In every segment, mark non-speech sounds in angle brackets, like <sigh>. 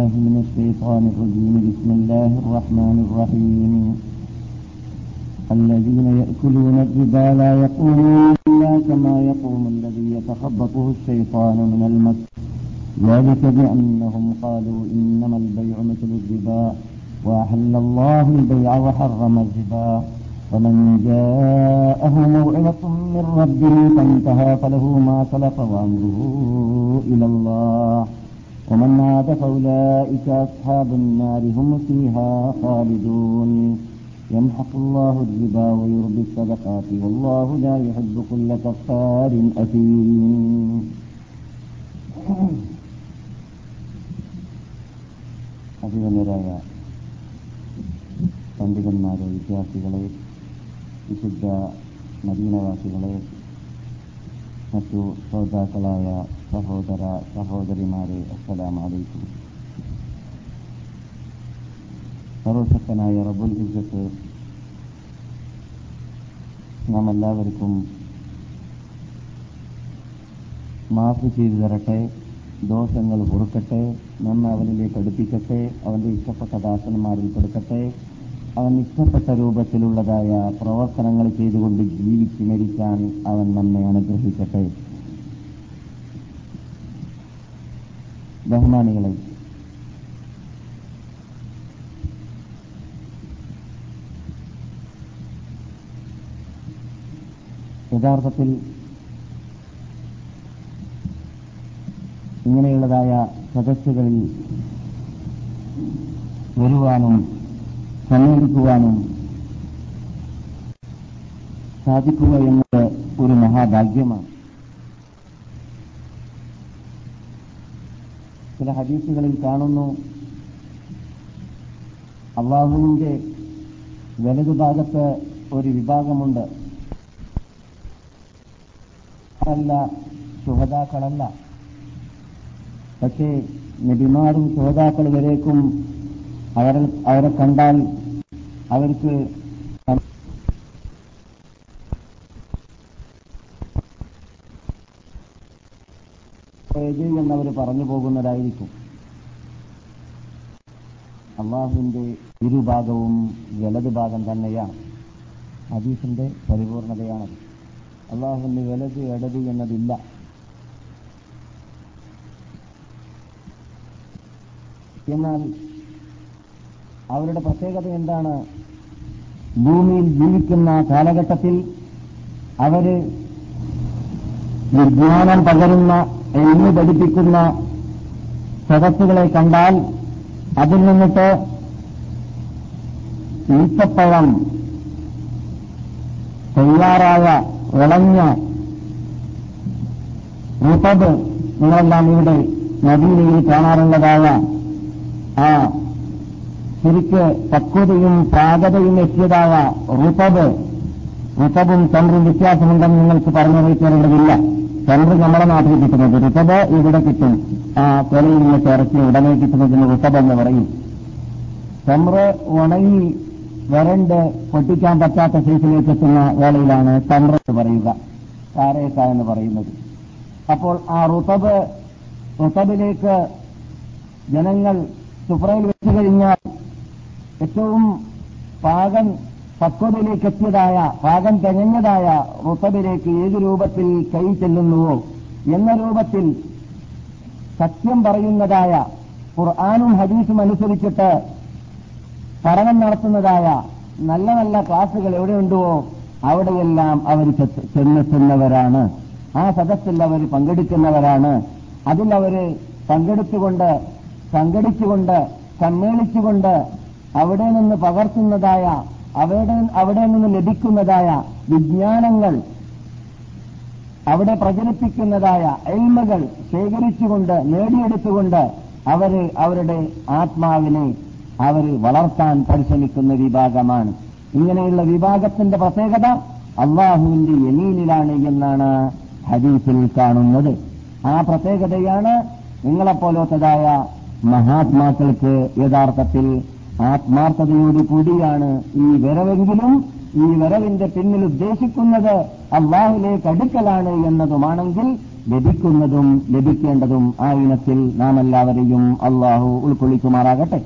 الله من الشيطان الرجيم. بسم الله الرحمن الرحيم. الذين يأكلون الربا لا يقومون إلا كما يقوم الذي يتخبطه الشيطان من المس. ذلك بأنهم قالوا إنما البيع مثل الربا وأحل الله البيع وحرم الربا. فمن جاءه موعظة من ربه فانتهى فله ما سلف وأمره إلى الله. ومن عاد فأولئك أصحاب النار هم فيها خالدون يمحق الله الربا ويربي الصدقات والله لا يحب كل كفار أثيم അഭിമന്യരായ പണ്ഡിതന്മാരെ വിദ്യാർത്ഥികളെ വിശുദ്ധ മദീനവാസികളെ മറ്റു ശ്രോതാക്കളായ സഹോദര സഹോദരിമാരെ അസ്സലാം അലൈക്കും. സർവശക്തനായ റബുൽ ഇജത്ത് നാം എല്ലാവർക്കും മാഫ് ചെയ്തു തരട്ടെ ദോഷങ്ങൾ പൊറുക്കട്ടെ നമ്മെ അവനിലേക്ക് അടുപ്പിക്കട്ടെ അവന്റെ ഇഷ്ടപ്പെട്ട ദാസന്മാരിൽ കൊടുക്കട്ടെ അവൻ ഇഷ്ടപ്പെട്ട രൂപത്തിലുള്ളതായ പ്രവർത്തനങ്ങൾ ചെയ്തുകൊണ്ട് ജീവിച്ച് മരിക്കാൻ അവൻ നമ്മെ അനുഗ്രഹിക്കട്ടെ. ബഹുമാനികളെ. യഥാർത്ഥത്തിൽ ഇങ്ങനെയുള്ളതായ സദസ്സുകളിൽ വരുവാനും സമ്മേളിക്കുവാനും സാധിക്കുക എന്നത് ഒരു മഹാഭാഗ്യമാണ്. ചില ഹദീസുകളിൽ കാണുന്നു. അള്ളാഹുവിന്റെ വലതുഭാഗത്ത് ഒരു വിഭാഗമുണ്ട്. അല്ല സുഹതാക്കളല്ല പക്ഷേ നബിമാരും ശ്രോതാക്കൾ വരേക്കും അവരെ അവരെ കണ്ടാൽ അവർക്ക് എന്നവർ പറഞ്ഞു പോകുന്നതായിരിക്കും. അള്ളാഹുവിന്റെ ഇരുഭാഗവും വലത് ഭാഗം തന്നെയാണ്. ഹദീസിന്റെ പരിപൂർണതയാണത് അള്ളാഹുവിന്റെ വലത് ഇടത് എന്നതില്ല. എന്നാൽ അവരുടെ പ്രത്യേകത എന്താണ്? ഭൂമിയിൽ ജീവിക്കുന്ന കാലഘട്ടത്തിൽ അവർ വിജ്ഞാനം പകരുന്ന എണ്ണു പഠിപ്പിക്കുന്ന സദസ്സുകളെ കണ്ടാൽ അതിൽ നിന്നിട്ട് ഈത്തപ്പഴം തയ്യാറായ വിളഞ്ഞ മുപ്പത് നിങ്ങളെല്ലാം ഇവിടെ നദീനയിൽ കാണാറുള്ളതായ ആ ശരിക്ക് പക്വതയും പാകതയും എത്തിയതായ ഋതബ് ഋതബും തമ്മിൽ വ്യത്യാസമുണ്ടെന്ന് നിങ്ങൾക്ക് പറഞ്ഞറിയിക്കേണ്ടതില്ല ചന്ദ്രൻ നമ്മുടെ നാട്ടിൽ കിട്ടുന്നത് ഋതബ് ഇവിടെ കിട്ടും. ആ കൊലയിൽ നിന്ന് ചേർച്ച് ഉടനെ കിട്ടുന്നതിന് ഋതബ് എന്ന് പറയും. ചമ്ര ഉണങ്ങി വരണ്ട് പൊട്ടിക്കാൻ പറ്റാത്ത സൈസിലേക്ക് എത്തുന്ന വേളയിലാണ് ചമ്ര എന്ന് പറയുക. കാരേക്ക എന്ന് പറയുന്നത്. അപ്പോൾ ആ ഋതബ് ഋതബിലേക്ക് ജനങ്ങൾ സുപ്രയിൽ വെച്ചു കഴിഞ്ഞാൽ ഏറ്റവും പാകൻ പക്വതയിലേക്ക് എത്തിയതായ പാകം തികഞ്ഞതായ റുത്തബിലേക്ക് ഏത് രൂപത്തിൽ കൈ ചെല്ലുന്നുവോ എന്ന രൂപത്തിൽ സത്യം പറയുന്നതായ ഖുർആാനും ഹദീസും അനുസരിച്ചിട്ട് പഠനം നടത്തുന്നതായ നല്ല നല്ല ക്ലാസുകൾ എവിടെയുണ്ടോ അവിടെയെല്ലാം അവർ ചെന്നെത്തുന്നവരാണ് ആ സദസ്സിൽ അവർ പങ്കെടുക്കുന്നവരാണ്. അതിൽ അവർ പങ്കെടുത്തുകൊണ്ട് സംഘടിച്ചുകൊണ്ട് സമ്മേളിച്ചുകൊണ്ട് അവിടെ നിന്ന് പകർത്തുന്നതായ അവിടെ അവിടെ നിന്ന് ലഭിക്കുന്നതായ വിജ്ഞാനങ്ങൾ അവിടെ പ്രചരിപ്പിക്കുന്നതായ എൽമകൾ ശേഖരിച്ചുകൊണ്ട് നേടിയെടുത്തുകൊണ്ട് അവർ അവരുടെ ആത്മാവിനെ അവർ വളർത്താൻ പരിശ്രമിക്കുന്ന വിഭാഗമാണ്. ഇങ്ങനെയുള്ള വിഭാഗത്തിന്റെ പ്രത്യേകത അള്ളാഹുവിന്റെ യമീനിലാണ് എന്നാണ് ഹദീസിൽ കാണുന്നത്. ആ പ്രത്യേകതയാണ് നിങ്ങളെപ്പോലത്തതായ മഹാത്മാക്കൾക്ക് യഥാർത്ഥത്തിൽ ആത്മാർത്ഥതയോടു കൂടിയാണ് ഈ വരവെങ്കിലും ഈ വരവിന്റെ പിന്നിൽ ഉദ്ദേശിക്കുന്നത് അള്ളാഹുലേക്ക് അടുക്കലാണ് എന്നതുമാണെങ്കിൽ ലഭിക്കുന്നതും ലഭിക്കേണ്ടതും ആ ഇനത്തിൽ നാം എല്ലാവരെയും അള്ളാഹു ഉൾക്കൊള്ളിക്കുമാറാകട്ടെ.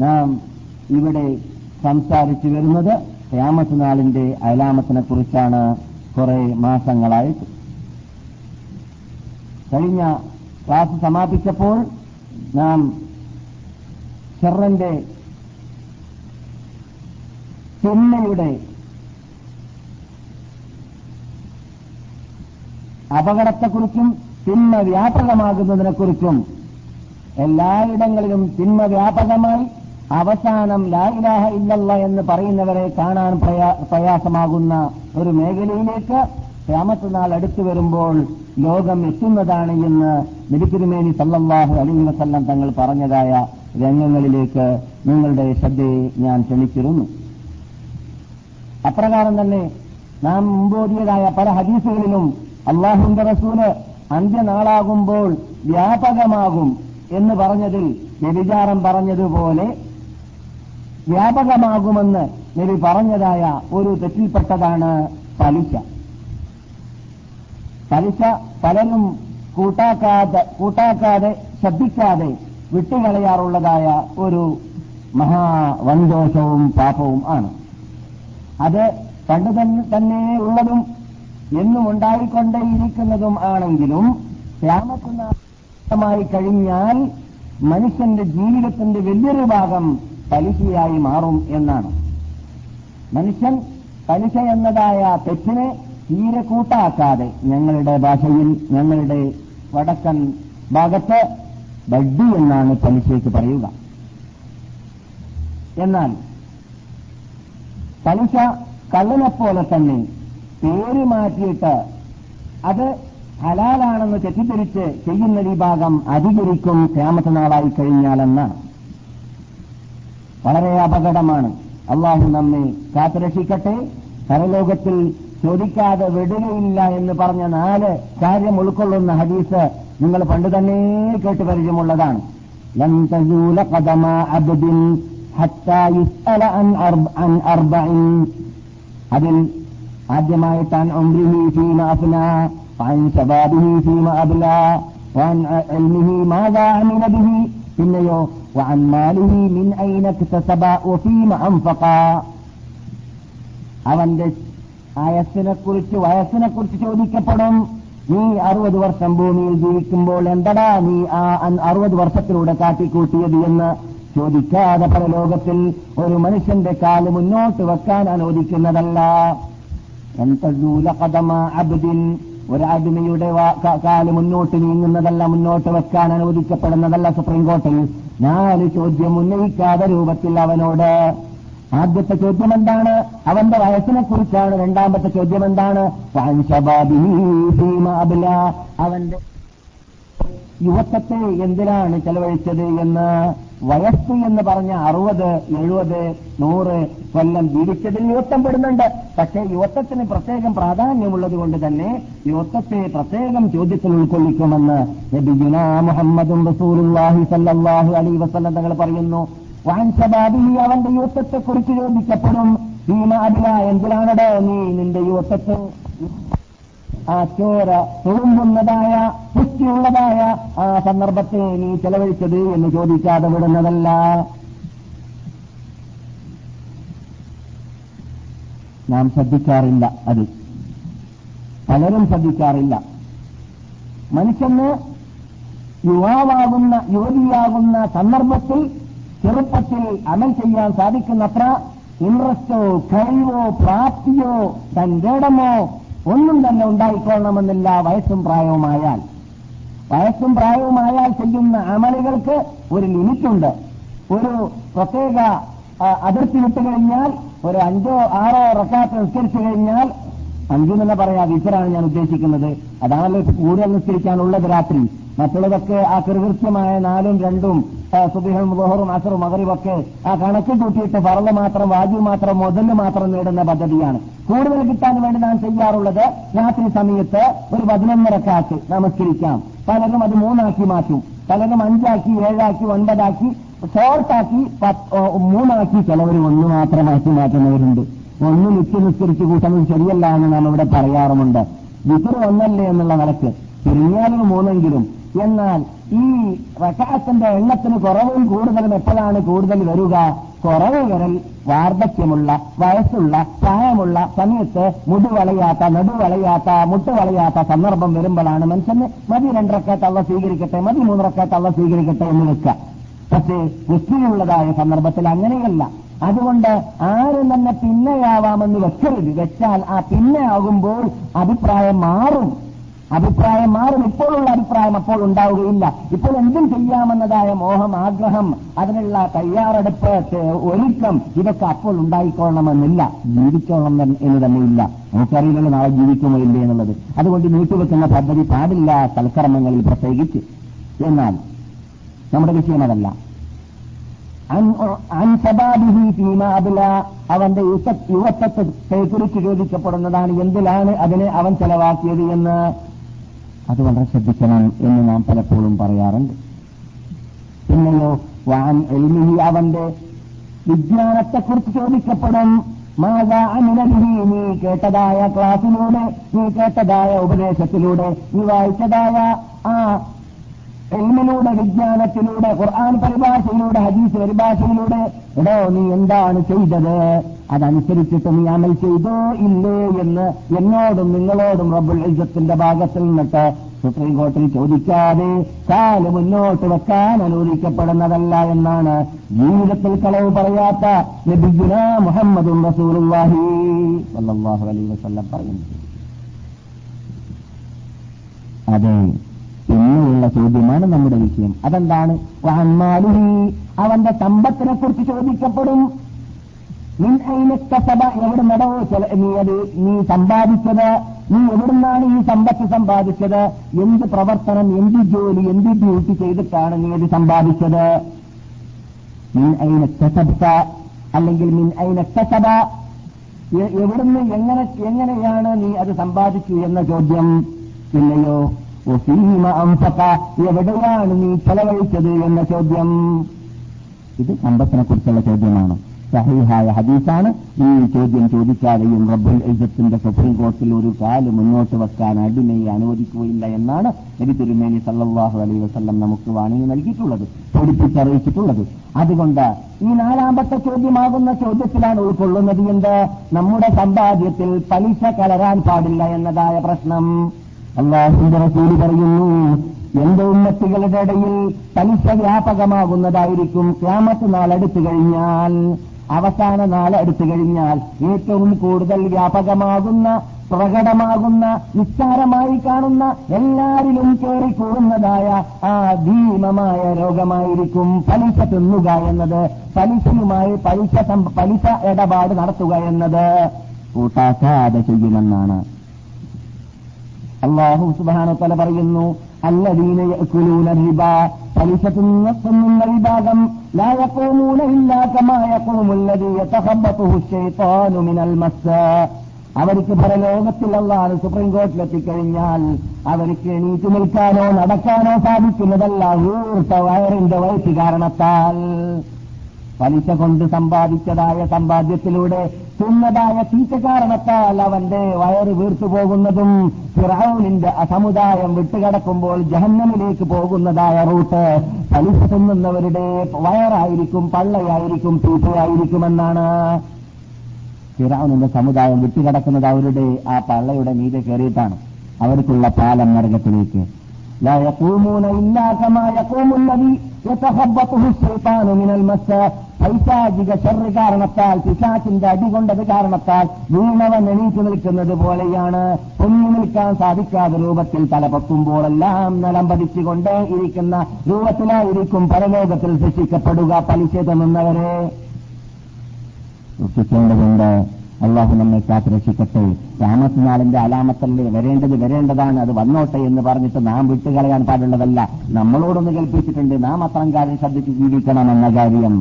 നാം ഇവിടെ സംസാരിച്ചു വരുന്നത് ക്യാമത്ത് നാളിന്റെ കുറിച്ചാണ് കുറെ മാസങ്ങളായിട്ട്. കഴിഞ്ഞ ക്ലാസ് സമാപിച്ചപ്പോൾ നാം ഷെറന്റെ തിന്മയുടെ അപകടത്തെക്കുറിച്ചും തിന്മ വ്യാപകമാകുന്നതിനെക്കുറിച്ചും എല്ലായിടങ്ങളിലും തിന്മ വ്യാപകമായി അവസാനം ലാ ഇലാഹ ഇല്ലല്ല എന്ന് പറയുന്നവരെ കാണാൻ പ്രയാ- പ്രയാസമാകുന്ന ഒരു മേഖലയിലേക്ക് രാമത്തനാൾ നാൾ അടുത്തു വരുമ്പോൾ ലോകം എത്തുന്നതാണ് എന്ന് നബിക്കുരുമേനി സല്ലാഹു അലൈഹി വസല്ലം തങ്ങൾ പറഞ്ഞതായ രംഗങ്ങളിലേക്ക് നിങ്ങളുടെ ശ്രദ്ധയെ ഞാൻ ക്ഷണിച്ചിരുന്നു. അപ്രകാരം തന്നെ നാം മുമ്പോതിയതായ പല ഹദീസുകളിലും അള്ളാഹുന്റെ റസൂൽ അന്ത്യനാളാകുമ്പോൾ വ്യാപകമാകും എന്ന് പറഞ്ഞതിൽ വ്യഭിചാരം പറഞ്ഞതുപോലെ വ്യാപകമാകുമെന്ന് നബി പറഞ്ഞതായ ഒരു തെറ്റിൽപ്പെട്ടതാണ് പലിശ. പലിശ പലരും കൂട്ടാക്കാതെ കൂട്ടാക്കാതെ ശ്രദ്ധിക്കാതെ വിട്ടുകളയാറുള്ളതായ ഒരു മഹാവന്തോഷവും പാപവും ആണ്. അത് പണ്ട് തന്നെ ഉള്ളതും എന്നും ഉണ്ടായിക്കൊണ്ടേയിരിക്കുന്നതും ആണെങ്കിലും ക്ഷാമത്തിനായി കഴിഞ്ഞാൽ മനുഷ്യന്റെ ജീവിതത്തിന്റെ വലിയൊരു ഭാഗം പലിശയായി മാറും എന്നാണ്. മനുഷ്യൻ പലിശ എന്നതായ തെറ്റിനെ തീരെ കൂട്ടാക്കാതെ ഞങ്ങളുടെ ഭാഷയിൽ ഞങ്ങളുടെ വടക്കൻ ഭാഗത്ത് ബഡ്ഡി എന്നാണ് പലിശയ്ക്ക് പറയുക. എന്നാൽ പലിശ കള്ളനെപ്പോലെ തന്നെ പേര് മാറ്റിയിട്ട് അത് ഹലാലാണെന്ന് തെറ്റിദ്ധരിച്ച് ചെയ്യുന്ന വിഭാഗം അധികരിക്കും ക്യാമത്ത നാളായി കഴിഞ്ഞാലെന്നാണ് വളരെ അപകടമാണ്. അള്ളാഹു നമ്മെ കാത്തുരക്ഷിക്കട്ടെ. പരലോകത്തിൽ ചോദിക്കാതെ വിടുകയില്ല എന്ന് പറഞ്ഞ നാല് കാര്യം ഉൾക്കൊള്ളുന്ന ഹദീസ് നിങ്ങൾ പണ്ട് തന്നെ കേട്ട് പരിചയമുള്ളതാണ്. അതിൽ ആദ്യമായിട്ടാൻ പിന്നെയോ അവന്റെ ആയസ്സിനെ കുറിച്ച് വയസ്സിനെ കുറിച്ച് ചോദിക്കപ്പെടും. നീ അറുപത് വർഷം ഭൂമിയിൽ ജീവിക്കുമ്പോൾ എന്തടാ നീ ആ അറുപത് വർഷത്തിലൂടെ കാട്ടിക്കൂട്ടിയത് എന്ന് ചോദിക്കാതെ പരലോകത്തിൽ ഒരു മനുഷ്യന്റെ കാൽ മുന്നോട്ട് വെക്കാൻ അനുവദിക്കുന്നതല്ല. അബ്ദിൻ ഒരു അടിമയുടെ വാ- കാൽ മുന്നോട്ട് നീങ്ങുന്നതല്ല മുന്നോട്ട് വെക്കാൻ അനുവദിക്കപ്പെടുന്നതല്ല സുപ്രീം കോടതിയിൽ നാല് ചോദ്യം ഉന്നയിക്കാതെ രൂപത്തിൽ അവനോട് ആദ്യത്തെ ചോദ്യം എന്താണ് അവന്റെ വയസ്സിനെ കുറിച്ചാണ് രണ്ടാമത്തെ ചോദ്യം എന്താണ്. അവന്റെ യുവത്വത്തെ എന്തിനാണ് ചെലവഴിച്ചത് എന്ന് വയസ്സ് എന്ന് പറഞ്ഞ അറുപത് എഴുപത് നൂറ് കൊല്ലം ജീവിച്ചതിൽ യുവത്വം പെടുന്നുണ്ട്. പക്ഷേ യുവത്വത്തിന് പ്രത്യേകം പ്രാധാന്യമുള്ളത് കൊണ്ട് തന്നെ യുവത്വത്തെ പ്രത്യേകം ചോദ്യത്തിൽ ഉൾക്കൊള്ളിക്കുമെന്ന് മുഹമ്മദും റസൂലുള്ളാഹി സല്ലാഹു അലൈഹി വസല്ലം തങ്ങൾ പറയുന്നു. വാൻ ശബാബിഹി അവന്റെ യുവത്വത്തെ കുറിച്ച് ചോദിക്കപ്പെടും. ഈ അബില എന്തിനാണടോ നീ നിന്റെ യുവത്വത്തെ ആ ചോര തുളുമ്പുന്നതായ പുഷ്ടിയുള്ളതായ ആ സന്ദർഭത്തെ നീ ചെലവഴിച്ചത് എന്ന് ചോദിക്കാതെ വിടുന്നതല്ല. നാം ശ്രദ്ധിക്കാറില്ല അത്. പലരും ശ്രദ്ധിക്കാറില്ല. മനുഷ്യന് യുവാവാകുന്ന യുവതിയാകുന്ന സന്ദർഭത്തിൽ ചെറുപ്പത്തിൽ അമൽ ചെയ്യാൻ സാധിക്കുന്നത്ര ഇൻട്രസ്റ്റോ കഴിവോ പ്രാപ്തിയോ തന്റേടമോ ഒന്നും തന്നെ ഉണ്ടായിക്കൊള്ളണമെന്നില്ല വയസ്സും പ്രായവുമായാൽ. വയസ്സും പ്രായവുമായാൽ ചെയ്യുന്ന അമലുകൾക്ക് ഒരു ലിമിറ്റുണ്ട്. ഒരു പ്രത്യേക അതിർത്തി വിട്ടു കഴിഞ്ഞാൽ ഒരു അഞ്ചോ ആറോ റക്കാത്ത് നിസ്കരിച്ചു കഴിഞ്ഞാൽ അഞ്ചു പറയാ വിസറാണ് ഞാൻ ഉദ്ദേശിക്കുന്നത്. അതാണല്ലോ കൂടുതൽ നിശ്ചയിക്കാനുള്ളത് രാത്രി. മറ്റുള്ളതൊക്കെ ആ കൃകൃത്യമായ നാലും രണ്ടും സുബിഹും ബോഹറും അസറും മകറിവൊക്കെ ആ കണക്ക് കൂട്ടിയിട്ട് ഫറൽ മാത്രം വാജു മാത്രം മുതൽ മാത്രം നേടുന്ന പദ്ധതിയാണ്. കൂടുതൽ കിട്ടാൻ വേണ്ടി നാം ചെയ്യാറുള്ളത് രാത്രി സമയത്ത് ഒരു പതിനൊന്നര കാറ്റ് നമസ്കരിക്കാം. പലരും അത് മൂന്നാക്കി മാറ്റും. പലരും അഞ്ചാക്കി ഏഴാക്കി ഒൻപതാക്കി ഷോർട്ടാക്കി മൂന്നാക്കി ചിലവർ ഒന്ന് മാത്രമാക്കി മാറ്റുന്നവരുണ്ട്. ഒന്ന് നിത്യ നിസ്കരിച്ച് കൂട്ടുന്നത് ശരിയല്ല എന്ന് നാം ഇവിടെ പറയാറുമുണ്ട്. വിത്ര ഒന്നല്ലേ എന്നുള്ള നിലയ്ക്ക് ചുരുങ്ങിയാലും മൂന്നെങ്കിലും എന്നാൽ ഈ റക്കാത്തിന്റെ എണ്ണത്തിന് കുറവും കൂടുതലും എപ്പോഴാണ് കൂടുതൽ വരിക? കുറവ് വരൽ വാർദ്ധക്യമുള്ള വയസ്സുള്ള പ്രായമുള്ള സമയത്ത് മുടിവളയാത്ത നടുവളയാത്ത നടു വളയാത്ത മുട്ട് വളയാത്ത സന്ദർഭം വരുമ്പോഴാണ് മനുഷ്യന് മതി രണ്ടരക്കാത്ത തള്ള സ്വീകരിക്കട്ടെ മതി മൂന്നരക്കാത്ത തള്ള സ്വീകരിക്കട്ടെ എന്ന് വെക്കുക. പക്ഷേ മുസ്ലിമുള്ളതായ സന്ദർഭത്തിൽ അങ്ങനെയല്ല. അതുകൊണ്ട് ആരും തന്നെ പിന്നെയാവാമെന്ന് വെക്കരുത്. വെച്ചാൽ ആ പിന്നെ ആകുമ്പോൾ അഭിപ്രായം മാറും. അഭിപ്രായം മാറും. ഇപ്പോഴുള്ള അഭിപ്രായം അപ്പോൾ ഉണ്ടാവുകയില്ല. ഇപ്പോൾ എന്തും ചെയ്യാമെന്നതായ മോഹം ആഗ്രഹം അതിനുള്ള തയ്യാറെടുപ്പ് ഒരുക്കം ഇതൊക്കെ അപ്പോൾ ഉണ്ടായിക്കൊള്ളണമെന്നില്ല. ജീവിക്കണം എന്ന് തന്നെ തന്നെയില്ല. നമുക്കറിയില്ലല്ലോ നാളെ ജീവിക്കുമോ ഇല്ലേ എന്നുള്ളത്. അതുകൊണ്ട് നീട്ടിവെക്കുന്ന പദ്ധതി പാടില്ല തൽക്കർമ്മങ്ങളിൽ പ്രത്യേകിച്ച്. എന്നാൽ നമ്മുടെ വിഷയം അതല്ല. അവന്റെ യുവ- യുവത്വത്തെ കുറിച്ച് ചോദിക്കപ്പെടുന്നതാണ് എന്തിലാണ് അതിനെ അവൻ ചെലവാക്കിയത് എന്ന്. അത് വളരെ ശ്രദ്ധിക്കണം എന്ന് നാം പലപ്പോഴും പറയാറുണ്ട്. പിന്നെയോ വാൻ എൽമിഹി അവന്റെ വിജ്ഞാനത്തെക്കുറിച്ച് ചോദിക്കപ്പെടും. മാതാ നീ കേട്ടതായ ക്ലാസ്സിലൂടെ നീ കേട്ടതായ ഉപദേശത്തിലൂടെ നീ വായിച്ചതായ ആ എൽമിലൂടെ വിജ്ഞാനത്തിലൂടെ ഖുർആൻ പരിഭാഷയിലൂടെ ഹദീസ് പരിഭാഷയിലൂടെ എടോ നീ എന്താണ് ചെയ്തത്? അതനുസരിച്ചിട്ട് നീ അമൽ ചെയ്തോ ഇല്ലേ എന്ന് എന്നോടും നിങ്ങളോടും റബ്ബുൽ ഐസത്തിന്റെ ഭാഗത്തിൽ നിന്നിട്ട് സുപ്രീം കോടതി ചോദിക്കാതെ കാൽ മുന്നോട്ട് വെക്കാൻ അനുവദിക്കപ്പെടുന്നതല്ല എന്നാണ് ജീവിതത്തിൽ കളവ് പറയാത്ത നബിഗുന മുഹമ്മദും റസൂലുള്ളാഹി സല്ലല്ലാഹു അലൈഹി വസല്ലം പറയുന്നത്. അതെ പിന്നെയുള്ള ചോദ്യമാണ് നമ്മുടെ വിഷയം. അതെന്താണ്? അവന്റെ സമ്പത്തിനെ കുറിച്ച് ചോദിക്കപ്പെടും എവിടെ നടവ് നീ അത് നീ സമ്പാദിച്ചത് നീ എവിടുന്നാണ് ഈ സമ്പത്ത് സമ്പാദിച്ചത്? എന്ത് പ്രവർത്തനം എന്ത് ജോലി എന്ത് ഡ്യൂട്ടി ചെയ്തിട്ടാണ് നീ അത് സമ്പാദിച്ചത്? മിൻ അയിനക്കസബ്ത അല്ലെങ്കിൽ മിൻ എ- എവിടുന്ന് എങ്ങനെ എങ്ങനെയാണ് നീ അത് സമ്പാദിച്ചു എന്ന ചോദ്യം പിന്നെയോ ഒസീമ എവിടെയാണ് നീ ചെലവഴിച്ചത് എന്ന ചോദ്യം? ഇത് സമ്പത്തിനെ കുറിച്ചുള്ള ചോദ്യമാണ്. സഹീഹായ ഹദീസാണ്. ഈ ചോദ്യം ചോദിക്കാതെയും റബ്ബുൽ ഇജ്ജത്തിന്റെ സുപ്രീം കോർട്ടിൽ ഒരു കാൽ മുന്നോട്ട് വെക്കാൻ അടിമയെ അനുവദിക്കുകയില്ല എന്നാണ് നബി തിരുമേനി സല്ലാഹു അലൈ വസല്ലം നമുക്ക് വാണിംഗ് നൽകിയിട്ടുള്ളത് പൊടിപ്പിച്ചറിയിച്ചിട്ടുള്ളത്. അതുകൊണ്ട് ഈ നാലാമത്തെ ചോദ്യമാകുന്ന ചോദ്യത്തിലാണ് ഉൾക്കൊള്ളുന്നത് എന്ത്? നമ്മുടെ സമ്പാദ്യത്തിൽ പലിശ കലരാൻ പാടില്ല എന്നതായ പ്രശ്നം. അള്ളാഹുന്റെ റസൂൽ പറയുന്നു എന്റെ ഉന്നത്തികളുടെ ഇടയിൽ പലിശ വ്യാപകമാകുന്നതായിരിക്കും ക്യാമത്ത് നാളെടുത്തു കഴിഞ്ഞാൽ അവസാന നാളെടുത്തു കഴിഞ്ഞാൽ ഏറ്റവും കൂടുതൽ വ്യാപകമാകുന്ന പ്രകടമാകുന്ന നിസ്സാരമായി കാണുന്ന എല്ലാവരിലും കയറിക്കൂടുന്നതായ ആ ഭീമമായ രോഗമായിരിക്കും പലിശ തിന്നുക എന്നത്. പലിശയുമായി പലിശ പലിശ ഇടപാട് നടത്തുക എന്നത് കൂട്ടാക്കാതെ ചെയ്യുമെന്നാണ് അള്ളാഹു സുബാനത്തല പറയുന്നു അല്ലദീന യഅ്കുലൂന റിബ. പലിശ ലാ യഖൂമൂന ഇല്ലാ യഖൂമുല്ലദീ മിനൽ അവർക്ക് പരലോകത്തിൽ സുപ്രീം കോർട്ടിലെത്തിക്കഴിഞ്ഞാൽ അവർക്ക് എണീറ്റ് നിൽക്കാനോ നടക്കാനോ സാധിക്കുന്നതല്ല ഊർത്ത വയറിന്റെ വയസ്സ് കാരണത്താൽ. പലിശ കൊണ്ട് സമ്പാദിച്ചതായ സമ്പാദ്യത്തിലൂടെ തിന്നതായ തീറ്റ കാരണത്താൽ അവന്റെ വയറ് വീർത്തു പോകുന്നതും ഫിറൌനിന്റെ അസമുദായം വിട്ടുകടക്കുമ്പോൾ ജഹന്നമിലേക്ക് പോകുന്നതായ റൂട്ട് പലിശ തിന്നുന്നവരുടെ വയറായിരിക്കും പള്ളയായിരിക്കും തീറ്റയായിരിക്കുമെന്നാണ് ഫിറാവുനിന്റെ സമുദായം വിട്ടുകിടക്കുന്നത് അവരുടെ ആ പള്ളയുടെ മീതെ കയറിയിട്ടാണ്. അവർക്കുള്ള പാലം നരകത്തിലേക്ക്. لا يقومون إلا كما يقوم الذي يتخبطه الشيطان من المس പൈശാചിക ഷെറ് കാരണത്താൽ പിശാച്ചിന്റെ അടികൊണ്ടത് കാരണത്താൽ വീണവൻ എണീറ്റ് നിൽക്കുന്നത് പോലെയാണ് പൊങ്ങി നിൽക്കാൻ സാധിക്കാത്ത രൂപത്തിൽ തല പൊക്കുമ്പോഴെല്ലാം നിലം പതിച്ചുകൊണ്ട് ഇരിക്കുന്ന രൂപത്തിലായിരിക്കും പരലോകത്തിൽ ശിക്ഷിക്കപ്പെടുക പലിശ തന്നുന്നവരെ സൂക്ഷിക്കേണ്ടതുണ്ട് അള്ളാഹു നമ്മെ കാത്തുരക്ഷിക്കട്ടെ. രാമത്തിനാളിന്റെ അലാമത്തല്ലേ വരേണ്ടത് വരേണ്ടതാണ്. അത് വന്നോട്ടെ എന്ന് പറഞ്ഞിട്ട് നാം വിട്ടുകളയാൻ പാടുള്ളതല്ല. നമ്മളോടൊന്ന് കേൾപ്പിച്ചിട്ടുണ്ട് നാം അത്രം കാര്യം ശ്രദ്ധിച്ച് ജീവിക്കണം എന്ന കാര്യം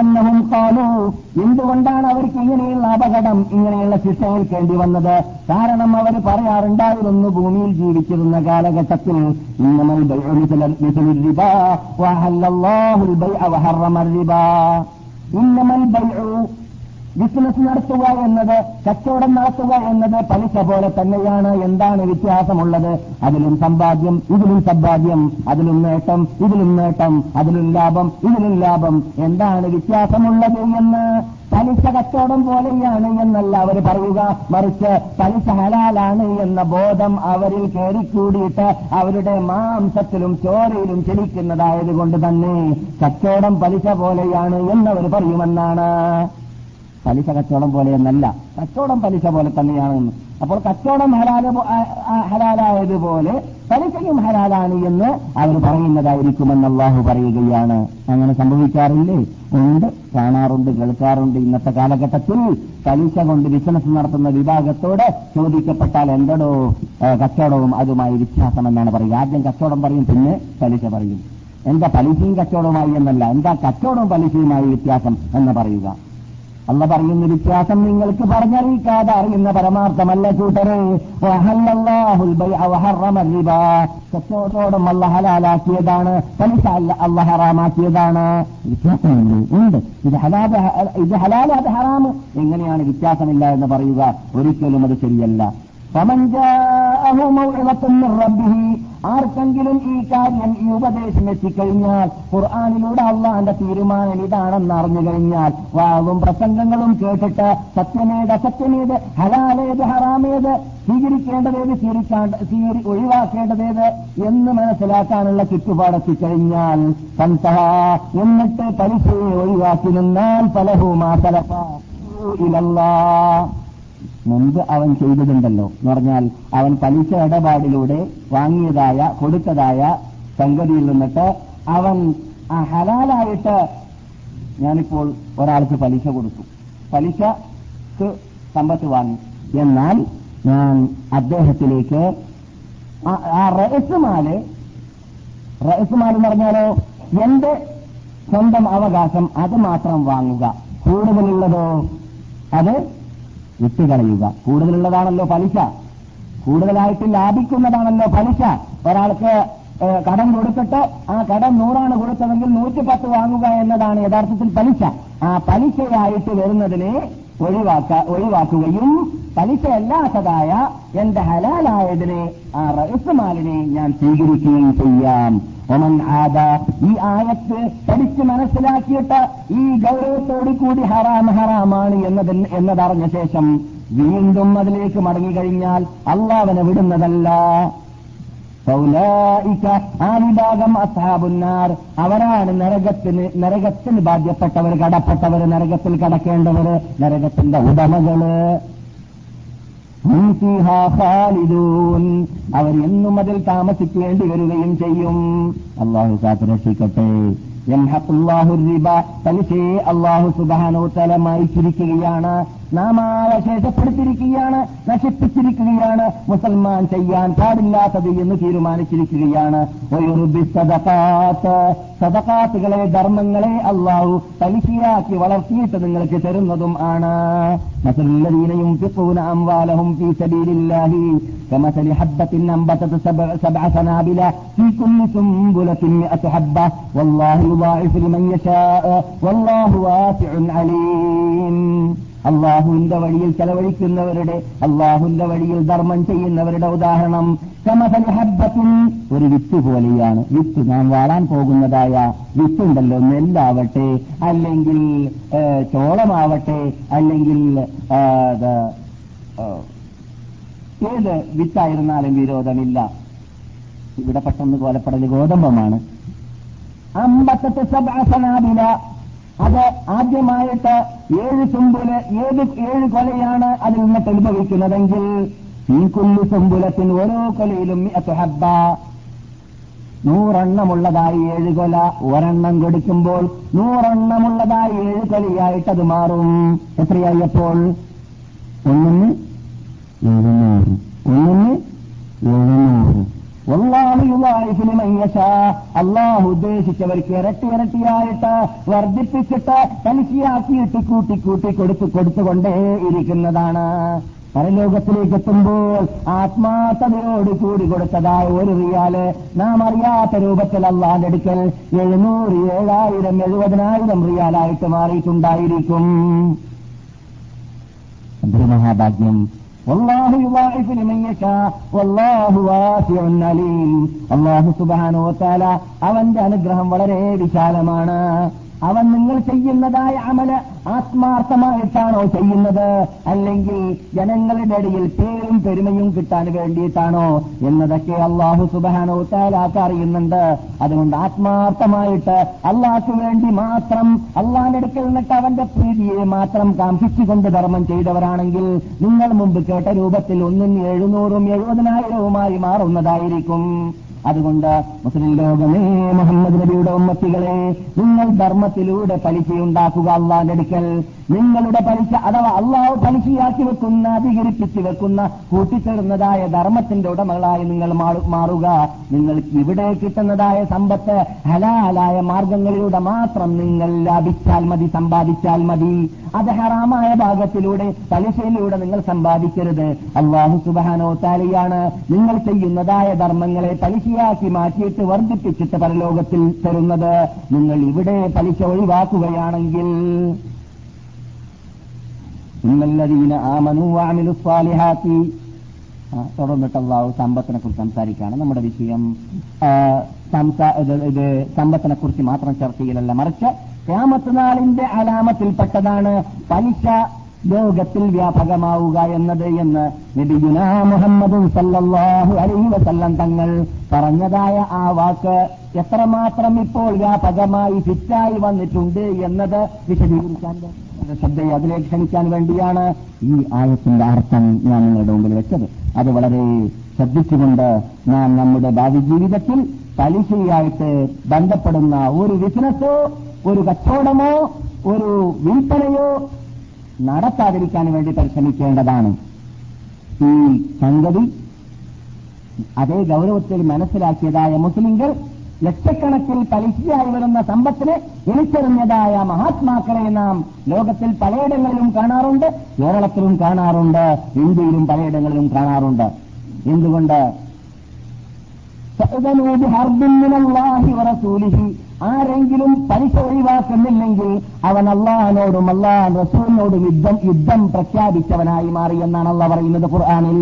അന്നവും കാലു എന്തുകൊണ്ടാണ് അവർക്ക് ഇങ്ങനെയുള്ള അപകടം ഇങ്ങനെയുള്ള ശിക്ഷ ഏൽക്കേണ്ടി വന്നത്? കാരണം അവർ പറയാറുണ്ടായിരുന്നു ഭൂമിയിൽ ജീവിച്ചിരുന്ന കാലഘട്ടത്തിൽ ഇന്നമൽ ഇന്നമൽ ബൈഉ ബിസിനസ് നടത്തുക എന്നത് കച്ചവടം നടത്തുക എന്നത് പലിശ പോലെ തന്നെയാണ്. എന്താണ് വ്യത്യാസമുള്ളത്? അതിലും സമ്പാദ്യം ഇതിലും സമ്പാദ്യം അതിലും നേട്ടം ഇതിലും നേട്ടം അതിലും ലാഭം ഇതിലും ലാഭം. എന്താണ് വ്യത്യാസമുള്ളത് എന്ന്? പലിശ കച്ചവടം പോലെയാണ് എന്നല്ല അവർ പറയുക. മറിച്ച് പലിശ ഹലാലാണ് എന്ന ബോധം അവരിൽ കയറിക്കൂടിയിട്ട് അവരുടെ മാംസത്തിലും ചോരയിലും ചലിക്കുന്നതായതുകൊണ്ട് തന്നെ കച്ചവടം പലിശ പോലെയാണ് എന്നവർ പറയുമെന്നാണ്. പലിശ കച്ചവടം പോലെയെന്നല്ല കച്ചവടം പലിശ പോലെ തന്നെയാണ് അപ്പോൾ കച്ചവടം ഹലാല ഹലാലായതുപോലെ പലിശയും ഹലാലാണ് എന്ന് അവർ പറയുന്നതായിരിക്കുമെന്ന് അള്ളാഹു പറയുകയാണ്. അങ്ങനെ സംഭവിക്കാറില്ലേ? ഉണ്ട് കാണാറുണ്ട് കേൾക്കാറുണ്ട്. ഇന്നത്തെ കാലഘട്ടത്തിൽ പലിശ കൊണ്ട് ബിസിനസ് നടത്തുന്ന വിഭാഗത്തോട് ചോദിക്കപ്പെട്ടാൽ എന്തടോ കച്ചവടവും അതുമായി വ്യത്യാസം എന്നാണ് പറയുക. ആദ്യം കച്ചവടം പറയും പിന്നെ പലിശ പറയും. എന്താ പലിശയും കച്ചവടവുമായി എന്നല്ല എന്താ കച്ചവടവും പലിശയുമായി വ്യത്യാസം എന്ന് പറയുക. അല്ല പറയുന്ന വ്യത്യാസം നിങ്ങൾക്ക് പറഞ്ഞറിയിക്കാതെ അറിയുന്ന പരമാർത്ഥമല്ല കൂട്ടരെ അല്ല ഹലാലാക്കിയതാണ്. പലിശ അല്ല അല്ല ഹറാമാക്കിയതാണ്. വ്യത്യാസമുണ്ട് ഉണ്ട്. ഇത് ഹലാല ഇത് ഹലാലാത് ഹറാമ്. എങ്ങനെയാണ് വ്യത്യാസമില്ല എന്ന് പറയുക? ഒരിക്കലും അത് ശരിയല്ല. ആർക്കെങ്കിലും ഈ കാര്യം ഈ ഉപദേശം എത്തിക്കഴിഞ്ഞാൽ ഖുർആാനിലൂടെ അള്ളാന്റെ തീരുമാനം ഇതാണെന്ന് അറിഞ്ഞു കഴിഞ്ഞാൽ വാവും പ്രസംഗങ്ങളും കേട്ടിട്ട് സത്യമേത് അസത്യമേത് ഹലാലേത് ഹറാമേത് സ്വീകരിക്കേണ്ടതേത് സ്വീകരിക്കാണ്ട് സ്വീകരി ഒഴിവാക്കേണ്ടതേത് എന്ന് മനസ്സിലാക്കാനുള്ള ചുറ്റുപാടെത്തിക്കഴിഞ്ഞാൽ സന്തഹ എന്നിട്ട് പലിശയെ ഒഴിവാക്കി നിന്നാൽ പലഹുമാ തലപ്പ ഇലല്ലാ മുമ്പ് അവൻ ചെയ്തതുണ്ടല്ലോ. എന്ന് പറഞ്ഞാൽ അവൻ പലിശ ഇടപാടിലൂടെ വാങ്ങിയതായ കൊടുത്തതായ സംഗതിയിൽ നിന്നിട്ട് അവൻ ആ ഹലാലായിട്ട് ഞാനിപ്പോൾ ഒരാൾക്ക് പലിശ കൊടുത്തു. പലിശക്ക് സമ്പത്ത് വാങ്ങി. എന്നാൽ ഞാൻ അദ്ദേഹത്തിലേക്ക് ആ റയസുമാൽ റയസുമാൽ എന്ന് പറഞ്ഞാലോ എന്റെ സ്വന്തം അവകാശം അത് മാത്രം വാങ്ങുക. കൂടുതലുള്ളതോ? അത് വിട്ടുകളയുക. കൂടുതലുള്ളതാണല്ലോ പലിശ. കൂടുതലായിട്ട് ലാഭിക്കുന്നതാണല്ലോ പലിശ. ഒരാൾക്ക് കടം കൊടുത്തിട്ട് ആ കടം നൂറാണ് കൊടുത്തതെങ്കിൽ നൂറ്റി പത്ത് വാങ്ങുക എന്നതാണ് യഥാർത്ഥത്തിൽ പലിശ. ആ പലിശയായിട്ട് വരുന്നതിനെ ഒഴിവാക്ക ഒഴിവാക്കുകയും പലിശയല്ലാത്തതായ എന്റെ ഹലാലായതിനെ ആ റഹസ്യമാലിനെ ഞാൻ സ്വീകരിക്കുകയും ചെയ്യാം. ഒമൻ ആദ ഈ ആയത്ത് പഠിച്ച് മനസ്സിലാക്കിയിട്ട് ഈ ഗൗരവത്തോടു കൂടി ഹറാം ഹറാമാണ് എന്നത് എന്നതറിഞ്ഞ ശേഷം വീണ്ടും അതിലേക്ക് മടങ്ങിക്കഴിഞ്ഞാൽ അള്ളാവനെ വിടുന്നതല്ല. ആ വിഭാഗം അസാബുന്നാർ അവരാണ് നരകത്തിന് നരകത്തിൽ ബാധ്യപ്പെട്ടവർ കടപ്പെട്ടവർ നരകത്തിൽ കടക്കേണ്ടവർ നരകത്തിന്റെ ഉടമകൾ. എന്നും അതിൽ താമസിക്കേണ്ടി വരികയും ചെയ്യും. അള്ളാഹു കാത്ത് രക്ഷിക്കട്ടെ. പലിശയെ അള്ളാഹു സുബാനോത്തല മായിച്ചിരിക്കുകയാണ്. നാം ആളെ നശിപ്പിച്ചിരിക്കുകയാണ് മുസൽമാൻ ചെയ്യാൻ പാടില്ലാത്തത് എന്ന് തീരുമാനിച്ചിരിക്കുകയാണ്. സതകാത്തുകളെ ധർമ്മങ്ങളെ അള്ളാഹു തലിശിയാക്കി വളർത്തിയിട്ട് നിങ്ങൾക്ക് തരുന്നതും ആണ്. മസല്ലദീനയും അംവാലഹും ഫീ സബീലില്ലാഹി കമസലി ഹബ്ബത്തിൻ അമ്പത്തത് സബഅ സനാബില ഫീ സുംബുലത്തിൻ മിഅത്ത് ഹബ്ബ വല്ലാഹു യുദാഇഫു ലിമൻ യശാഅ വല്ലാഹു വാസിഉൻ അലീം. അള്ളാഹുവിന്റെ വഴിയിൽ ചെലവഴിക്കുന്നവരുടെ അള്ളാഹുവിന്റെ വഴിയിൽ ധർമ്മം ചെയ്യുന്നവരുടെ ഉദാഹരണം സമതൽ ഹബ്ബത്തിൻ. ഒരു വിത്ത് പോലെയാണ്. വിത്ത് നാം വാടാൻ പോകുന്നതായ വിത്തുണ്ടല്ലോ നെല്ലാവട്ടെ അല്ലെങ്കിൽ ചോളമാവട്ടെ അല്ലെങ്കിൽ ഏത് വിത്തായിരുന്നാലും വിരോധമില്ല. ഇവിടെ പെട്ടെന്ന് കോലപ്പെടൽ ഗോതമ്പമാണ്. അമ്പത്തത്തെ സബാസനാബില അത് ആദ്യമായിട്ട് ഏഴ് തുമ്പുൽ ഏത് ഏഴ് കൊലയാണ് അതിൽ നിന്നിട്ട് അനുഭവിക്കുന്നതെങ്കിൽ ഈ കുല്ലു തുമ്പുലത്തിന് ഓരോ കൊലയിലും ഹബ്ബ. നൂറെണ്ണമുള്ളതായി ഏഴ് കൊല ഒരെണ്ണം കൊടുക്കുമ്പോൾ നൂറെണ്ണമുള്ളതായി ഏഴ് കൊലയായിട്ട് അത് മാറും. എത്രയായി അപ്പോൾ ഒന്നിന് ഒന്നിന് എഴുന്നൂറ് അള്ളാഹു ഉദ്ദേശിച്ചവർക്ക് ഇരട്ടി ഇരട്ടിയായിട്ട് വർദ്ധിപ്പിച്ചിട്ട് പലിശയാക്കിയിട്ട് കൂട്ടി കൂട്ടി കൊടുത്തു കൊടുത്തുകൊണ്ടേ ഇരിക്കുന്നതാണ്. പരലോകത്തിലേക്ക് എത്തുമ്പോൾ ആത്മാർത്ഥതയോട് കൂടി കൊടുത്തതായ ഒരു റിയാൽ നാം അറിയാത്ത രൂപത്തിൽ അള്ളാന്റെ അടുക്കൽ എഴുന്നൂറ് ഏഴായിരം എഴുപതിനായിരം റിയാലായിട്ട് മാറിയിട്ടുണ്ടായിരിക്കും. മഹാഭാഗ്യം. വല്ലാഹു യുളാഇഫു ലിമൻ വല്ലാഹു അല്ലാഹു സുബ്ഹാനഹു വതആല അവന്റെ അനുഗ്രഹം വളരെ വിശാലമാണ്. അവൻ നിങ്ങൾ ചെയ്യുന്നതായ അമൽ ആത്മാർത്ഥമായിട്ടാണോ ചെയ്യുന്നത്? അല്ലെങ്കിൽ ജനങ്ങളുടെ ഇടയിൽ പേരും പെരുമയും കിട്ടാൻ വേണ്ടിയിട്ടാണോ എന്നതൊക്കെ അള്ളാഹു സുബാനോ താലാക്ക് അറിയുന്നുണ്ട്. അതുകൊണ്ട് ആത്മാർത്ഥമായിട്ട് അള്ളാഹ്ക്ക് വേണ്ടി മാത്രം അള്ളാഹിന്റെ അടുക്കൽ നിന്നിട്ട് അവന്റെ പ്രീതിയെ മാത്രം കാംക്ഷിച്ചുകൊണ്ട് ധർമ്മം ചെയ്തവരാണെങ്കിൽ നിങ്ങൾ മുമ്പ് കേട്ട രൂപത്തിൽ ഒന്നിന് എഴുന്നൂറും എഴുപതിനായിരവുമായി മാറുന്നതായിരിക്കും. അതുകൊണ്ട് മുസ്ലിം ലോകമേ മുഹമ്മദ് നബിയുടെ ഉമ്മത്തികളെ നിങ്ങൾ ധർമ്മത്തിലൂടെ പലിശയുണ്ടാക്കുക അള്ളാന്റെ നിങ്ങളുടെ പലിശ അഥവാ അള്ളാഹ് പലിശയാക്കി വെക്കുന്ന അധികരിപ്പിച്ചു വെക്കുന്ന കൂട്ടിച്ചേർന്നതായ ധർമ്മത്തിന്റെ ഉടമകളായി നിങ്ങൾ മാറുക. നിങ്ങൾക്ക് ഇവിടെ കിട്ടുന്നതായ സമ്പത്ത് ഹലാലായ മാർഗങ്ങളിലൂടെ മാത്രം നിങ്ങൾ ലാഭിച്ചാൽ മതി സമ്പാദിച്ചാൽ മതി. അത് ഹറാമായ ഭാഗത്തിലൂടെ പലിശയിലൂടെ നിങ്ങൾ സമ്പാദിക്കരുത്. അള്ളാഹു സുബാനോ താലിയാണ് നിങ്ങൾ ചെയ്യുന്നതായ ധർമ്മങ്ങളെ പലിശയാക്കി മാറ്റിയിട്ട് വർദ്ധിപ്പിച്ചിട്ട് പരലോകത്തിൽ തരുന്നത് നിങ്ങൾ ഇവിടെ പലിശ ഒഴിവാക്കുകയാണെങ്കിൽ. ഇന്നല്ലതീന ആമനു മനുവാമിനു സ്വാലിഹാത്തി. ആ, തുടർന്നിട്ട് അള്ളാഹു സമ്പത്തിനെ കുറിച്ച് സംസാരിക്കുകയാണ്. നമ്മുടെ വിഷയം ആ, ഇത് സമ്പത്തിനെ കുറിച്ച് മാത്രം ചർച്ച ചെയ്യലല്ല മറിച്ച് ക്യാമത്ത് നാളിന്റെ അലാമത്തിൽപ്പെട്ടതാണ് പലിശ ലോകത്തിൽ വ്യാപകമാവുക എന്നത് എന്ന് നബിയുന മുഹമ്മദ് സല്ലാഹു അലൈഹി വസല്ലം തങ്ങൾ പറഞ്ഞതായ ആ വാക്ക് എത്രമാത്രം ഇപ്പോൾ വ്യാപകമായി ഫിറ്റായി വന്നിട്ടുണ്ട് എന്നത് വിശദീകരിക്കാൻ ശ്രദ്ധയെ അതിലേക്ക് ക്ഷണിക്കാൻ വേണ്ടിയാണ് ഈ ആയത്തിന്റെ അർത്ഥം ഞാൻ നിങ്ങളുടെ മുമ്പിൽ വെച്ചത്. അത് വളരെ ശ്രദ്ധിച്ചുകൊണ്ട് നാം നമ്മുടെ ഭാവി ജീവിതത്തിൽ പലിശയായിട്ട് ബന്ധപ്പെടുന്ന ഒരു ബിസിനസ്സോ ഒരു കച്ചവടമോ ഒരു വിൽപ്പനയോ നടത്താതിരിക്കാൻ വേണ്ടി പരിശ്രമിക്കേണ്ടതാണ്. ഈ സംഗതി അതേ ഗൗരവത്തിൽ മനസ്സിലാക്കിയതായ മുസ്ലിംകൾ ലക്ഷക്കണക്കിൽ പലിശയായി വരുന്ന സമ്പത്തിന് എണിച്ചെറിഞ്ഞതായ മഹാത്മാക്കളെ നാം ലോകത്തിൽ പലയിടങ്ങളിലും കാണാറുണ്ട് കേരളത്തിലും കാണാറുണ്ട് ഇന്ത്യയിലും പലയിടങ്ങളിലും കാണാറുണ്ട്. എന്തുകൊണ്ട്? ആരെങ്കിലും പലിശ ഒഴിവാക്കുന്നില്ലെങ്കിൽ അവൻ അള്ളാഹനോടും അള്ളാഹ് റസൂലിനോടും യുദ്ധം യുദ്ധം പ്രഖ്യാപിച്ചവനായി മാറി എന്നാണ് അള്ളാഹ് പറയുന്നത് ഖുർആാനിൽ.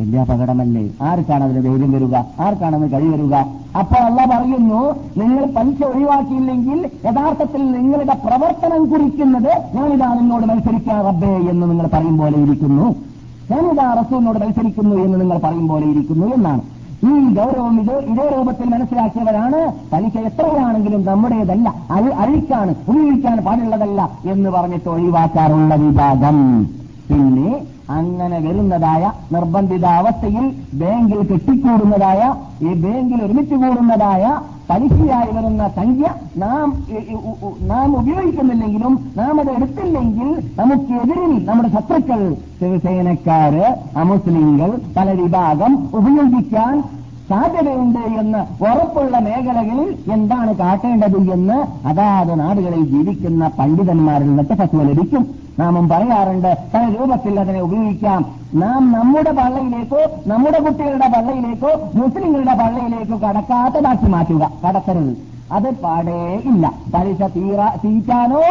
വലിയ അപകടമല്ലേ? ആർക്കാണ് അതിന് ധൈര്യം വരിക? ആർക്കാണതിന് കഴി വരിക? അപ്പോൾ അല്ല പറയുന്നു നിങ്ങൾ പലിശ ഒഴിവാക്കിയില്ലെങ്കിൽ യഥാർത്ഥത്തിൽ നിങ്ങളുടെ പ്രവർത്തനം കുറിക്കുന്നത് ഞാനിതാ നിന്നോട് മത്സരിക്കാൻ റബ്ബേ എന്ന് നിങ്ങൾ പറയും പോലെ ഇരിക്കുന്നു. ഞാനിതാ റസൂലിനോട് മത്സരിക്കുന്നു എന്ന് നിങ്ങൾ പറയും പോലെ ഇരിക്കുന്നു എന്നാണ്. ഈ ഗൗരവം ഇത് ഇതേ രൂപത്തിൽ മനസ്സിലാക്കിയവരാണ്. പലിശ എത്രയാണെങ്കിലും നമ്മുടേതല്ല. അഴിക്കാണ് ഉപയോഗിക്കാൻ പാടുള്ളതല്ല എന്ന് പറഞ്ഞിട്ട് ഒഴിവാക്കാറുള്ള വിഭാഗം. പിന്നെ അങ്ങനെ വരുന്നതായ നിർബന്ധിത അവസ്ഥയിൽ ബാങ്കിൽ കെട്ടിക്കൂടുന്നതായ ഈ ബാങ്കിൽ ഒരുമിച്ച് കൂടുന്നതായ പലിശയായി വരുന്ന സംഖ്യ നാം നാം ഉപയോഗിക്കുന്നില്ലെങ്കിലും നാം അത് എടുത്തില്ലെങ്കിൽ നമുക്ക് എതിരിൽ നമ്മുടെ ശത്രുക്കൾ ശിവസേനക്കാര് അമുസ്ലിങ്ങൾ പല വിഭാഗം ഉപയോഗിക്കാൻ സാധ്യതയുണ്ട് എന്ന് ഉറപ്പുള്ള മേഖലകളിൽ എന്താണ് കാട്ടേണ്ടത് എന്ന് അതാത് നാടുകളിൽ ജീവിക്കുന്ന പണ്ഡിതന്മാരിൽ നിന്നൊക്കെ ഫത്വ ലഭിക്കും. നാമും പറയാറുണ്ട് പല രൂപത്തിൽ അതിനെ ഉപയോഗിക്കാം. നാം നമ്മുടെ പള്ളയിലേക്കോ നമ്മുടെ കുട്ടികളുടെ പള്ളയിലേക്കോ മുസ്ലിങ്ങളുടെ പള്ളയിലേക്കോ കടക്കാത്തതാക്കി മാറ്റുക. കടക്കരുത് അത് പാടേ ഇല്ല. പലിശ തീറ തീറ്റാനോ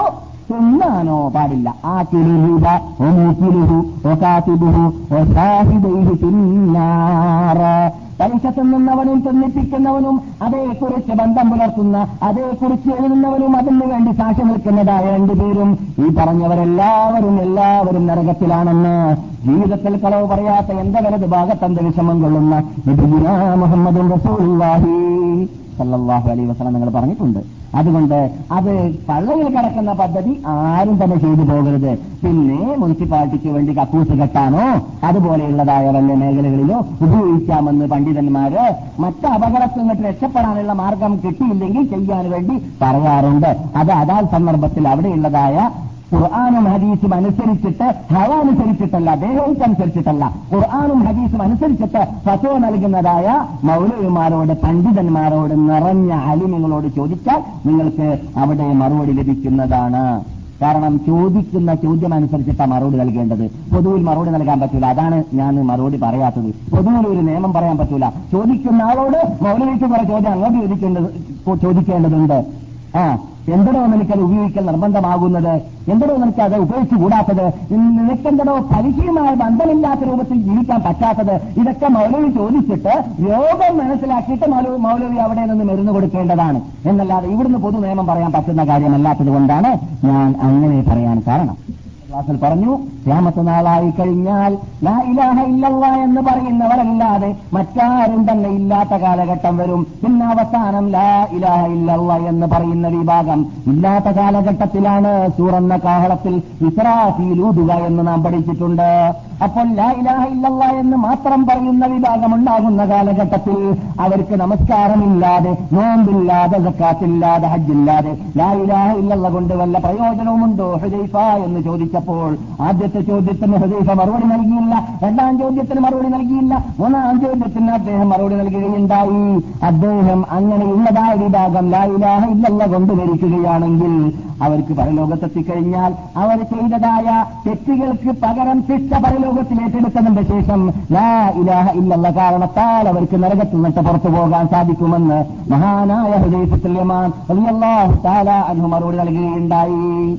തിന്നാനോ പാടില്ല? ആ കിലുഹുബ ഓ മൂക്കിലുഹു ഓ കാത്തിബുഹു ഓ ഷാഹിദൈഹു തിന്നാറ പലിശ തിന്നുന്നവനും തിന്നിപ്പിക്കുന്നവനും അതേക്കുറിച്ച് ബന്ധം പുലർത്തുന്ന അതേക്കുറിച്ച് എഴുതുന്നവനും അതിനു വേണ്ടി സാക്ഷി നിൽക്കുന്നതായ രണ്ടുപേരും ഈ പറഞ്ഞവരെല്ലാവരും എല്ലാവരും നരകത്തിലാണെന്ന് ജീവിതത്തിൽ കളവ് പറയാത്ത എന്റെ വലത് വിഷമം കൊള്ളുന്ന മുഹമ്മദും റസൂലുള്ളാഹി. സല്ലല്ലാഹു അലൈ വസല്ലം നിങ്ങൾ പറഞ്ഞിട്ടുണ്ട്. അതുകൊണ്ട് അത് പള്ളയിൽ കിടക്കുന്ന പദ്ധതി ആരും തന്നെ ചെയ്തു പോകരുത്. പിന്നെ മുനിസിപ്പാലിറ്റിക്ക് വേണ്ടി കക്കൂസ് കെട്ടാനോ അതുപോലെയുള്ളതായ വല്ല മേഖലകളിലോ ഉപയോഗിക്കാമെന്ന് പണ്ഡിതന്മാര് മറ്റ് അപകടത്തിൽ രക്ഷപ്പെടാനുള്ള മാർഗം കിട്ടിയില്ലെങ്കിൽ ചെയ്യാൻ വേണ്ടി പറയാറുണ്ട്. അത് അതാ സന്ദർഭത്തിൽ അവിടെയുള്ളതായ ഖുർആാനും ഹദീസും അനുസരിച്ചിട്ട് ഹവ അനുസരിച്ചിട്ടല്ല ദേഹവും അനുസരിച്ചിട്ടല്ല ഖുർആാനും ഹദീസും അനുസരിച്ചിട്ട് ഫസോ നൽകുന്നതായ മൗലവിമാരോട് പണ്ഡിതന്മാരോട് നിറഞ്ഞ അലിമിങ്ങളോട് ചോദിച്ചാൽ നിങ്ങൾക്ക് അവിടെ മറുപടി ലഭിക്കുന്നതാണ്. കാരണം ചോദിക്കുന്ന ചോദ്യം അനുസരിച്ചിട്ടാണ് മറുപടി നൽകേണ്ടത്. പൊതുവിൽ മറുപടി നൽകാൻ പറ്റൂല. അതാണ് ഞാൻ മറുപടി പറയാത്തത്. പൊതുവിൽ ഒരു നിയമം പറയാൻ പറ്റൂല. ചോദിക്കുന്ന ആളോട് മൗലവിക്ക് കുറെ ചോദ്യം അങ്ങോട്ട് ചോദിക്കേണ്ടത് ചോദിക്കേണ്ടതുണ്ട്. ആ എന്തടോ നിനക്കത് ഉപയോഗിക്കൽ നിർബന്ധമാകുന്നത്? എന്തടോ നിനക്ക് അത് ഉപയോഗിച്ചുകൂടാത്തത് നിനക്കെന്തടോ പരിചയമായ ബന്ധമില്ലാത്ത രൂപത്തിൽ ജീവിക്കാൻ പറ്റാത്തത്? ഇതൊക്കെ മൗലവി ചോദിച്ചിട്ട് രോഗം മനസ്സിലാക്കിയിട്ട് മൗലവി മൗലവി അവിടെ നിന്ന് മരുന്ന് കൊടുക്കേണ്ടതാണ്. എന്നല്ലാതെ ഇവിടുന്ന് പൊതു നിയമം പറയാൻ പറ്റുന്ന കാര്യമല്ലാത്തത് കൊണ്ടാണ് ഞാൻ അങ്ങനെ പറയാൻ കാരണം. ക്ലാസ്സിൽ പറഞ്ഞു ക്യാമത്ത് നാളായി കഴിഞ്ഞാൽ ലാ ഇലാഹ ഇല്ലല്ല എന്ന് പറയുന്നവരല്ലാതെ മറ്റാരും തന്നെ ഇല്ലാത്ത കാലഘട്ടം വരും. പിന്നെ അവസാനം ലാ ഇലാഹ ഇല്ലല്ല എന്ന് പറയുന്ന വിഭാഗം ഇല്ലാത്ത കാലഘട്ടത്തിലാണ് സൂറന്ന കാഹളത്തിൽ ഇസ്രാഫീലൂതുക എന്ന് നാം പഠിച്ചിട്ടുണ്ട്. അപ്പോൾ ലാ ഇലാഹ ഇല്ലല്ല എന്ന് മാത്രം പറയുന്ന വിഭാഗം ഉണ്ടാകുന്ന കാലഘട്ടത്തിൽ അവർക്ക് നമസ്കാരമില്ലാതെ നോമ്പില്ലാതെ സക്കാത്തില്ലാതെ ഹജ്ജില്ലാതെ ലാ ഇലാഹ ഇല്ലല്ല കൊണ്ട് വല്ല പ്രയോജനവുമുണ്ടോ ഹുദൈഫ എന്ന് ചോദിച്ചപ്പോൾ ആദ്യത്തെ ചോദ്യത്തിന് ഹുദൈഫ മറുപടി നൽകിയില്ല രണ്ടാം ചോദ്യത്തിന് മറുപടി നൽകിയില്ല മൂന്നാം ചോദ്യത്തിന് അദ്ദേഹം മറുപടി നൽകുകയുണ്ടായി. അദ്ദേഹം അങ്ങനെയുള്ളതായ വിഭാഗം ലാ ഇലാഹ ഇല്ലല്ല കൊണ്ടുവരിക്കുകയാണെങ്കിൽ അവർക്ക് പരലോകത്തെത്തിക്കഴിഞ്ഞാൽ അവർ ചെയ്തതായ തെറ്റുകൾക്ക് പകരം ശിക്ഷ പരലോകത്തിൽ ഏറ്റെടുത്തതിന്റെ ശേഷം ലാ ഇലാഹ ഇല്ലെന്ന കാരണത്താൽ അവർക്ക് നരകത്തിൽ നിന്നിട്ട് പുറത്തു പോകാൻ സാധിക്കുമെന്ന് മഹാനായ ഹൃദയത്തുല്യമാൻ താല അനു മറുപടി നൽകുകയുണ്ടായി.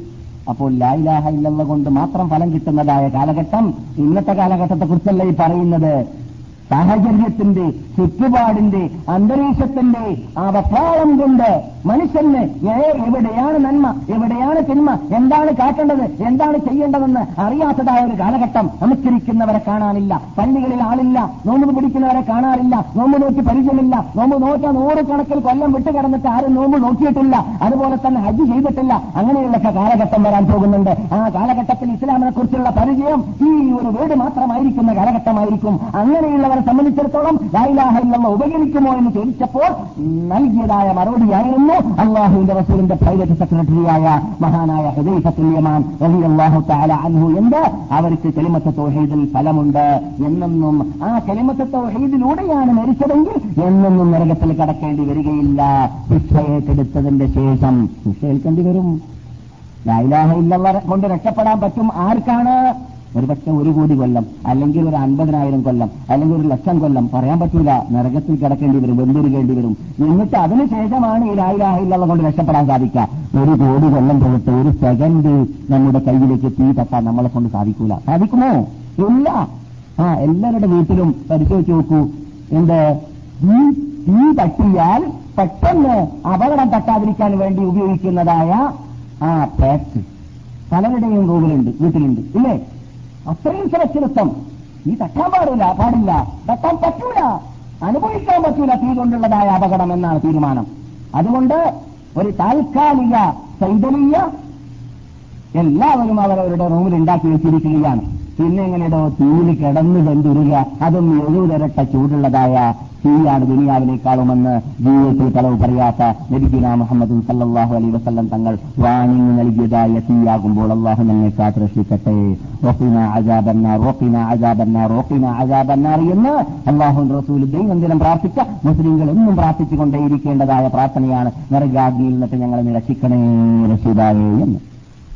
അപ്പോൾ ലായിലാഹ ഇല്ലെന്ന കൊണ്ട് മാത്രം ഫലം കിട്ടുന്നതായ കാലഘട്ടം ഇന്നത്തെ കാലഘട്ടത്തെ കുറിച്ചല്ല ഈ പറയുന്നത്? സാഹചര്യത്തിന്റെ ചുറ്റുപാടിന്റെ അന്തരീക്ഷത്തിന്റെ ആ കൊണ്ട് മനുഷ്യന് എവിടെയാണ് നന്മ എവിടെയാണ് തിന്മ എന്താണ് കാട്ടേണ്ടത് എന്താണ് ചെയ്യേണ്ടതെന്ന് അറിയാത്തതായ ഒരു കാലഘട്ടം നമസ്കരിക്കുന്നവരെ കാണാനില്ല. പള്ളികളിൽ ആളില്ല നോമ്പ് പിടിക്കുന്നവരെ കാണാറില്ല നോമ്പ് നോക്കി പരിചയമില്ല നോമ്പ് നോറ്റ നൂറുകണക്കിൽ കൊല്ലം വിട്ട് കിടന്നിട്ട് ആരും നോമ്പ് നോക്കിയിട്ടില്ല അതുപോലെ തന്നെ ഹജ്ജ് ചെയ്തിട്ടില്ല അങ്ങനെയുള്ള കാലഘട്ടം വരാൻ പോകുന്നുണ്ട്. ആ കാലഘട്ടത്തിൽ ഇസ്ലാമിനെ കുറിച്ചുള്ള പരിചയം ഈ ഒരു വീട് മാത്രമായിരിക്കുന്ന കാലഘട്ടമായിരിക്കും. അങ്ങനെയുള്ളവരെ സംബന്ധിച്ചിടത്തോളം ലായിലാഹ ഉപകരിക്കുമോ എന്ന് ചോദിച്ചപ്പോൾ നൽകിയതായ മറുപടിയായിരുന്നു അള്ളാഹുവിന്റെ റസൂലിന്റെ പ്രൈവറ്റ് സെക്രട്ടറിയായ മഹാനായ ഹൃദയസത്തുല്യമാൻ അള്ളാഹു താല അൻഹു എന്ത് അവർക്ക് കെളിമത്ത തോഹീദിൽ ഫലമുണ്ട് എന്നെന്നും ആ കെളിമത്ത തോഹീദിലൂടെയാണ് മരിച്ചതെങ്കിൽ എന്നെന്നും നരകത്തിൽ കടക്കേണ്ടി വരികയില്ല. ശിക്ഷ ഏറ്റെടുത്തതിന്റെ ശേഷം ശിക്ഷ ഏൽക്കേണ്ടി വരും ലൈലാഹ ഇല്ലവർ കൊണ്ട് രക്ഷപ്പെടാൻ പറ്റും ആർക്കാണ്? ഒരുപക്ഷെ ഒരു കോടി കൊല്ലം അല്ലെങ്കിൽ ഒരു അൻപതിനായിരം കൊല്ലം അല്ലെങ്കിൽ ഒരു ലക്ഷം കൊല്ലം പറയാൻ പറ്റൂല. നരകത്തിൽ കിടക്കേണ്ടി വരും വെന്തുരുകേണ്ടി വരും. എന്നിട്ട് അതിനുശേഷമാണ് ഈ ഇല്ലവ കൊണ്ട് രക്ഷപ്പെടാൻ സാധിക്കുക. ഒരു കോടി കൊല്ലം പോയിട്ട് ഒരു സെക്കൻഡ് നമ്മുടെ കയ്യിലേക്ക് തീ തട്ടാൻ നമ്മളെ കൊണ്ട് സാധിക്കൂല. സാധിക്കുമോ? ഇല്ല. ആ എല്ലാവരുടെ വീട്ടിലും പരിശോധിച്ച് നോക്കൂ. എന്ത്? തീ തട്ടിയാൽ പെട്ടെന്ന് അപകടം തട്ടാതിരിക്കാൻ വേണ്ടി ഉപയോഗിക്കുന്നതായ ആ പാക്ക് പലരുടെയും റൂമിലുണ്ട് വീട്ടിലുണ്ട്. ഇല്ലേ? അത്രയും സുരക്ഷിതത്വം നീ തട്ടാൻ പാടില്ല പാടില്ല. തട്ടാൻ പറ്റൂല. അനുഭവിക്കാൻ പറ്റൂല തീ കൊണ്ടുള്ളതായ അപകടം എന്നാണ് തീരുമാനം. അതുകൊണ്ട് ഒരു താൽക്കാലിക സൈതലീയ എല്ലാവരും അവരവരുടെ റൂമിൽ ഉണ്ടാക്കി വെച്ചിരിക്കുകയാണ്. പിന്നെ തീയിൽ കിടന്നു വെന്തുരുക. അതും എഴുപതിരട്ട ചൂടുള്ളതായ തീയാണ് ദുനിയാവിനേക്കാളുമെന്ന് ജീവിതത്തിൽ കളവ് പറയാത്ത നബിഗുന മുഹമ്മദ് സല്ലാഹു അലൈ വസ്ലം തങ്ങൾ വാണിങ് നൽകിയതായ തീയാകുമ്പോൾ അള്ളാഹു നമ്മെ കാത്തുരക്ഷിക്കട്ടെ. റോപ്പിന അജാബന്ന റോപ്പിന അജാബന്ന റോപ്പിന അജാബന്നാർ എന്ന് അള്ളാഹു റസൂൽ ദൈനംദിനം പ്രാർത്ഥിച്ച മുസ്ലിങ്ങൾ എന്നും പ്രാർത്ഥിച്ചുകൊണ്ടേയിരിക്കേണ്ടതായ പ്രാർത്ഥനയാണ്. നരകാഗ്നിയിൽ നിന്നിട്ട് ഞങ്ങളെ നിരക്ഷിക്കണേ രക്ഷിതാവേ എന്ന്.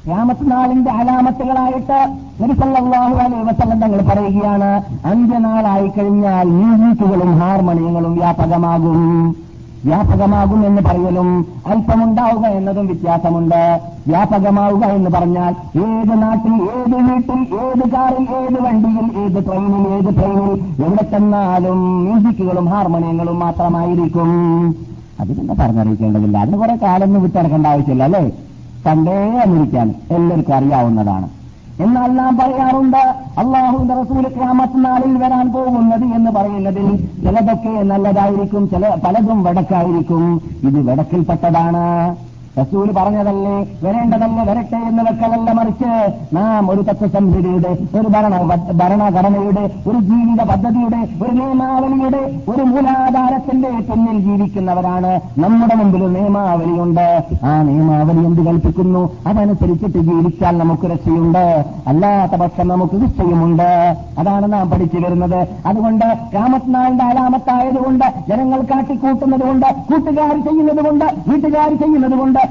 ക്യാമത്ത് നാളിന്റെ അലാമത്തുകളായിട്ട് നബിസല്ലാഹു അലൈ വസല്ലം തങ്ങൾ പറയുകയാണ് അന്ത്യനാളായി കഴിഞ്ഞാൽ മ്യൂസിക്കുകളും ഹാർമോണിയങ്ങളും വ്യാപകമാകും. വ്യാപകമാകും എന്ന് പറയലും അല്പമുണ്ടാവുക എന്നതും വ്യത്യാസമുണ്ട്. വ്യാപകമാവുക എന്ന് പറഞ്ഞാൽ ഏത് നാട്ടിൽ ഏത് വീട്ടിൽ ഏത് കാറിൽ ഏത് വണ്ടിയിൽ ഏത് ട്രെയിനിൽ ഏത് ട്രെയിനിൽ എവിടെ ചെന്നാലും മ്യൂസിക്കുകളും ഹാർമോണിയങ്ങളും മാത്രമായിരിക്കും. അത് പിന്നെ പറഞ്ഞറിയിക്കേണ്ടതില്ല. അതിന് കുറെ കാലൊന്നും വിട്ടിറക്കേണ്ട ആവശ്യമില്ല അല്ലേ? പണ്ടേ അമേരിക്കാൻ എല്ലാവർക്കും അറിയാവുന്നതാണ്. എന്നാൽ നാം പറയാറുണ്ട് അള്ളാഹുവിന്റെ റസൂൽ ക്യാമത്ത് നാളിൽ വരാൻ പോകുന്നത് എന്ന് പറയുന്നതിൽ ചിലതൊക്കെ നല്ലതായിരിക്കും ചില പലതും വടക്കായിരിക്കും. ഇത് വടക്കിൽപ്പെട്ടതാണ്. റസൂൽ പറഞ്ഞതല്ലേ? വരേണ്ടതല്ല? വരട്ടെ എന്ന് വെക്കലല്ല മറിച്ച്. നാം ഒരു തത്വസംഹിതയുടെ ഒരു ഭരണ ഭരണഘടനയുടെ ഒരു ജീവിത പദ്ധതിയുടെ ഒരു നിയമാവലിയുടെ ഒരു മൂലാധാരത്തിന്റെ പിന്നിൽ ജീവിക്കുന്നവരാണ് നമ്മുടെ മുമ്പിൽ നിയമാവലിയുണ്ട്. ആ നിയമാവലി എന്ത് കൽപ്പിക്കുന്നു? അതനുസരിച്ചിട്ട് ജീവിച്ചാൽ നമുക്ക് രക്ഷയുണ്ട്. അല്ലാത്ത പക്ഷം നമുക്ക് നിശ്ചയമുണ്ട് അതാണ് നാം പഠിച്ചു വരുന്നത്. അതുകൊണ്ട് രാമത്നാളിന്റെ അലാമത്തായതുകൊണ്ട് ജനങ്ങൾ കാട്ടിക്കൂട്ടുന്നത് കൊണ്ട് കൂട്ടുകാർ ചെയ്യുന്നത് കൊണ്ട് വീട്ടുകാർ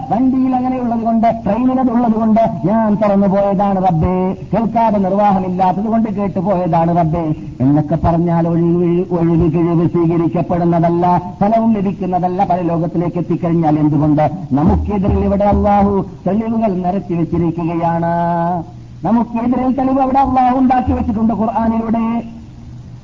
വണ്ടിയിൽ അങ്ങനെയുള്ളത് കൊണ്ട് ട്രെയിനിലതുള്ളത് കൊണ്ട് ഞാൻ തുറന്നു പോയതാണ് റബ്ബേ. കേൾക്കാതെ നിർവാഹമില്ലാത്തത് കൊണ്ട് കേട്ടുപോയതാണ് റബ്ബേ. എന്നൊക്കെ പറഞ്ഞാൽ ഒഴിവ് ഒഴിവ് കിഴിവ് സ്വീകരിക്കപ്പെടുന്നതല്ല ഫലവും ലഭിക്കുന്നതല്ല പല ലോകത്തിലേക്ക് എത്തിക്കഴിഞ്ഞാൽ എന്തുകൊണ്ട്? നമുക്കെതിരിൽ ഇവിടെ അള്ളാഹു തെളിവുകൾ നിരത്തി വെച്ചിരിക്കുകയാണ്. നമുക്കെതിരിൽ തെളിവ് അവിടെ അള്ളാഹു ഉണ്ടാക്കി വെച്ചിട്ടുണ്ട് ഖുർആാനിലൂടെ.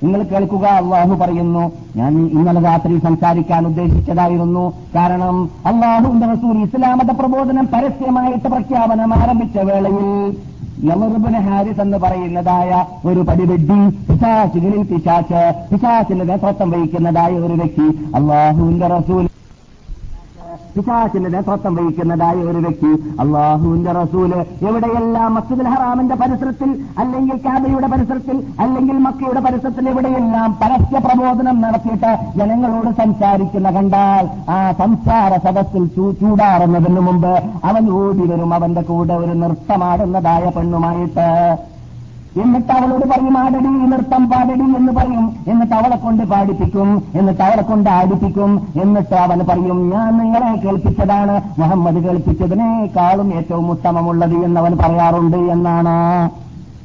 നിങ്ങൾ കേൾക്കുക അള്ളാഹു പറയുന്നു. ഞാൻ ഇന്നലെ രാത്രി സംസാരിക്കാൻ ഉദ്ദേശിച്ചതായിരുന്നു. കാരണം അള്ളാഹുവിന്റെ റസൂൽ ഇസ്ലാമത പ്രബോധനം പരസ്യമായിട്ട് പ്രഖ്യാപനം ആരംഭിച്ച വേളയിൽ യമറുബിന് ഹാരിസ് എന്ന് പറയുന്നതായ ഒരു പടിവെഡ്ഡി പിശാച്ചുകളിൽ പിശാച്ച് പിശാച്ചിന് നേതൃത്വം വഹിക്കുന്നതായ ഒരു വ്യക്തി അള്ളാഹുവിന്റെ റസൂൽ പിശാച്ചിന്റെ നേതൃത്വം വഹിക്കുന്നതായ ഒരു വ്യക്തി അള്ളാഹുവിന്റെ റസൂൽ എവിടെയെല്ലാം മസ്ജിദുൽ ഹറാമിന്റെ പരിസരത്തിൽ അല്ലെങ്കിൽ കാബയുടെ പരിസരത്തിൽ അല്ലെങ്കിൽ മക്കയുടെ പരിസരത്തിൽ എവിടെയെല്ലാം പരസ്യ പ്രബോധനം നടത്തിയിട്ട് ജനങ്ങളോട് സംസാരിക്കുന്ന കണ്ടാൽ ആ സംസാര സദസ്സിൽ ചൂടാറുന്നതിന് മുമ്പ് അവൻ ഓടി വരും അവന്റെ കൂടെ ഒരു നൃത്തമാടുന്നതായ പെണ്ണുമായിട്ട്. എന്നിട്ട് അവളോട് പറയും ആടടി നൃത്തം പാടടി എന്ന് പറയും. എന്നിട്ട് അവളെ കൊണ്ട് പാടിപ്പിക്കും. എന്നിട്ട് അവളെ കൊണ്ട് ആടിപ്പിക്കും. എന്നിട്ട് അവൻ പറയും ഞാൻ നിങ്ങളെ കേൾപ്പിച്ചതാണ്. മുഹമ്മദ് കേൾപ്പിച്ചതിനേക്കാളും ഏറ്റവും ഉത്തമമുള്ളത് എന്നവൻ പറയാറുണ്ട് എന്നാണ്.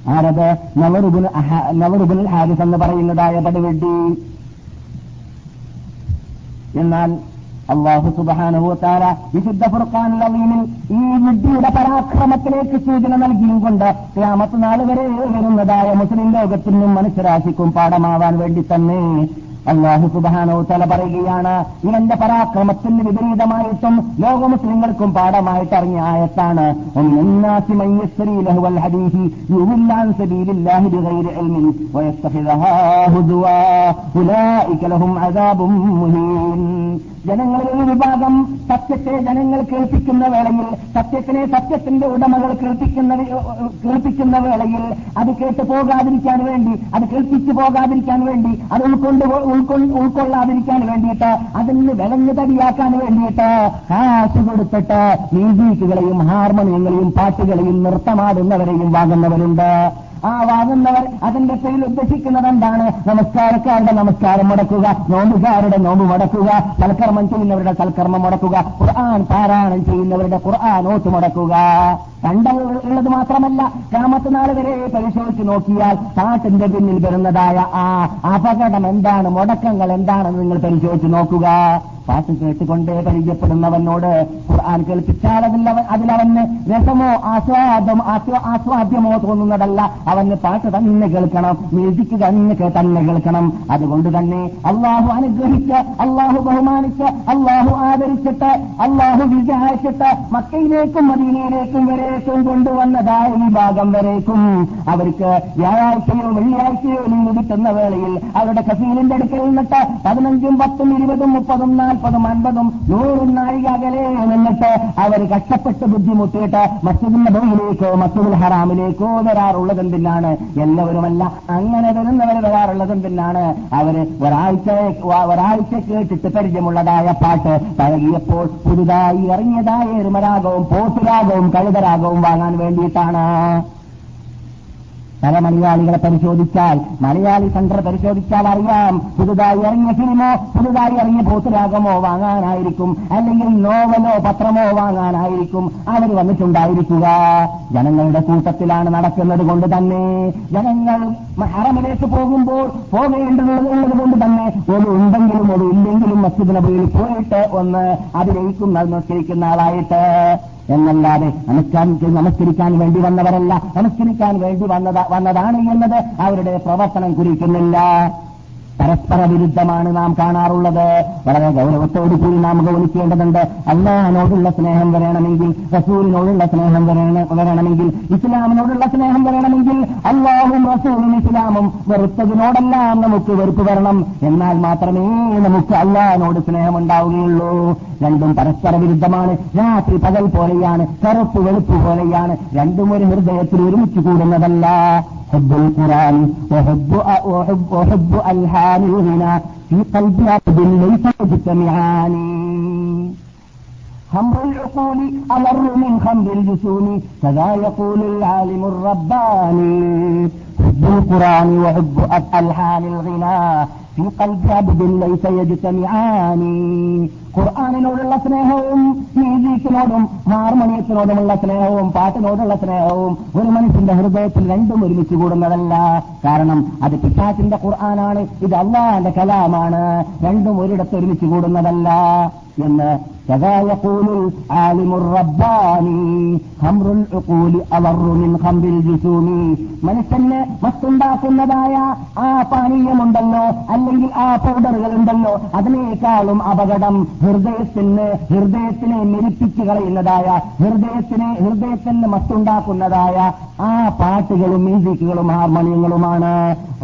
ആരത്? നവറുബുൽ നവറുബുൽ ഹാരിസ് എന്ന് പറയുന്നതായ പടിവെട്ടി എന്നാൽ അള്ളാഹു സുബാനുഭൂത്താര വിശുദ്ധ ഫുർഖാൻ നവീനിൽ ഈ വിദ്യയുടെ പരാക്രമത്തിലേക്ക് സൂചന നൽകിയും കൊണ്ട് ക്യാമത്ത് നാൾ വരെ വരുന്നതായ മുസ്ലിം ലോകത്തിനും മനുഷ്യരാശിക്കും പാഠമാവാൻ വേണ്ടി തന്നെ അള്ളാഹു സുബാനോത്തല പറയുകയാണ് ഇവന്റെ പരാക്രമത്തിന് വിപരീതമായിട്ടും ലോക മുസ്ലിങ്ങൾക്കും പാഠമായിട്ട് ഇറങ്ങിയ ആയത്താണ് ജനങ്ങളിൽ ഒരു വിഭാഗം സത്യത്തെ ജനങ്ങൾ കേൾപ്പിക്കുന്ന വേളയിൽ സത്യത്തിനെ സത്യത്തിന്റെ ഉടമകൾ കേൾപ്പിക്കുന്ന കേൾപ്പിക്കുന്ന വേളയിൽ അത് കേട്ട് പോകാതിരിക്കാൻ വേണ്ടി അത് കേൾപ്പിച്ചു പോകാതിരിക്കാൻ വേണ്ടി അത് ഉൾക്കൊണ്ട് ഉൾക്കൊള്ളാതിരിക്കാൻ വേണ്ടിയിട്ട് അതിൽ നിന്ന് വിളഞ്ഞു തടിയാക്കാൻ വേണ്ടിയിട്ട് കാശ് കൊടുത്തിട്ട് മ്യൂസിക്കുകളെയും ഹാർമോണിയങ്ങളെയും പാട്ടുകളെയും നൃത്തമാടുന്നവരെയും വാങ്ങുന്നവരുണ്ട്. ആ വാങ്ങുന്നവർ അതിന്റെ പേരിൽ ഉദ്ദേശിക്കുന്നത് എന്താണ്? നമസ്കാരക്കാരുടെ നമസ്കാരം മുടക്കുക നോമ്പുകാരുടെ നോമ്പ് മുടക്കുക സൽക്കർമ്മം ചെയ്യുന്നവരുടെ സൽക്കർമ്മം മുടക്കുക ഖുർആൻ പാരായണം ചെയ്യുന്നവരുടെ ഖുർആൻ ഓത്ത് മുടക്കുക. കണ്ടുള്ളത് മാത്രമല്ല കാമത്ത് നാൾ വരെ പരിശോധിച്ചു നോക്കിയാൽ പാട്ടിന്റെ പിന്നിൽ വരുന്നതായ ആ അപകടം എന്താണ് മുടക്കങ്ങൾ എന്താണെന്ന് നിങ്ങൾ പരിശോധിച്ചു നോക്കുക. പാട്ട് കേട്ടുകൊണ്ടേ പരിചയപ്പെടുന്നവനോട് ഖുർആൻ കേൾപ്പിച്ചാൽ അതിൽ അതിലവന് രസമോ ആസ്വാദം ആസ്വാ- ആസ്വാദ്യമോ തോന്നുന്നതല്ല. അവന് പാട്ട് തന്നെ കേൾക്കണം മ്യൂസിക് തന്നെ തന്നെ കേൾക്കണം. അതുകൊണ്ട് തന്നെ അള്ളാഹു അനുഗ്രഹിച്ച് അള്ളാഹു ബഹുമാനിച്ച് അള്ളാഹു ആദരിച്ചിട്ട് അള്ളാഹു വിചാരിച്ചിട്ട് മക്കയിലേക്കും മദീനയിലേക്കും വരേക്കും ഈ ഭാഗം വരേക്കും. അവർക്ക് വ്യാഴാഴ്ചയോ വെള്ളിയാഴ്ചയോ ലീവ് കിട്ടുന്ന വേളയിൽ അവരുടെ കസീലിന്റെ അടുക്കൽ നിന്നിട്ട് പതിനഞ്ചും പത്തും ഇരുപതും മുപ്പതും നാൽപ്പതും അൻപതും നൂറും നാഴിക അകലെ നിന്നിട്ട് അവർ കഷ്ടപ്പെട്ട് ബുദ്ധിമുട്ടിയിട്ട് മസ്ജിദ് നബിയിലേക്കോ മസ്ജിദുൽ ഹറാമിലേക്കോ വരാറുള്ളത് എന്തിനാണ്? എല്ലാവരുമല്ല അങ്ങനെ വരുന്നവർ വരാറുള്ളത് എന്തിനാണ്? അവർ ഒരാഴ്ച ഒരാഴ്ച കേട്ടിട്ട് പരിചയമുള്ളതായ പാട്ട് പഴകിയപ്പോൾ പുതുതായി ഇറങ്ങിയതായ എരുമരാഗവും പോത്തുരാഗവും കഴുതരാഗവും വാങ്ങാൻ വേണ്ടിയിട്ടാണ്. പല മലയാളികളെ പരിശോധിച്ചാൽ മലയാളി സെന്റർ പരിശോധിച്ചാൽ അറിയാം പുതുതായി ഇറങ്ങിയ സിനിമ പുതുതായി ഇറങ്ങിയ പോത്തുരാഗമോ വാങ്ങാനായിരിക്കും. അല്ലെങ്കിൽ നോവലോ പത്രമോ വാങ്ങാനായിരിക്കും. അവർ വന്നിട്ടുണ്ടായിരിക്കുക. ജനങ്ങളുടെ കൂട്ടത്തിലാണ് നടക്കുന്നത് കൊണ്ട് തന്നെ. ജനങ്ങൾ ഹറമിലേക്ക് പോകുമ്പോൾ പോകേണ്ടതുള്ളത് കൊണ്ട് തന്നെ. ഒരു ഉണ്ടെങ്കിലും ഒരു ഇല്ലെങ്കിലും മസ്ജിദ് നബിയിൽ പോയിട്ട് ഒന്ന് അതിലേക്കും നമസ്കരിക്കുന്ന ആളായിട്ട് എന്നല്ലാതെ നമസ്കാരം നമസ്കരിക്കാൻ വേണ്ടി വന്നവരല്ല. നമസ്കരിക്കാൻ വേണ്ടി വന്നത വന്നതാണ് എന്നത്. അവരുടെ പ്രവർത്തനം കുറിക്കുന്നില്ല. പരസ്പര വിരുദ്ധമാണ് നാം കാണാറുള്ളത്. വളരെ ഗൗരവത്തോടു കൂടി നാം ഗൗനിക്കേണ്ടതുണ്ട്. അള്ളാഹിനോടുള്ള സ്നേഹം വരണമെങ്കിൽ റസൂലിനോടുള്ള സ്നേഹം വരണ- വരണമെങ്കിൽ ഇസ്ലാമിനോടുള്ള സ്നേഹം വരണമെങ്കിൽ അള്ളാഹും റസൂലും ഇസ്ലാമും വെറുത്തതിനോടെല്ലാം നമുക്ക് വെറുപ്പ് വരണം. എന്നാൽ മാത്രമേ നമുക്ക് അള്ളാഹിനോട് സ്നേഹമുണ്ടാവുകയുള്ളൂ. രണ്ടും പരസ്പര വിരുദ്ധമാണ്. രാത്രി പകൽ പോലെയാണ് കറുപ്പ് വെളുപ്പ് പോലെയാണ്. രണ്ടും ഒരു ഹൃദയത്തിൽ ഒരുമിച്ച് കൂടുന്നതല്ല. حب القرآن وحب وحب, وحب ألحان الغنى في قلب عبد ليس يجتمعان خمر العقول أمر من خمر الجسوم كذا يقول العالم الرباني. حب القرآن وحب ألحان الغنى في قلب عبد ليس يجتمعان ഖുർആാനിനോടുള്ള സ്നേഹവും മ്യൂസിക് മ്യൂസിക്കിനോടും ഹാർമോണിയത്തിനോടുമുള്ള സ്നേഹവും പാട്ടിനോടുള്ള സ്നേഹവും ഒരു മനുഷ്യന്റെ ഹൃദയത്തിൽ രണ്ടും ഒരുമിച്ച് കൂടുന്നതല്ല കാരണം അത് പിശാച്ചിന്റെ ഖുർആനാണ് ഇത് അള്ളാന്റെ കലാമാണ് രണ്ടും ഒരിടത്ത് ഒരുമിച്ച് കൂടുന്നതല്ല എന്ന് كذا يقول العالم الرباني خمر العقول أضر من خمر الجسوم മനുഷ്യന് മത്തുണ്ടാക്കുന്നതായ ആ പാനീയമുണ്ടല്ലോ അല്ലെങ്കിൽ ആ പൗഡറുകൾ ഉണ്ടല്ലോ അതിനേക്കാളും അപകടം ഹൃദയത്തിന് ഹൃദയത്തിനെ മെരിപ്പിച്ചു കളയുന്നതായ ഹൃദയത്തിനെ ഹൃദയത്തിന് മത്തുണ്ടാക്കുന്നതായ ആ പാട്ടുകളും മ്യൂസിക്കുകളും ഹാർമോണിയങ്ങളുമാണ്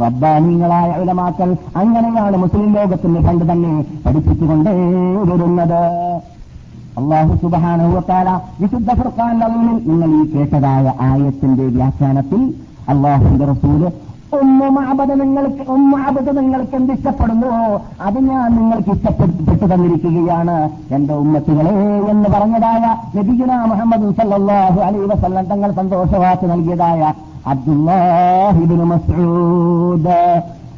റബ്ബാനീങ്ങളായ ഉലമാക്കൾ അങ്ങനെയാണ് മുസ്ലിം ലോകത്തിന് പണ്ട് തന്നെ പഠിപ്പിച്ചുകൊണ്ടേ വരുന്നത് അള്ളാഹു സുബാനുവത്താല വിശുദ്ധ ഫുർഖാൻ നവീനിൽ നിങ്ങൾ ഈ കേട്ടതായ ആയത്തിന്റെ വ്യാഖ്യാനത്തിൽ അള്ളാഹുന്റെ റസൂൽ ഒന്നുമാപത നിങ്ങൾക്ക് ഉമ്മാബത് നിങ്ങൾക്ക് എന്ത് ഇഷ്ടപ്പെടുന്നുവോ അത് ഞാൻ നിങ്ങൾക്ക് ഇഷ്ടപ്പെട്ടു തന്നിരിക്കുകയാണ്. എന്റെ ഉമ്മത്തുകളെ എന്ന് പറഞ്ഞതായ നബിഗുന മുഹമ്മദ് സല്ലാഹു അലൈ വസല്ലം തങ്ങൾ സന്തോഷവാക്ക് നൽകിയതായ അബ്ദുല്ലാഹിബിൻ മസൂദ്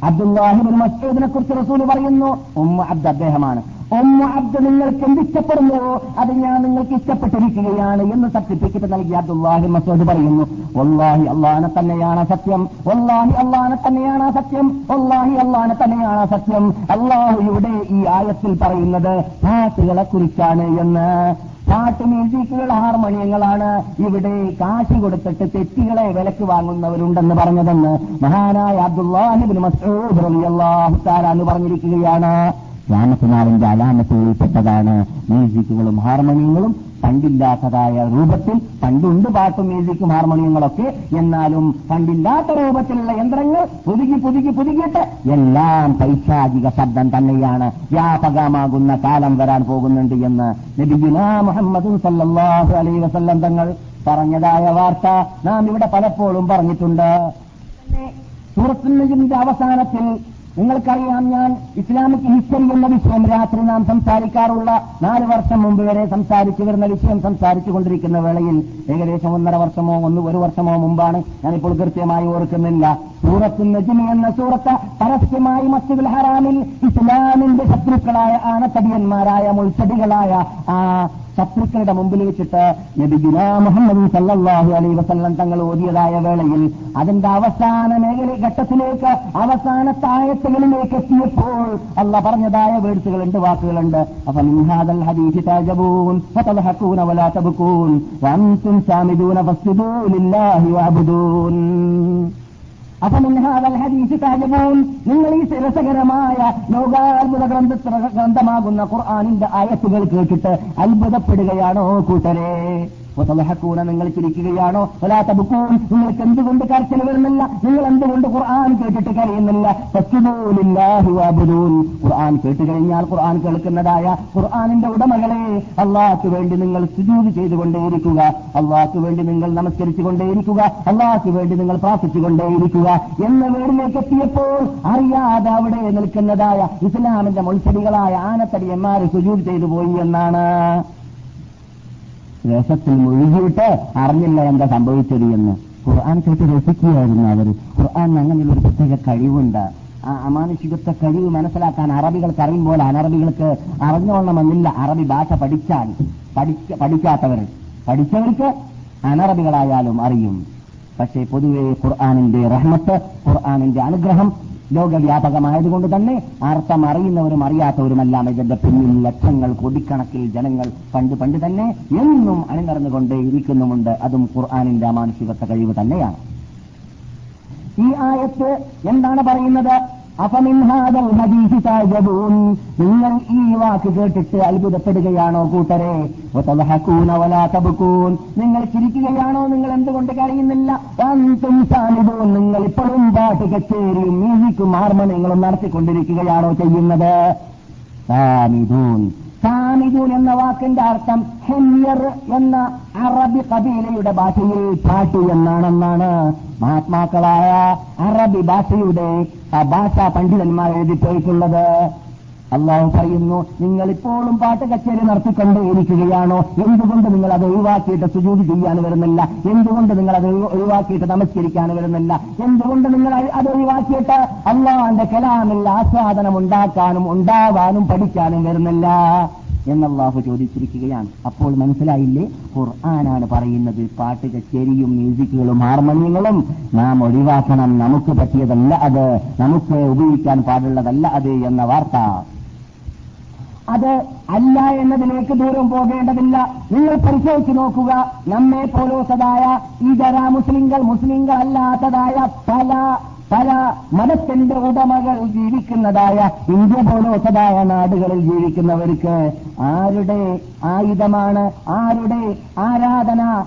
അബ്ദുല്ലാഹിബിൻ മസൂദിനെ കുറിച്ച് റസൂൽ പറയുന്നു ഉമ്മ അബ്ദ് അദ്ദേഹമാണ്. ഉമ്മ അബ്ദു നിങ്ങൾക്ക് എന്തിഷ്ടപ്പെടുന്നുവോ അത് ഞാൻ നിങ്ങൾക്ക് ഇഷ്ടപ്പെട്ടിരിക്കുകയാണ് എന്ന് സർട്ടിഫിക്കറ്റ് നൽകി അബ്ദുല്ലാഹി മസൂദ് പറയുന്നു. വല്ലാഹി അള്ളാനെ തന്നെയാണ് സത്യം. വല്ലാഹി അള്ളാനെ തന്നെയാണ് സത്യം. വല്ലാഹി അള്ളാനെ തന്നെയാണ് സത്യം. അള്ളാഹുയുടെ ഈ ആയത്തിൽ പറയുന്നത് പാട്ടുകളെ കുറിച്ചാണ് എന്ന്. പാട്ട് മ്യൂസിക്കുകൾ ഹാർമോണിയങ്ങളാണ്. ഇവിടെ കാശി കൊടുത്തിട്ട് തെറ്റുകളെ വിലക്ക് വാങ്ങുന്നവരുണ്ടെന്ന് പറഞ്ഞതെന്ന് മഹാനായ അബ്ദുല്ലാഹിബിൻ മസൂദ് തആല എന്ന് പറഞ്ഞിരിക്കുകയാണ്. രാമകുമാറിന്റെ ഉൾപ്പെട്ടതാണ് മ്യൂസിക്കുകളും ഹാർമോണിയങ്ങളും പണ്ടില്ലാത്തതായ രൂപത്തിൽ പണ്ടുണ്ട് പാട്ടും മ്യൂസിക്കും ഹാർമോണിയങ്ങളൊക്കെ. എന്നാലും പണ്ടില്ലാത്ത രൂപത്തിലുള്ള യന്ത്രങ്ങൾ പുതുക്കി പുതുക്കി പുതുക്കിയിട്ട് എല്ലാം പൈശാചിക ശബ്ദം തന്നെയാണ് വ്യാപകമാകുന്ന കാലം വരാൻ പോകുന്നുണ്ട് എന്ന് നബിഗുന മുഹമ്മദ് സല്ലാഹു അലൈ വസല്ലം തങ്ങൾ പറഞ്ഞതായ വാർത്ത നാം ഇവിടെ പലപ്പോഴും പറഞ്ഞിട്ടുണ്ട്. സൂറത്തുന്നജിന്റെ അവസാനത്തിൽ നിങ്ങൾക്കറിയാം ഞാൻ ഇസ്ലാമിക് ഹിസ്റ്ററി എന്ന വിഷയം രാത്രി നാം സംസാരിക്കാറുള്ള നാല് വർഷം മുമ്പ് വരെ സംസാരിച്ചു വരുന്ന വിഷയം സംസാരിച്ചു കൊണ്ടിരിക്കുന്ന വേളയിൽ ഏകദേശം ഒന്നര വർഷമോ ഒന്ന് ഒരു വർഷമോ മുമ്പാണ് ഞാനിപ്പോൾ കൃത്യമായി ഓർക്കുന്നില്ല. സൂറത്ത് നജിമ എന്ന സൂറത്ത് പരസ്യമായി മസ്ജിദുൽ ഹറാമിൽ ഇസ്ലാമിന്റെ ശത്രുക്കളായ ആനത്തടിയന്മാരായ മുൾച്ചടികളായ ആ ശത്രുക്കളുടെ മുമ്പിൽ വെച്ചിട്ട് നബിഗുന മുഹമ്മദ് സല്ലാഹു അലൈ വസല്ലം തങ്ങൾ ഓടിയതായ വേളയിൽ അതിന്റെ അവസാന മേഖല ഘട്ടത്തിലേക്ക് അവസാന താഴത്തുകളിലേക്ക് എത്തിയപ്പോൾ അല്ല പറഞ്ഞതായ വേഴ്സുകളുണ്ട് വാക്കുകളുണ്ട്. അപ്പൊ ഹദീസ് താജബൂൻ വലാ സാമിദൂന ലില്ലാഹി ഹദീസ് താജബൂൻ നിങ്ങൾ ഈ രസകരമായ ലോകാത്ഭുത ഗ്രന്ഥ ഗ്രന്ഥമാകുന്ന ഖുർആാനിന്റെ ആയത്തുകൾ കേട്ടിട്ട് അത്ഭുതപ്പെടുകയാണോ കൂട്ടരെ? വതലഹക്കൂന നിങ്ങൾ ചിരിക്കുകയാണോ? വലാത്തബുക്കൂൻ നിങ്ങൾക്ക് എന്തുകൊണ്ട് കരച്ചിൽ വരുന്നില്ല? നിങ്ങൾ എന്തുകൊണ്ട് ഖുർആൻ കേട്ടിട്ട് കരയുന്നില്ല? ഖുർആൻ കേട്ട് കഴിഞ്ഞാൽ ഖുർആൻ കേൾക്കുന്നതായ ഖുർആാനിന്റെ ഉടമകളെ അള്ളാഹ്ക്ക് വേണ്ടി നിങ്ങൾ സുജൂത് ചെയ്തുകൊണ്ടേയിരിക്കുക. അള്ളാഹ്ക്ക് വേണ്ടി നിങ്ങൾ നമസ്കരിച്ചുകൊണ്ടേയിരിക്കുക. അള്ളാഹ്ക്ക് വേണ്ടി നിങ്ങൾ പ്രാർത്ഥിച്ചുകൊണ്ടേയിരിക്കുക. എന്ന വീടിലേക്ക് എത്തിയപ്പോൾ അറിയാതെ അവിടെ നിൽക്കുന്നതായ ഇസ്ലാമിന്റെ മുൾച്ചെടികളായ ആനത്തടിയന്മാർ സുജൂത് ചെയ്തു പോയി എന്നാണ്. രസത്തിൽ മുഴുകിയിട്ട് അറിഞ്ഞില്ല എന്താ സംഭവിച്ചത് എന്ന്. ഖുർആൻ കേട്ട് രസിക്കുകയായിരുന്നു അവർ ഖുർആൻ അങ്ങനെയുള്ള ഒരു പ്രത്യേക കഴിവുണ്ട്. ആ അമാനുഷികത്വ കഴിവ് മനസ്സിലാക്കാൻ അറബികൾക്ക് അറിയുമ്പോൾ അനറബികൾക്ക് അറിഞ്ഞോളണമെന്നില്ല. അറബി ഭാഷ പഠിച്ചാൽ പഠിക്കാത്തവർ. പഠിച്ചവർക്ക് അനറബികളായാലും അറിയും. പക്ഷേ പൊതുവെ ഖുർആാനിന്റെ റഹ്മത്ത് ഖുർആാനിന്റെ അനുഗ്രഹം ലോകവ്യാപകമായതുകൊണ്ട് തന്നെ അർത്ഥം അറിയുന്നവരും അറിയാത്തവരുമെല്ലാം ഇതിന്റെ പിന്നിൽ ലക്ഷങ്ങൾ കോടിക്കണക്കിൽ ജനങ്ങൾ പണ്ട് പണ്ട് തന്നെ എന്നും അണിനിറന്നുകൊണ്ട് ഇരിക്കുന്നുമുണ്ട്. അതും ഖുർആാനിന്റെ അമാനുഷികത്വ കഴിവ് തന്നെയാണ്. ഈ ആയത്ത് എന്താണ് പറയുന്നത്? താജബൂൻ നിങ്ങൾ ഈ വാക്ക് കേട്ടിട്ട് അത്ഭുതപ്പെടുകയാണോ കൂട്ടരെ? തബ്കൂൻ. നിങ്ങൾ ചിരിക്കുകയാണോ? നിങ്ങൾ എന്തുകൊണ്ട് കഴിയുന്നില്ല നിങ്ങൾ ഇപ്പോഴും പാട്ട് കച്ചേരിയും മ്യൂസിക്കും ഹാർമോണിയങ്ങളും നടത്തിക്കൊണ്ടിരിക്കുകയാണോ ചെയ്യുന്നത്? സാമിദൂൻ. സാമിദൂൻ എന്ന വാക്കിന്റെ അർത്ഥം ഹെമിയർ എന്ന അറബി കബീലയുടെ ഭാഷയിൽ പാട്ട് എന്നാണെന്നാണ്. മഹാത്മാക്കളായ അറബി ഭാഷയുടെ ഭാഷാ പണ്ഡിതന്മാർ എഴുതിപ്പോയിട്ടുള്ളത്. അള്ളാഹു പറയുന്നു നിങ്ങൾ ഇപ്പോഴും പാട്ട് കച്ചേരി നടത്തിക്കൊണ്ടേയിരിക്കുകയാണോ? എന്തുകൊണ്ട് നിങ്ങൾ അത് ഒഴിവാക്കിയിട്ട് സുജൂതി ചെയ്യാൻ വരുന്നില്ല? എന്തുകൊണ്ട് നിങ്ങൾ അത് ഒഴിവാക്കിയിട്ട് നമസ്കരിക്കാൻ വരുന്നില്ല? എന്തുകൊണ്ട് നിങ്ങൾ അത് ഒഴിവാക്കിയിട്ട് അള്ളാഹന്റെ കലാമിൽ ആസ്വാദനം ഉണ്ടാക്കാനും ഉണ്ടാവാനും പഠിക്കാനും വരുന്നില്ല? എന്നല്ലാഹു ചോദിച്ചിരിക്കുകയാണ്. അപ്പോൾ മനസ്സിലായില്ലേ? ഖുർആനാണ് പറയുന്നത്. പാട്ട് കച്ചേരിയും മ്യൂസിക്കുകളും ഹാർമോണിയങ്ങളും നാം ഒഴിവാക്കണം. നമുക്ക് പറ്റിയതല്ല അത്. നമുക്ക് ഉപയോഗിക്കാൻ പാടുള്ളതല്ല അത് എന്ന വാർത്ത. അത് അല്ല എന്നതിലേക്ക് ദൂരം പോകേണ്ടതില്ല. നിങ്ങൾ പരിശോധിച്ചു നോക്കുക. നമ്മെ പോലോസതായ ഇതര മുസ്ലിങ്ങൾ മുസ്ലിങ്ങൾ അല്ലാത്തതായ പല പല മതത്തിന്റെ ഉടമകൾ ജീവിക്കുന്നതായ ഇന്ത്യ പോലോത്തതായ നാടുകളിൽ ജീവിക്കുന്നവർക്ക് ആരുടെ ആയുധമാണ്. ആരുടെ ആരാധന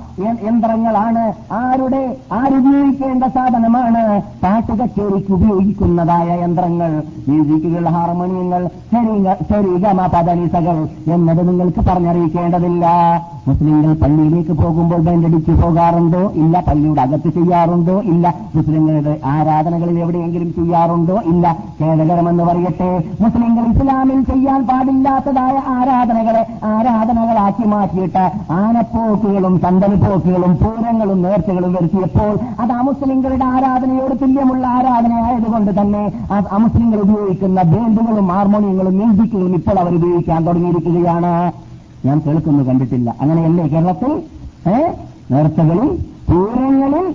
യന്ത്രങ്ങളാണ്? ആരുടെ ആരുപയോഗിക്കേണ്ട സാധനമാണ്? പാട്ടുകച്ചേരിക്ക് ഉപയോഗിക്കുന്നതായ യന്ത്രങ്ങൾ മ്യൂസിക്കുകൾ ഹാർമോണിയങ്ങൾ ശരീര- ശരീരമ പദനിസകൾ എന്നത് നിങ്ങൾക്ക് പറഞ്ഞറിയിക്കേണ്ടതില്ല. മുസ്ലിങ്ങൾ പള്ളിയിലേക്ക് പോകുമ്പോൾ ബെൻഡടിച്ചു പോകാറുണ്ടോ? ഇല്ല പള്ളിയുടെ അകത്ത് ചെയ്യാറുണ്ടോ? ഇല്ല മുസ്ലിങ്ങളുടെ ആരാധനകളിൽ എവിടെയെങ്കിലും ചെയ്യാറുണ്ടോ? ഇല്ല ഖേദകരമെന്ന് പറയട്ടെ. മുസ്ലിങ്ങൾ ഇസ്ലാമിൽ ചെയ്യാൻ പാടില്ലാത്തതായ ആരാധനകളെ ആരാധനകളാക്കി മാറ്റിയിട്ട് ആനപ്പോക്കുകളും സന്തനപ്പോക്കുകളും പൂരങ്ങളും നേർച്ചകളും വരുത്തിയപ്പോൾ അത് അമുസ്ലിങ്ങളുടെ ആരാധനയോട് തുല്യമുള്ള ആരാധനയായതുകൊണ്ട് തന്നെ ആ അമുസ്ലിങ്ങൾ ഉപയോഗിക്കുന്ന ബാൻഡുകളും ഹാർമോണിയങ്ങളും മ്യൂസിക്കുകളും ഇപ്പോൾ അവർ ഉപയോഗിക്കാൻ തുടങ്ങിയിരിക്കുകയാണ്. ഞാൻ കേൾക്കുന്നു കണ്ടിട്ടില്ല. അങ്ങനെയല്ലേ കേരളത്തിൽ? ഏ? നേർച്ചകളിൽ പൂരങ്ങളിൽ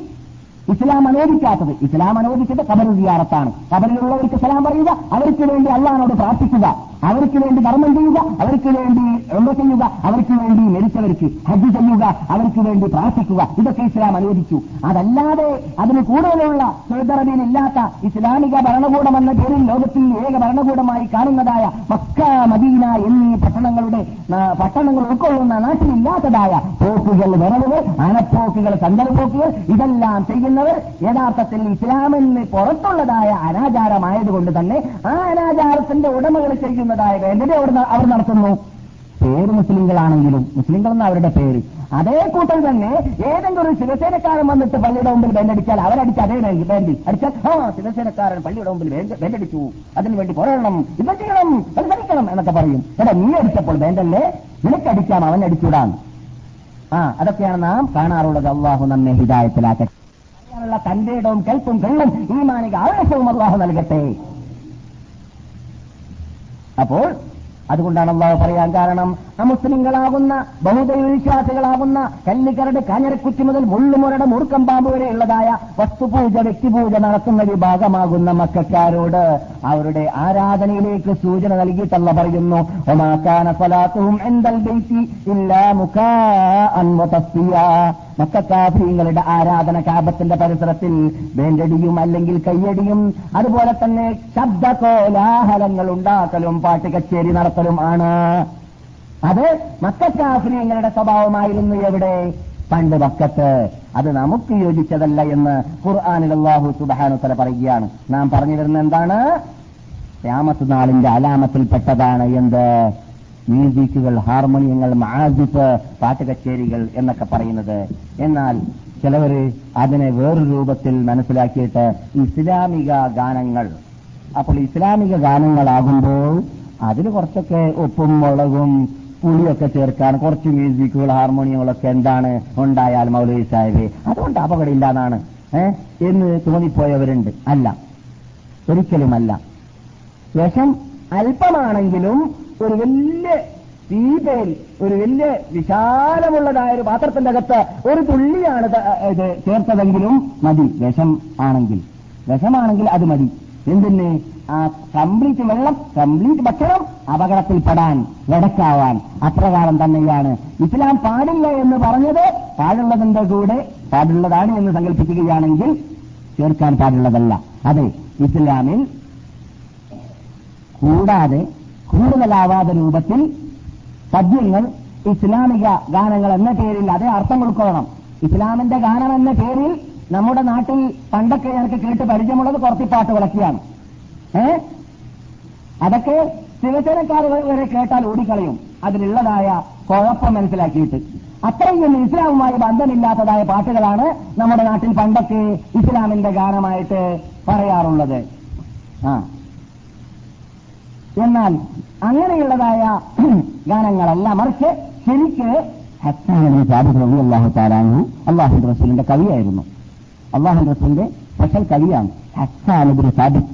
ഇസ്ലാം അനുവദിക്കാത്തത്. ഇസ്ലാം അനുവദിച്ചത് കബർ സിയാറത്താണ്. കബറിലുള്ളവർക്ക് സലാം പറയുക അവർക്ക് വേണ്ടി അള്ളഹാനോട് പ്രാർത്ഥിക്കുക. അവർക്ക് വേണ്ടി ധർമ്മം ചെയ്യുക അവർക്ക് വേണ്ടി എന്ത് ചെയ്യുക അവർക്ക് വേണ്ടി മരിച്ചവർക്ക് ഹജ്ജ് ചെയ്യുക അവർക്ക് വേണ്ടി പ്രാർത്ഥിക്കുക ഇതൊക്കെ ഇസ്ലാം അനുവദിച്ചു. അതല്ലാതെ അതിന് കൂടുതലുള്ള സൗദി ഇല്ലാത്ത ഇസ്ലാമിക ഭരണകൂടം എന്ന പേരിൽ ലോകത്തിൽ ഏക ഭരണകൂടമായി കാണുന്നതായ മക്ക മദീന എന്നീ പട്ടണങ്ങളുടെ പട്ടണങ്ങൾ ഉൾക്കൊള്ളുന്ന നാട്ടിലില്ലാത്തതായ പോക്കുകൾ വിറവുകൾ അനപ്പോക്കുകൾ സന്തലപ്പോക്കുകൾ ഇതെല്ലാം ചെയ്യുന്നവർ യഥാർത്ഥത്തിൽ ഇസ്ലാമിന് പുറത്തുള്ളതായ അനാചാരമായതുകൊണ്ട് തന്നെ ആ അനാചാരത്തിന്റെ ഉടമകൾ ചെയ്യുന്നതായ വേദന അവർ അവർ നടത്തുന്നു. പേര് മുസ്ലിങ്ങളാണെങ്കിലും മുസ്ലിങ്ങൾ എന്ന അവരുടെ പേര്. അതേ കൂട്ടൽ തന്നെ ഏതെങ്കിലും ഒരു ശിവസേനക്കാരൻ വന്നിട്ട് പള്ളിയുടെ മുമ്പിൽ ബെൻഡടിച്ചാൽ അവരടിച്ച് അതേ വേണ്ടി അടിച്ചാൽ ആ ശിവസേനക്കാരൻ പള്ളിയുടെ മുമ്പിൽ ബെൻഡടിച്ചു അതിനു വേണ്ടി പോരാടണം ചെയ്യണം മത്സരിക്കണം എന്നൊക്കെ പറയും. എടാ നീ അടിച്ചപ്പോൾ വേണ്ടല്ലേ നിനക്കടിക്കാം അവൻ അടിച്ചുവിടാൻ ആ അതൊക്കെയാണ് നാം കാണാറുള്ളത്. അള്ളാഹു നമ്മെ ഹിതായത്തിലാക്കട്ടെ അറിയാനുള്ള തന്റെ ഇടവും കൽപ്പും കള്ളും ഈ മാനിക ആവേശവും അള്ളാഹു നൽകട്ടെ. അപ്പോൾ അതുകൊണ്ടാണ് അള്ളാഹു പറയാൻ കാരണം അമുസ്ലിങ്ങളാകുന്ന ബഹുദൈവ വിശ്വാസികളാകുന്ന കല്ലിക്കരട് കാഞ്ഞരക്കുറ്റി മുതൽ മുള്ളുമുരട് മൂർക്കം പാമ്പ് വരെയുള്ളതായ വസ്തുപൂജ വ്യക്തിപൂജ നടത്തുന്ന വിഭാഗമാകുന്ന മക്കാരോട് അവരുടെ ആരാധനയിലേക്ക് സൂചന നൽകിയിട്ടല്ല പറയുന്നു ഒമാക്കാന ഫലാത്തും എന്തൽ ഇല്ല മുഖാഅൻ വതസ്ഫിയാ. മക്കാഫീങ്ങളുടെ ആരാധന കാപത്തിന്റെ പരിസരത്തിൽ വേണ്ടടിയും അല്ലെങ്കിൽ കയ്യടിയും അതുപോലെ തന്നെ ശബ്ദ കോലാഹലങ്ങൾ ഉണ്ടാക്കലും പാട്ട് കച്ചേരി നടത്തലും ആണ്. അത് മക്കാഫിനിങ്ങളുടെ സ്വഭാവമായിരുന്നു എവിടെ? പണ്ട് മക്കത്ത് അത് നമുക്ക് യോജിച്ചതല്ല എന്ന് ഖുർആാനിൽ അള്ളാഹു സുബാനുത്തല പറയുകയാണ്. നാം പറഞ്ഞു വരുന്ന എന്താണ്? രാമത്ത് നാളിന്റെ അലാമത്തിൽപ്പെട്ടതാണ് എന്ത്? മ്യൂസിക്കുകൾ ഹാർമോണിയങ്ങൾ മാജിപ്പ് പാട്ട് കച്ചേരികൾ എന്നൊക്കെ പറയുന്നത്. എന്നാൽ ചിലവർ അതിനെ വേറൊരു രൂപത്തിൽ മനസ്സിലാക്കിയിട്ട് ഇസ്ലാമിക ഗാനങ്ങൾ. അപ്പോൾ ഇസ്ലാമിക ഗാനങ്ങളാകുമ്പോൾ അതിൽ കുറച്ചൊക്കെ ഉപ്പും മുളകും പുളിയൊക്കെ ചേർക്കാൻ കുറച്ച് മ്യൂസിക്കുകൾ ഹാർമോണിയങ്ങളൊക്കെ എന്താണ് ഉണ്ടായാൽ മൗലവി സാഹിബ്? അതുകൊണ്ട് അപകടമില്ല എന്നാണ് എന്ന് തോന്നിപ്പോയവരുണ്ട്. അല്ല. ഒരിക്കലുമല്ല. വിഷം അല്പമാണെങ്കിലും ഒരു വലിയ തീപയിൽ ഒരു വലിയ വിശാലമുള്ളതായ ഒരു പാത്രത്തിന്റെ അകത്ത് ഒരു തുള്ളിയാണ് ഇത് ചേർത്തതെങ്കിലും മതി. വിഷം ആണെങ്കിൽ. വിഷമാണെങ്കിൽ അത് മതി. എന്തിന്? ആ കംപ്ലീറ്റ് വെള്ളം കംപ്ലീറ്റ് ഭക്ഷണം അപകടത്തിൽപ്പെടാൻ ഇടക്കാവാൻ അപ്രകാരം തന്നെയാണ്. ഇസ്ലാം പാടില്ല എന്ന് പറഞ്ഞത് പാടുള്ളതിന്റെ കൂടെ പാടുള്ളതാണ് എന്ന് സങ്കല്പിക്കുകയാണെങ്കിൽ ചേർക്കാൻ പാടുള്ളതല്ല. അതെ ഇസ്ലാമിൽ കൂടാതെ കൂടുതലാവാத രൂപത്തിൽ പദ്യങ്ങൾ ഇസ്ലാമിക ഗാനങ്ങൾ എന്ന പേരിൽ അതേ അർത്ഥം ഉൾക്കൊള്ളണം ഇസ്ലാമിന്റെ ഗാനം എന്ന പേരിൽ നമ്മുടെ നാട്ടിൽ പണ്ടൊക്കെ ഞങ്ങൾക്ക് കേട്ട് പരിചയമുള്ളത് കുറത്തിപ്പാട്ട് വിളക്കിയാണ്. ഏ? അതൊക്കെ ശിവസേനക്കാർ വരെ കേട്ടാൽ ഓടിക്കളയും. അതിലുള്ളതായ കുഴപ്പം മനസ്സിലാക്കിയിട്ട്. അത്രയും ഇസ്ലാമുമായി ബന്ധമില്ലാത്തതായ പാട്ടുകളാണ് നമ്മുടെ നാട്ടിൽ പണ്ടൊക്കെ ഇസ്ലാമിന്റെ ഗാനമായിട്ട് പറയാറുള്ളത്. ആ. എന്നാൽ അങ്ങനെയുള്ളതായ <clears throat> ഗാനങ്ങളല്ല. മറിച്ച് ശരിക്ക് ഹസ്സാനബി അള്ളാഹു താലാനു അള്ളാഹു റസൂലിന്റെ കവിയായിരുന്നു. അള്ളാഹു റസൂലിന്റെ സ്പെഷ്യൽ കവിയാണ് ഹസ്സാനബിൻ സാബിദ്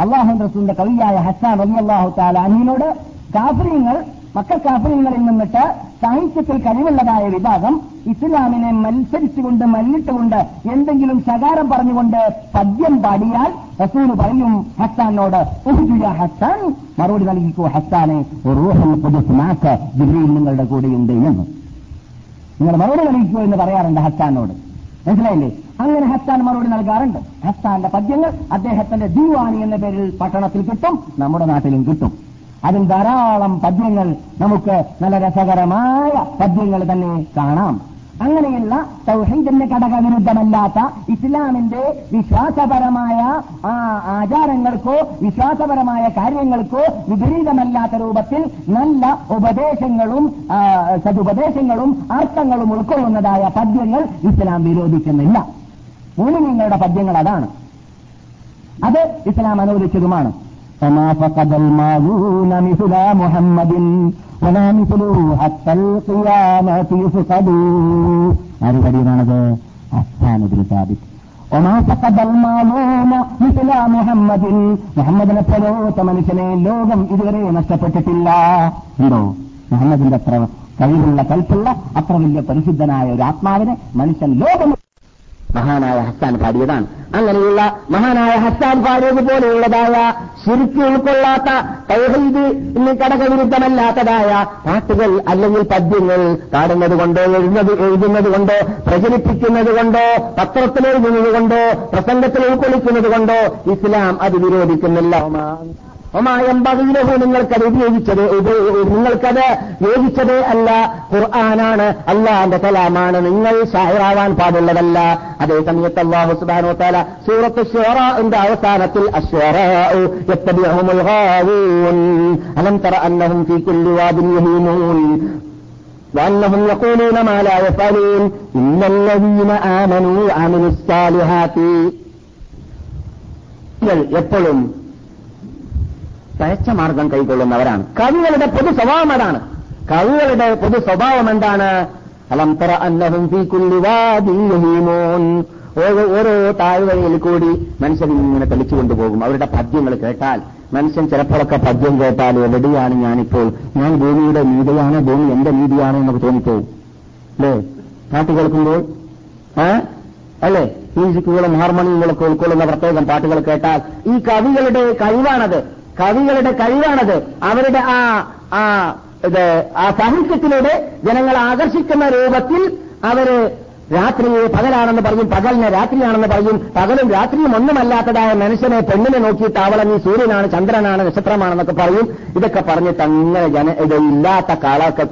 അള്ളാഹു റസൂലിന്റെ കവിയായ ഹസ്സാൻ റബി അള്ളാഹു താലാനുവിനോട് കാഫര്യങ്ങൾ മക്കൾ കാഫര്യങ്ങളിൽ നിന്നിട്ട് സാഹിത്യത്തിൽ കഴിവുള്ളതായ വിഭാഗം ഇസ്ലാമിനെ മത്സരിച്ചുകൊണ്ട് മല്ലിട്ടുകൊണ്ട് എന്തെങ്കിലും ശകാരം പറഞ്ഞുകൊണ്ട് പദ്യം പാടിയാൽ റസൂൽ പറയും ഹസ്സാനോട് ഹസ്സാൻ മറുപടി നൽകിക്കോ ഹസ്സാനെ റൂഹൽ ജിബ്രീൽ നിങ്ങളുടെ കൂടെയുണ്ട് എന്ന്. നിങ്ങൾ മറുപടി നൽകിക്കോ എന്ന് പറയാറുണ്ട് ഹസ്സാനോട്. മനസ്സിലായില്ലേ? അങ്ങനെ ഹസ്താൻ മറുപടി നൽകാറുണ്ട്. ഹസ്താന്റെ പദ്യങ്ങൾ അദ്ദേഹത്തിന്റെ ദീവാനി എന്ന പേരിൽ പട്ടണത്തിൽ കിട്ടും നമ്മുടെ നാട്ടിലും കിട്ടും. അതിൽ ധാരാളം പദ്യങ്ങൾ നമുക്ക് നല്ല രസകരമായ പദ്യങ്ങൾ തന്നെ കാണാം. അങ്ങനെയുള്ള സൗഹീദിന്റെ ഘടകവിരുദ്ധമല്ലാത്ത ഇസ്ലാമിന്റെ വിശ്വാസപരമായ ആ ആചാരങ്ങൾക്കോ വിശ്വാസപരമായ കാര്യങ്ങൾക്കോ വിപരീതമല്ലാത്ത രൂപത്തിൽ നല്ല ഉപദേശങ്ങളും സതുപദേശങ്ങളും അർത്ഥങ്ങളും ഉൾക്കൊള്ളുന്നതായ പദ്യങ്ങൾ ഇസ്ലാം വിരോധിക്കുന്നില്ല. മൂമിനിങ്ങളുടെ പദ്യങ്ങൾ അതാണ്. അത് ഇസ്ലാം അനുവദിച്ചതുമാണ്. മുഹമ്മദിൻ فقد الماضون مثل محمد ولا مثله حتى القيامة يفقد ആര് കഴിയുമാണത് അസ്ഥാനത്തിൽ സ്ഥാപിക്കും ഒമാ فقد الماضون مثل محمد മുഹമ്മദിനെ പോലത്തെ മനുഷ്യനെ ലോകം ഇതുവരെ നഷ്ടപ്പെട്ടിട്ടില്ല ഉണ്ടോ മുഹമ്മദിന്റെ അത്ര കഴിവുള്ള കൽപ്പുള്ള അത്ര വലിയ പരിശുദ്ധനായ ഒരു ആത്മാവിനെ മനുഷ്യൻ ലോകം മഹാനായ ഹസ്സാൻ പാടിയതാണ്. അങ്ങനെയുള്ള മഹാനായ ഹസ്സാൻ പാടിയതുപോലെയുള്ളതായ ശിരിക്ക് ഉൾക്കൊള്ളാത്ത ഇനി കടകവിരുദ്ധമല്ലാത്തതായ പാട്ടുകൾ അല്ലെങ്കിൽ പദ്യങ്ങൾ പാടുന്നത് കൊണ്ടോ എഴുതുന്നത് എഴുതുന്നത് കൊണ്ടോ പ്രചരിപ്പിക്കുന്നത് കൊണ്ടോ പത്രത്തിൽ എഴുതുന്നത് കൊണ്ടോ പ്രസംഗത്തിൽ ഉൾക്കൊള്ളിക്കുന്നത് കൊണ്ടോ ഇസ്ലാം അത് വിരോധിക്കുന്നില്ല. ഒമായമ്പകയിലഹു നിങ്ങൾക്കത് ഉപയോഗിച്ചത് ഇത് നിങ്ങൾക്കത് യോജിച്ചതേ അല്ല ഖുർആനാണ് അള്ളാന്റെ കലാമാണ് നിങ്ങൾ ഷാഹിറാവാൻ പാടുള്ളതല്ല അതേ സമയത്ത് അള്ളാഹു സുബാനോ താല സൂറത്ത് ഷോറാന്റെ അവസാനത്തിൽ അശ്വറാഉ യത്തബിഉഹുമുൽ ഗാവൂൻ അലം തറ അന്നഹും ഫീ കുല്ലി വാദിൻ യഹീമൂൻ وأنهم يقولون ما لا يفعلون إن الذين آمنوا وعملوا الصالحات എപ്പോഴും പഴച്ച മാർഗം കൈക്കൊള്ളുന്നവരാണ്. കവികളുടെ പൊതു സ്വഭാവം അതാണ്. കവികളുടെ പൊതു സ്വഭാവം എന്താണ്? അലംപറ അന്നഹും ഓരോ താഴ്വരയിൽ കൂടി മനുഷ്യൻ ഇങ്ങനെ തെളിച്ചുകൊണ്ടുപോകും അവരുടെ പദ്യങ്ങൾ കേട്ടാൽ മനുഷ്യൻ ചിലപ്പോഴൊക്കെ പദ്യം കേട്ടാൽ എവിടെയാണ് ഞാനിപ്പോൾ? ഞാൻ ഭൂമിയുടെ നീതിയാണ് ഭൂമി എന്റെ നീതിയാണ് എന്നൊക്കെ തോന്നിപ്പോകും അല്ലേ? പാട്ട് കേൾക്കുമ്പോൾ? അല്ലേ? മ്യൂസിക്കുകളും ഹാർമോണിയങ്ങളൊക്കെ ഉൾക്കൊള്ളുന്ന പ്രത്യേകം പാട്ടുകൾ കേട്ടാൽ ഈ കവികളുടെ കഴിവാണത്. കവികളുടെ കഴിവാണത്. അവരുടെ ആ ആ ഇത് ആ സാഹിത്യത്തിലൂടെ ജനങ്ങളെ ആകർഷിക്കുന്ന രൂപത്തിൽ അവർ രാത്രിയെ പകലാണെന്ന് പറയും പകലിനെ രാത്രിയാണെന്ന് പറയും. പകലും രാത്രിയും ഒന്നുമല്ലാത്തതായ മനുഷ്യനെ പെണ്ണിനെ നോക്കിയിട്ട് അവളെ നീ സൂര്യനാണ് ചന്ദ്രനാണ് നക്ഷത്രമാണെന്നൊക്കെ പറയും. ഇതൊക്കെ പറഞ്ഞിട്ട് അങ്ങനെ ജന ഇത് ഇല്ലാത്ത കാളൊക്കെ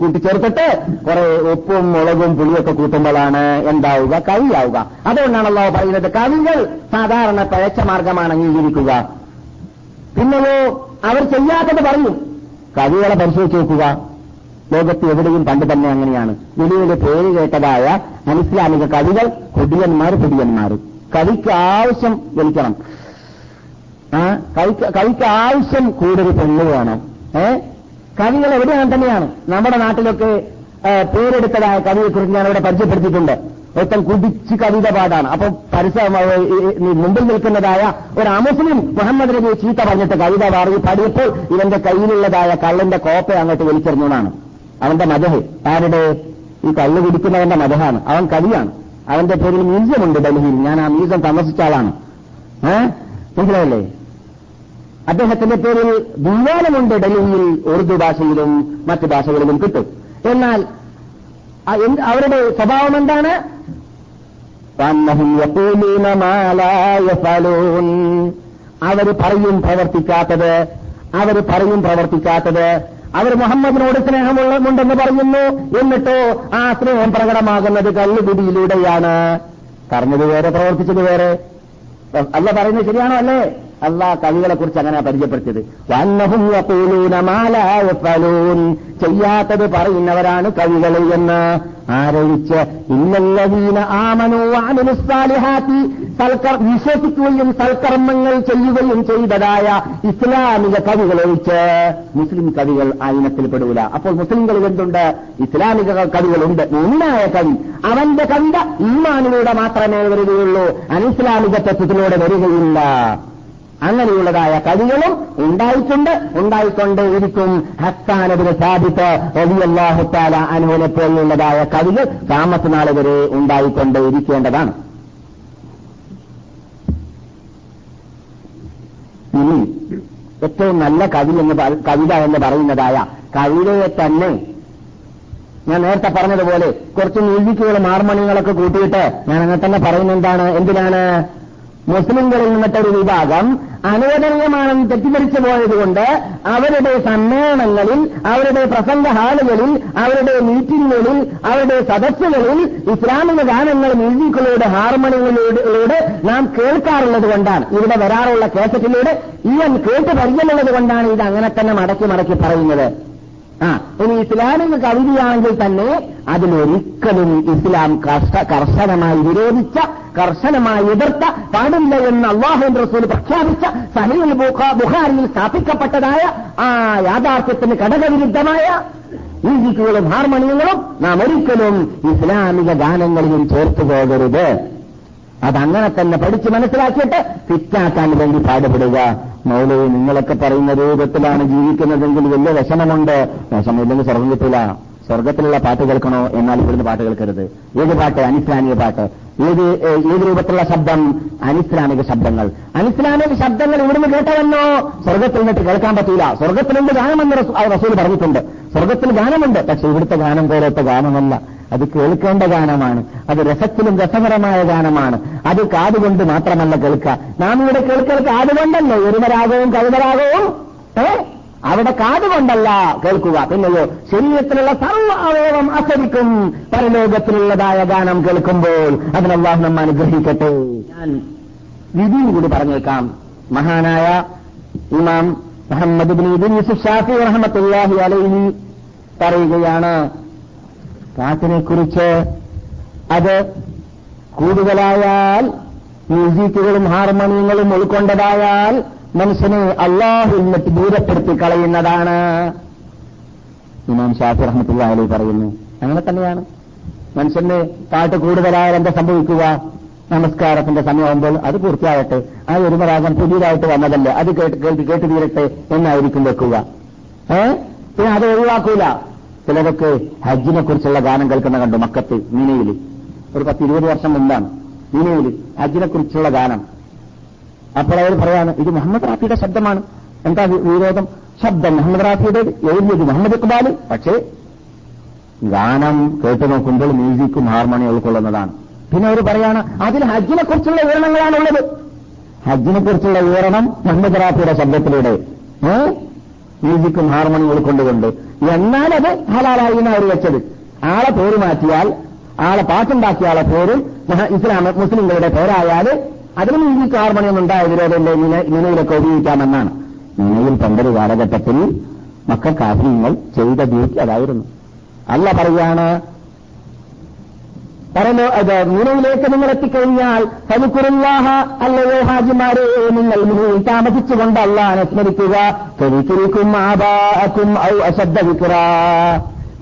കൂട്ടിച്ചേർത്തിട്ട് കുറെ ഉപ്പും മുളകും പുളിയൊക്കെ കൂട്ടുമ്പോഴാണ് എന്താവുക? കവിയാവുക. അതുകൊണ്ടാണല്ലോ പറയുന്നത് കവികൾ സാധാരണ പഴച്ച മാർഗമാണ് അംഗീകരിക്കുക. പിന്നെയോ അവർ ചെയ്യാത്തത് പറയും കവികളെ പരിശോധിച്ച് നോക്കുക. ലോകത്ത് എവിടെയും പണ്ട് തന്നെ അങ്ങനെയാണ്. വലിയ വലിയ പേര് കേട്ടതായ അനിസ്ലാമിക കവികൾ കൊടിയന്മാർ കൊടിയന്മാർ. കവിക്ക് ആവശ്യം വലിക്കണം കവിക്ക് ആവശ്യം കൂടുതൽ പെണ്ണ് വേണം. ഏ? കവികൾ എവിടെയാണ് തന്നെയാണ്? നമ്മുടെ നാട്ടിലൊക്കെ പേരെടുത്തതായ കവിയെക്കുറിച്ച് ഞാൻ ഇവിടെ പരിചയപ്പെടുത്തിയിട്ടുണ്ട്. ഒരുത്തൻ കുടിച്ച് കവിത പാടാണ് അപ്പൊ പരിസ മുമ്പിൽ നിൽക്കുന്നതായ ഒരു അമുസ്ലിം മുഹമ്മദ് നബി ചീത്ത പറഞ്ഞിട്ട് കവിത പാടി പാടിയപ്പോൾ ഇവന്റെ കയ്യിലുള്ളതായ കള്ളിന്റെ കോപ്പ അങ്ങോട്ട് വലിച്ചെറിഞ്ഞതാണ് അവന്റെ മതഹ് ആരുടെ? ഈ കള്ള് കുടിക്കുന്നവന്റെ മതഹാണ് അവൻ കവിയാണ്. അവന്റെ പേരിൽ മ്യൂസിയമുണ്ട് ഡൽഹിയിൽ. ഞാൻ ആ മ്യൂസിയം താമസിച്ച ആളാണ്. മനസ്സിലായല്ലേ? അദ്ദേഹത്തിന്റെ പേരിൽ ബുള്ളാലമുണ്ട് ഡൽഹിയിൽ ഉറുദു ഭാഷയിലും മറ്റു ഭാഷകളിലും കിട്ടും. എന്നാൽ അവരുടെ സ്വഭാവം എന്താണ്? വന്നഹും യഖൂലൂന മാലാ യഫലൂൻ. അവർ പറയും പ്രവർത്തിക്കാത്തത് അവർ പറയും പ്രവർത്തിക്കാത്തത്. അവർ മുഹമ്മദിനോട് സ്നേഹമുണ്ടെന്ന് പറയുന്നു. എന്നിട്ടോ ആ സ്നേഹം പ്രകടമാകുന്നത് കല്ലുപിടിയിലൂടെയാണ് പറഞ്ഞത് വേറെ പ്രവർത്തിച്ചത് വേറെ. അല്ല പറയുന്നത് ശരിയാണോ അല്ലേ? അള്ളാ കവികളെ കുറിച്ച് അങ്ങനെ പരിചയപ്പെടുത്തിയത്. വന്നഹും ചെയ്യാത്തത് പറയുന്നവരാണ് കവികൾ എന്ന്. ആരോപിച്ച് ഇന്നല്ലവീന ആമനോ ആമനുസ്താലിഹാത്തി സൽക്കർ വിശ്വസിക്കുകയും സൽക്കർമ്മങ്ങൾ ചെയ്യുകയും ചെയ്തതായ ഇസ്ലാമിക കവികൾ ഒഴിച്ച് മുസ്ലിം കവികൾ ആ പെടൂല. അപ്പോൾ മുസ്ലിംകൾ എന്തുണ്ട്? ഇസ്ലാമിക കവികളുണ്ട്. മുന്നായ കവി അവന്റെ കവിത ഈമാനിലൂടെ മാത്രമേ വരികയുള്ളൂ. അനിസ്ലാമിക തത്വത്തിലൂടെ വരികയില്ല. അങ്ങനെയുള്ളതായ കഴികളും ഉണ്ടായിട്ടുണ്ട് ഉണ്ടായിക്കൊണ്ടേ ഇരിക്കും ഹസ്താനബിന് സാധിത്ത് ഒലിയല്ലാഹുത്താല അനുവിനെ പോലുള്ളതായ കവികൾ താമസനാൾ വരെ ഉണ്ടായിക്കൊണ്ടേ ഇരിക്കേണ്ടതാണ് ഇനി ഏറ്റവും നല്ല കവി എന്ന് കവിത എന്ന് പറയുന്നതായ കവിതയെ തന്നെ ഞാൻ നേരത്തെ പറഞ്ഞതുപോലെ കുറച്ച് മ്യൂസിക്കുകളും ഹാർമോണിയങ്ങളൊക്കെ കൂട്ടിയിട്ട് ഞാൻ അങ്ങനെ തന്നെ പറയുന്ന എന്താണ് എന്തിനാണ്? മുസ്ലിങ്ങളിൽ നിന്നിട്ടൊരു വിഭാഗം അനുവദനീയമാണെന്ന് തെറ്റിദ്ധരിച്ചു പോയതുകൊണ്ട് അവരുടെ സമ്മേളനങ്ങളിൽ അവരുടെ പ്രസംഗ ഹാളുകളിൽ അവരുടെ മീറ്റിംഗുകളിൽ അവരുടെ സദസ്സുകളിൽ ഇസ്ലാമിക ഗാനങ്ങൾ മ്യൂസിക്കുകളുടെ ഹാർമോണിയങ്ങളിലൂടെ നാം കേൾക്കാറുള്ളത് കൊണ്ടാണ്. ഇവിടെ വരാറുള്ള കേസറ്റിലൂടെ ഇവൻ കേട്ട് പരിചയമുള്ളത് കൊണ്ടാണ് ഇത് അങ്ങനെ തന്നെ മടക്കി മടക്കി പറയുന്നത്. ആ ഇനി ഇസ്ലാമിക കവിതയാണെങ്കിൽ തന്നെ അതിലൊരിക്കലും ഇസ്ലാം കർഷകമായി വിരോധിച്ച കർശനമായി എതിർത്ത പാടില്ല എന്ന് അള്ളാഹു റസൂൽ പ്രഖ്യാപിച്ച സഹീൽ ബുഖാരിയിൽ സ്ഥാപിക്കപ്പെട്ടതായ ആ യാഥാർത്ഥ്യത്തിന് ഘടകവിരുദ്ധമായ മ്യൂസിക്കുകളും ഹാർമോണിയങ്ങളും നാം ഒരിക്കലും ഇസ്ലാമിക ഗാനങ്ങളിലും ചേർത്തു പോകരുത്. അതങ്ങനെ തന്നെ പഠിച്ച് മനസ്സിലാക്കിയിട്ട് ഫിറ്റാക്കാൻ വേണ്ടി പാടുപെടുക. മൗലവ് നിങ്ങളൊക്കെ പറയുന്ന രൂപത്തിലാണ് ജീവിക്കുന്നതെങ്കിൽ വലിയ വിഷമമുണ്ട്. വിഷമമില്ലെങ്കിൽ സ്വർഗം കിട്ടില്ല സ്വർഗത്തിലുള്ള പാട്ട് കേൾക്കണോ? എന്നാൽ ഇവിടുന്ന് പാട്ട് കേൾക്കരുത്. ഏത് പാട്ട്? അനിസ്ലാമിക പാട്ട്. ഏത് ഏത് രൂപത്തിലുള്ള ശബ്ദം? അനിസ്ലാമിക ശബ്ദങ്ങൾ. അനിസ്ലാമിക ശബ്ദങ്ങൾ ഇവിടുന്ന് കേട്ടവന്നോ സ്വർഗത്തിൽ നിന്നിട്ട് കേൾക്കാൻ പറ്റില്ല സ്വർഗത്തിലുണ്ട് ഗാനമെന്ന് റസൂൽ പറഞ്ഞിട്ടുണ്ട്. സ്വർഗത്തിൽ ഗാനമുണ്ട്. പക്ഷെ ഇവിടുത്തെ ഗാനം പോലത്തെ ഗാനമല്ല. അത് കേൾക്കേണ്ട ഗാനമാണ്. അത് രസത്തിലും രസകരമായ ഗാനമാണ്. അത് കാതുകൊണ്ട് മാത്രമല്ല കേൾക്കുക. നാം ഇവിടെ കേൾക്കൽ കാതുകൊണ്ടല്ലേ ഒരുമരാഗവും കവിതരാഗവും ഏ? അവിടെ കാതുകൊണ്ടല്ല കേൾക്കുക. പിന്നെയോ ശരീരത്തിലുള്ള സർവ അവയവം അസരിക്കും പരലോകത്തിലുള്ളതായ ഗാനം കേൾക്കുമ്പോൾ അതിനല്ലാഹ് നമ്മ അനുഗ്രഹിക്കട്ടെ. ഞാൻ വിധിയും കൂടി പറഞ്ഞേക്കാം. മഹാനായ ഇമാം മുഹമ്മദ് ബിൻ ഷാഫി റഹ്മത്തുല്ലാഹി അലൈഹി പറയുകയാണ് പാട്ടിനെ കുറിച്ച് അത് കൂടുതലായാൽ മ്യൂസിക്കുകളും ഹാർമോണിയങ്ങളും ഉൾക്കൊണ്ടതായാൽ മനുഷ്യനെ അള്ളാഹുൽ നിന്നിട്ട് ദൂരപ്പെടുത്തി കളയുന്നതാണ്. ഇമാം ഷാഫി റഹ്മത്തുള്ള അലി പറയുന്നു അങ്ങനെ തന്നെയാണ്. മനുഷ്യന്റെ പാട്ട് കൂടുതലായാൽ എന്താ സംഭവിക്കുക? നമസ്കാരത്തിന്റെ സമയമാകുമ്പോൾ അത് പൂർത്തിയാകട്ടെ. ആ ഒരു ഒരുമരാഗം പുതിയതായിട്ട് വന്നതല്ലേ. അത് കേട്ട് കേട്ട് കേട്ട് തീരട്ടെ എന്നായിരിക്കും വെക്കുക. ഏ? പിന്നെ അത് ഒഴിവാക്കൂല. ചിലരൊക്കെ ഹജ്ജിനെ കുറിച്ചുള്ള ഗാനം കേൾക്കുന്ന കണ്ടു മക്കത്ത് മീനയിൽ ഒരു പത്ത് ഇരുപത് വർഷം മുമ്പാണ് മീനയിൽ ഹജ്ജിനെ കുറിച്ചുള്ള ഗാനം. അപ്പോൾ അവർ പറയാണ് ഇത് മുഹമ്മദ് റാഫിയുടെ ശബ്ദമാണ്. എന്താ വിരോധം? ശബ്ദം. മുഹമ്മദ് റാഫിയുടെ എഴുതിയത് മുഹമ്മദ് ഇക്ബാൽ പക്ഷേ ഗാനം കേട്ടു നോക്കുമ്പോൾ മ്യൂസിക്കും ഹാർമോണിയും ഉൾക്കൊള്ളുന്നതാണ്. പിന്നെ അവർ പറയാണ് അതിൽ ഹജ്ജിനെ കുറിച്ചുള്ള വിവരണങ്ങളാണുള്ളത് ഹജ്ജിനെ കുറിച്ചുള്ള വിവരണം മുഹമ്മദ് റാഫിയുടെ ശബ്ദത്തിലൂടെ. മ്യൂസിക്കും ഹാർമോണിയും ഉൾക്കൊണ്ടുകൊണ്ട്. എന്നാൽ അത് ഹലാലായി അവർ വെച്ചത്. ആളെ പേര് മാറ്റിയാൽ ആളെ പാട്ടുണ്ടാക്കിയ ആളെ പേര് ഇസ്ലാം മുസ്ലിങ്ങളുടെ പേരായാൽ അതിന് ഈ ഹാർമോണിയം ഉണ്ടായ വിരോധമില്ലേ നിലയിലൊക്കെ ഉപയോഗിക്കാമെന്നാണ്. നിലയിൽ പണ്ടൊരു കാലഘട്ടത്തിൽ മക്കൾ കാഫിയങ്ങൾ ചെയ്ത ഡ്യൂട്ടി അതായിരുന്നു. അല്ല പറയാണ് പരലോ അത് നിലയിലേക്ക് നിങ്ങൾ എത്തിക്കഴിഞ്ഞാൽ തനിക്കുറുല്ലാഹ അല്ലയോ ഹാജിമാരെ നിങ്ങൾ നിലയിൽ അനുസ്മരിക്കുക. സ്മരിക്കുക മാതാക്കും ഔ അശബ്ദ വിക്ര.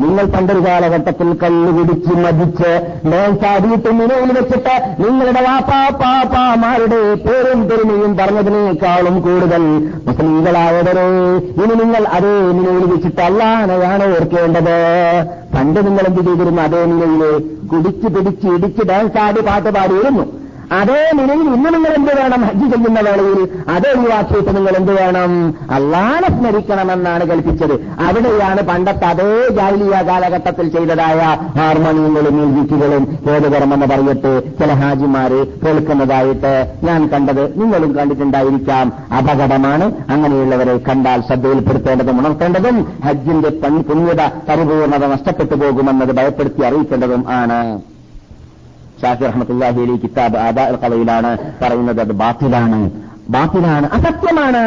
നിങ്ങൾ പണ്ടൊരു കാലഘട്ടത്തിൽ കല്ല് പിടിച്ച് മതിച്ച് മേൽച്ചാടിയിട്ട് നിലയിൽ വെച്ചിട്ട് നിങ്ങളുടെ വാപ്പാ പാപ്പാമാരുടെ പേരും പെരുമയും പറഞ്ഞതിനേക്കാളും കൂടുതൽ മുസ്ലിങ്ങളായവരെ ഇനി നിങ്ങൾ അതേ നിലയിൽ വെച്ചിട്ട് അല്ലാതെയാണ് ഓർക്കേണ്ടത്? പണ്ട് നിങ്ങൾ എന്ത് ചെയ്തിരുന്നു? അതേ നിലയിൽ കുടിച്ച് പിടിച്ച് ഇടിച്ച് ഡാൻസ് ആടി പാട്ട് പാടിയിരുന്നു. അതേ നിലയിൽ ഇന്ന് നിങ്ങൾ എന്ത് വേണം? ഹജ്ജ് ചെയ്യുന്ന വേളയിൽ അതേ ഒഴിവാക്കിയിട്ട് നിങ്ങൾ എന്ത് വേണം? അള്ളാനെ സ്മരിക്കണമെന്നാണ് കൽപ്പിച്ചത്. അവിടെയാണ് പണ്ടത്തെ അതേ ജാലിയ കാലഘട്ടത്തിൽ ചെയ്തതായ ഹാർമോണിയങ്ങളും മ്യൂസിക്കുകളും ഏതുകർമെന്ന് പറയട്ടെ ചില ഹാജിമാര് കേൾക്കുന്നതായിട്ട് ഞാൻ കണ്ടത്. നിങ്ങളും കണ്ടിട്ടുണ്ടായിരിക്കാം. അപകടമാണ് അങ്ങനെയുള്ളവരെ കണ്ടാൽ ശ്രദ്ധയിൽപ്പെടുത്തേണ്ടതും ഉണർത്തേണ്ടതും ഹജ്ജിന്റെ പണി പുണ്യത പരിപൂർണത നഷ്ടപ്പെട്ടു പോകുമെന്നത് ഭയപ്പെടുത്തി അറിയിക്കേണ്ടതും ആണ്. ഷാഫി റഹ്മത്തുല്ലാഹി അലി കിതാബ് ആദാ കലയിലാണ് പറയുന്നത് അത് ബാത്തിലാണ്. ബാത്തിലാണ് അസത്യമാണ്.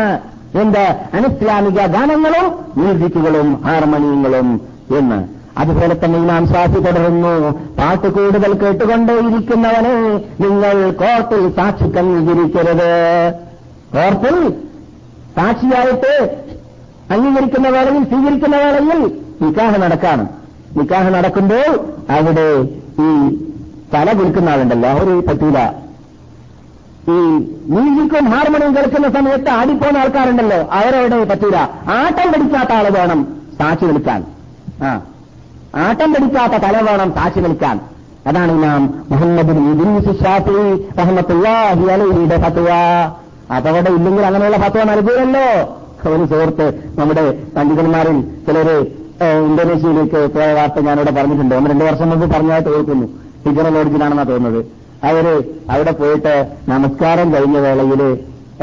എന്ത്? അനിസ്ലാമിക ഗാനങ്ങളും മ്യൂസിക്കുകളും ഹാർമോണിയങ്ങളും എന്ന്. അതുപോലെ തന്നെ ഇമാം ഷാഫി തുടരുന്നു. പാട്ട് കൂടുതൽ കേട്ടുകൊണ്ടേയിരിക്കുന്നവനെ നിങ്ങൾ കോർട്ടിൽ സാക്ഷി വിരിക്കരുത് കോർട്ടിൽ സാക്ഷിയായിട്ട് അംഗീകരിക്കുന്ന വേളയിൽ സ്വീകരിക്കുന്ന വേളയിൽ നിക്കാഹ് നടക്കാണ്. നിക്കാഹ് നടക്കുമ്പോൾ അവിടെ ഈ തല കുലുക്കുന്ന ആളുണ്ടല്ലോ അവർ പറ്റൂല. ഈ മ്യൂസിക്കും ഹാർമോണിയും കേൾക്കുന്ന സമയത്ത് ആടിപ്പോകുന്ന ആൾക്കാരുണ്ടല്ലോ അവരവിടെ പറ്റൂല. ആട്ടം പിടിക്കാത്ത ആൾ വേണം സാക്ഷി വിളിക്കാൻ. ആ. ആട്ടം പഠിക്കാത്ത തല വേണം സാക്ഷി വിളിക്കാൻ. അതാണ് നാം മുഹമ്മദ് ഷാഫി റഹ്മത്തുല്ലാഹി ഫത്വ. അതവിടെ ഇല്ലെങ്കിൽ അങ്ങനെയുള്ള ഫത്വ നൽകിയല്ലോ. ഒരു സുഹൃത്ത് നമ്മുടെ പണ്ഡിതന്മാരിൽ ചിലര് ഇന്തോനേഷ്യയിലേക്ക് പോയ വാർത്ത ഞാനിവിടെ പറഞ്ഞിട്ടുണ്ട്. ഒന്ന് രണ്ടു വർഷം മുമ്പ് പറഞ്ഞായിട്ട് ഓർക്കുന്നു ഹിജറ ലോഡ്ജിലാണെന്നാണ് തോന്നുന്നത്. അവർ അവിടെ പോയിട്ട് നമസ്കാരം കഴിഞ്ഞ വേളയിൽ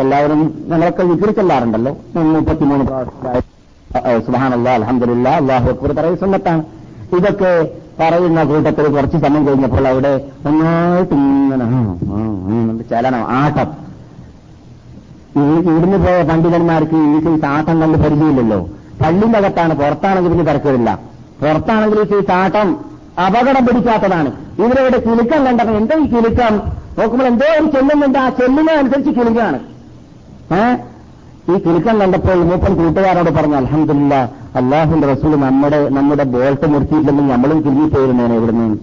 എല്ലാവരും ഞങ്ങളൊക്കെ വിക്രിച്ചെല്ലാറുണ്ടല്ലോ മുപ്പത്തിമൂന്ന് സുഹാനല്ല അലഹമില്ല അള്ളാഹു അക്ബർ പറയുന്ന സുന്നത്താണ്. ഇതൊക്കെ പറയുന്ന കൂട്ടത്തിൽ കുറച്ച് സമയം കഴിഞ്ഞപ്പോൾ അവിടെ ഒന്നായിട്ട് ഇങ്ങനെ ചലനം ആട്ടം. ഇവിടുന്ന് പോയ പണ്ഡിതന്മാർക്ക് ഈ ആട്ടം കണ്ട് പരിചയമില്ലല്ലോ. പള്ളിന്റെ അകത്താണ് പുറത്താണെങ്കിൽ പിന്നെ തിരക്കില്ല പുറത്താണെങ്കിൽ ഈ ആട്ടം അപകടം പിടിക്കാത്തതാണ്. ഇവരവിടെ കിലുക്കം കണ്ടപ്പോൾ എന്തോ ഈ കിലുക്കം? നോക്കുമ്പോൾ എന്തോ ഒരു ചെല്ലുന്നുണ്ട് ആ ചെല്ലിനനുസരിച്ച് കിലുക്കാണ്. ഏഹ് ഈ കിലുക്കം കണ്ടപ്പോൾ മൂപ്പൻ കൂട്ടുകാരോട് പറഞ്ഞു അലഹമില്ല അള്ളാഹുന്റെ റസൂൽ നമ്മുടെ നമ്മുടെ ബോൾട്ട് മുറിച്ചിട്ടില്ലെങ്കിൽ നമ്മളും കിലുങ്ങിപ്പോയിരുന്നേനെ ഇവിടുന്ന്.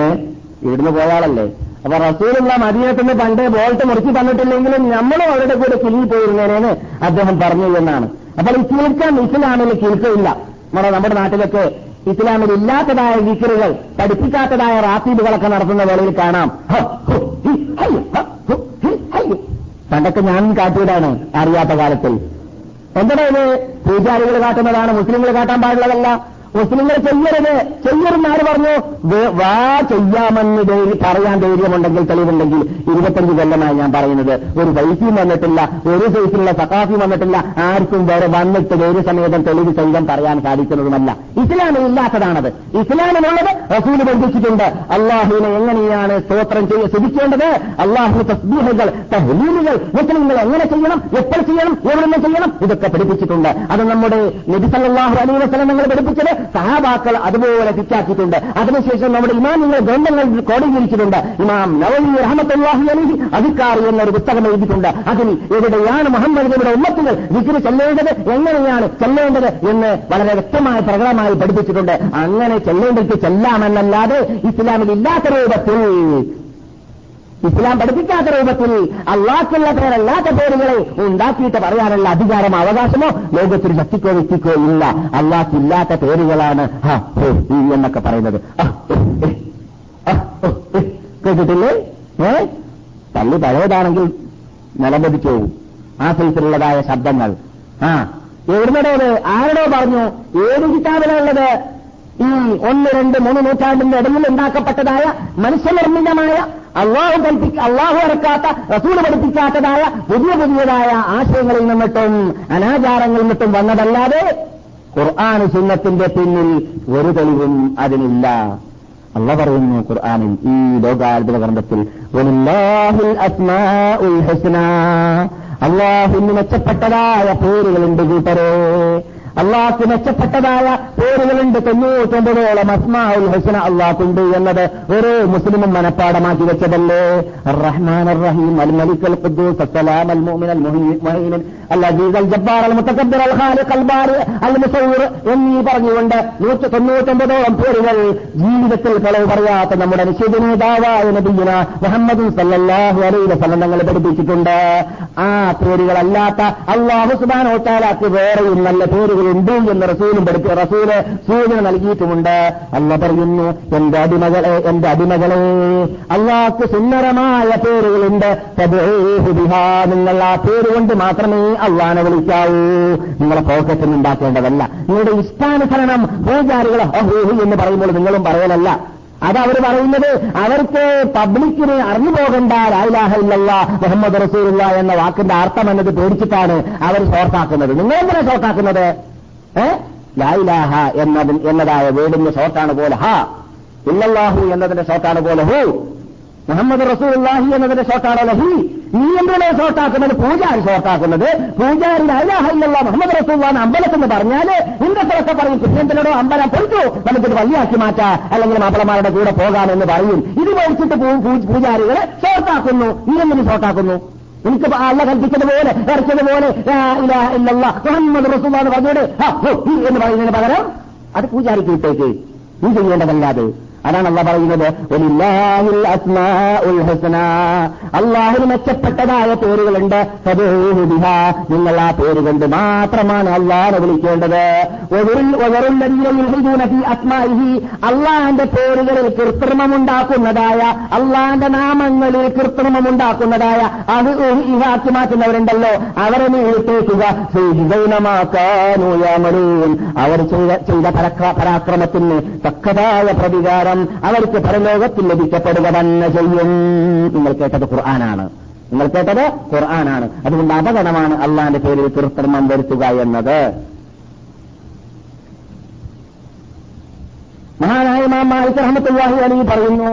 ഏഹ് ഇവിടുന്ന് പോയാളല്ലേ അപ്പൊ റസൂലുള്ള മദീനത്തിന് പണ്ട് ബോൾട്ട് മുറിച്ച് തന്നിട്ടില്ലെങ്കിലും നമ്മളും അവരുടെ കൂടെ കിലുങ്ങി പോയിരുന്നേനെ അദ്ദേഹം പറഞ്ഞു എന്നാണ്. അപ്പോൾ ഈ കിൽക്കം ഇസ്ലാമിൽ കിൽക്കയില്ല നമ്മുടെ നമ്മുടെ നാട്ടിലൊക്കെ ഇസ്ലാമിൽ ഇല്ലാത്തതായ വിക്കറുകൾ പഠിപ്പിക്കാത്തതായ റാത്തീബുകളൊക്കെ നടത്തുന്ന വേളയിൽ കാണാം. പണ്ടൊക്കെ ഞാനും കാട്ടിയതാണ് അറിയാത്ത കാലത്തിൽ. എന്താണ് ഇത്? പൂജാരികൾ കാട്ടുന്നതാണ് മുസ്ലിങ്ങൾ കാട്ടാൻ പാടുള്ളതല്ല. മുസ്ലിങ്ങൾ ചെയ്യരുത് ചെയ്യരുന്ന് ആര് പറഞ്ഞു വാ ചെയ്യാമെന്ന് പറയാൻ ധൈര്യമുണ്ടെങ്കിൽ തെളിവുണ്ടെങ്കിൽ ഇരുപത്തഞ്ച് കൊല്ലമായി ഞാൻ പറയുന്നത്. ഒരു വൈഫിയും വന്നിട്ടില്ല ഒരു സൈസിലുള്ള സഖാഫിയും വന്നിട്ടില്ല. ആർക്കും വേറെ വന്നിട്ട് ധൈര്യസമേതം തെളിവ് സഹിതം പറയാൻ സാധിക്കുന്നതുമല്ല. ഇസ്ലാമിൽ ഇല്ലാത്തതാണത്. ഇസ്ലാമിലുള്ളത് റസൂൽ ബന്ധിച്ചിട്ടുണ്ട്. അള്ളാഹുവിനെ എങ്ങനെയാണ് സ്തോത്രം ചെയ്യ ശ്രദ്ധിക്കേണ്ടത്? അള്ളാഹു തസ്ബീഹുകൾ തഹ്ലീലുകൾ മുസ്ലിങ്ങൾ എങ്ങനെ ചെയ്യണം? എപ്പോൾ ചെയ്യണം? എവിടുന്ന് ചെയ്യണം? ഇതൊക്കെ പഠിപ്പിച്ചിട്ടുണ്ട്. അത് നമ്മുടെ നബി സല്ലല്ലാഹു അലൈഹി വസല്ലം നിങ്ങൾ പഠിപ്പിച്ചത് സഹാബാക്കൾ അതുപോലെ തിറ്റാക്കിയിട്ടുണ്ട്. അതിനുശേഷം നമ്മുടെ ഇമാമിങ്ങൾ ഗ്രന്ഥങ്ങൾ കോടീകരിച്ചിട്ടുണ്ട് ഇമാം നവവി റഹ്മത്തുള്ളാഹി അലി അധികാർ എന്നൊരു പുസ്തകം എഴുതിയിട്ടുണ്ട്. അതിൽ എവിടെയാണ് മുഹമ്മദ് നബിയുടെ ഉമ്മത്തുകൾ വിക്രി ചെല്ലേണ്ടത് എങ്ങനെയാണ് ചെല്ലേണ്ടത് എന്ന് വളരെ വ്യക്തമായ പ്രകടമായി പഠിപ്പിച്ചിട്ടുണ്ട്. അങ്ങനെ ചെല്ലേണ്ടത് ചെല്ലാമെന്നല്ലാതെ ഇസ്ലാമിൽ ഇല്ലാത്ത രൂപത്തിൽ ഇസ്ലാം പഠിപ്പിക്കാത്ത രൂപത്തിൽ അള്ളാഹ്ക്കുള്ള പേരല്ലാത്ത പേരുകളെ ഉണ്ടാക്കിയിട്ട് പറയാനുള്ള അധികാരം അവകാശമോ ലോകത്തിൽ ശക്തിക്കോ വ്യക്തിക്കോ ഇല്ല. അള്ളാഹ്ക്കില്ലാത്ത പേരുകളാണ്. എന്നൊക്കെ പറയുന്നത്. കേട്ടിട്ടില്ലേ? ഏ? തള്ളി പഴയതാണെങ്കിൽ നിലംപതിച്ചു ആ സൈസിലുള്ളതായ ശബ്ദങ്ങൾ. ആ എവിടുന്നടേത്? ആരോടോ പറഞ്ഞു? ഏത് കിതാബിലുള്ളത് ഈ ഒന്ന് രണ്ട് മൂന്ന് നൂറ്റാണ്ടിന്റെ ഇടയിൽ ഉണ്ടാക്കപ്പെട്ടതായ മനുഷ്യനിർമ്മിതമായ അള്ളാഹു കൽപ്പിക്ക അള്ളാഹു ഇറക്കാത്ത റസൂൽ പഠിപ്പിക്കാത്തതായ പുതിയ പുതിയതായ ആശയങ്ങളിൽ നിന്നിട്ടും അനാചാരങ്ങളിൽ നിന്നിട്ടും വന്നതല്ലാതെ ഖുർആൻ സുന്നത്തിന്റെ പിന്നിൽ ഒരു തെളിവും അതിനില്ല അള്ള പറയുന്നു ഖുർആാനിൽ ഈ ലോകാത്ഭുത ഗ്രന്ഥത്തിൽ. അള്ളാഹുവിന് മെച്ചപ്പെട്ടതായ പേരുകളുണ്ട് കൂട്ടരെ അള്ളാഹ്ക്ക് മെച്ചപ്പെട്ടതായ പേരുകളുണ്ട് തൊണ്ണൂറ്റൊമ്പതോളം അസ്മാഉൽ ഹുസ്ന അള്ളാഹ്ക്കുണ്ട് എന്നത് ഓരോ മുസ്ലിമും മനഃപ്പാടമാക്കി വെച്ചതല്ലേ? റഹ്മാൻ റഹീം അൽ മലിക് അൽ ഖുദ്ദൂസ് അസ്സലാം അൽ മുഅ്മിൻ അൽ മുഹൈമിൻ ജബ്ബാർ അൽ എന്നീ പറഞ്ഞുകൊണ്ട് നൂറ്റി തൊണ്ണൂറ്റൊമ്പതോളം പേരുകൾ ജീവിതത്തിൽ കളവ് പറയാത്ത നമ്മുടെ നിശ്ചിത നേതാവായ നബിന മുഹമ്മദ് സല്ലല്ലാഹു അലൈഹി വസല്ലം തങ്ങൾ പഠിപ്പിച്ചിട്ടുണ്ട് ആ പേരുകളല്ലാത്ത അള്ളാഹു തആലക്ക് വേറെയും നല്ല പേരുകളുണ്ട് എന്ന് റസൂലും പഠിപ്പി റസൂൽ സൂചന നൽകിയിട്ടുമുണ്ട് അല്ല പറയുന്നു എന്റെ അടിമകളെ എന്റെ അടിമകളെ അള്ളാഹ്ക്ക് സുന്ദരമായ പേരുകളുണ്ട്. നിങ്ങൾ ആ പേര് കൊണ്ട് മാത്രമേ അള്ളാനെ വിളിക്കാവൂ. നിങ്ങളെ പോക്കറ്റിൽ ഉണ്ടാക്കേണ്ടതല്ല. നിങ്ങളുടെ ഇഷ്ടാനുസരണം പൂജാരികളെ അഹൂഹു എന്ന് പറയുമ്പോൾ നിങ്ങളും പറയലല്ല. അത് അവർ പറയുന്നത് അവർക്ക് പബ്ലിക്കിന് അറിഞ്ഞു പോകണ്ട ലായിലാഹ ഇല്ലല്ല മുഹമ്മദ് റസൂലുള്ള എന്ന വാക്കിന്റെ അർത്ഥം എന്നത് പേടിച്ചിട്ടാണ് അവർ ഷോർട്ടാക്കുന്നത്. നിങ്ങളെന്തിനാ ഷോർട്ടാക്കുന്നത്? ഏ? ലായിലാഹ എന്നതിൽ എന്നതായ വേടിന്റെ ഷോർട്ടാണ് പോലെ ഹ. ഇല്ലല്ലാഹു എന്നതിന്റെ ഷോർട്ടാണ് പോലെ ഹു. മുഹമ്മദ് റസൂലുള്ളാഹി എന്നതിന്റെ ഷോട്ടാണ് ലഹി നീ എന്തിനെ ഷോട്ടാക്കുന്നത് പൂജാരി ഷോട്ടാക്കുന്നത് പൂജാരി അല്ലാഹല്ല മുഹമ്മദ് റസൂള്ളാന്ന് അമ്പലത്തെന്ന് നിന്റെ സ്ഥലത്തെ പറയും. കൃഷ്ണത്തിനോടോ അമ്പലം പൊളിച്ചു? നമുക്കിത് വള്ളിയാക്കി മാറ്റാ. അല്ലെങ്കിൽ മാപ്പിളമാരുടെ കൂടെ പോകാമെന്ന് പറയും. ഇത് മേടിച്ചിട്ട് പൂജാരികളെ ഷോർട്ടാക്കുന്നു നീ എന്തിനു ഷോർട്ടാക്കുന്നു എനിക്ക് അല്ല കൽപ്പിച്ചതുപോലെ ഇറച്ചതുപോലെ മുഹമ്മദ് റസൂള്ള എന്ന് പറഞ്ഞോട് എന്ന് പറയുന്നതിന് പകരം അത് പൂജാരിക്ക് വിട്ടേക്ക് നീ ചെയ്യേണ്ടതല്ലാതെ. അതാണ് അല്ല പറയുന്നത്. അള്ളാഹിന് മെച്ചപ്പെട്ടതായ പേരുകളുണ്ട്. നിങ്ങൾ ആ പേര് കൊണ്ട് മാത്രമാണ് അള്ളാഹെ വിളിക്കേണ്ടത്. അള്ളാഹിന്റെ പേരുകളിൽ കൃത്രിമമുണ്ടാക്കുന്നതായ അള്ളാഹിന്റെ നാമങ്ങളിൽ കൃത്രിമമുണ്ടാക്കുന്നതായ അത് ഇവാക്കി മാറ്റുന്നവരുണ്ടല്ലോ. അവരെ നീട്ടേക്കുക അവർ ചെയ്ത പരാക്രമത്തിന് തക്കതായ പ്രതികാരം അവർക്ക് പരലോകത്തിൽ ലഭിക്കപ്പെടുക തന്നെ ചെയ്യും. നിങ്ങൾ കേട്ടത് ഖുർആനാണ്. നിങ്ങൾ കേട്ടത് ഖുർആനാണ്. അതുകൊണ്ട് അപകടമാണ് അള്ളാന്റെ പേരിൽ കൃത്രിമം വരുത്തുക എന്നത്. മഹാനായ മാലിക് അലി പറയുന്നു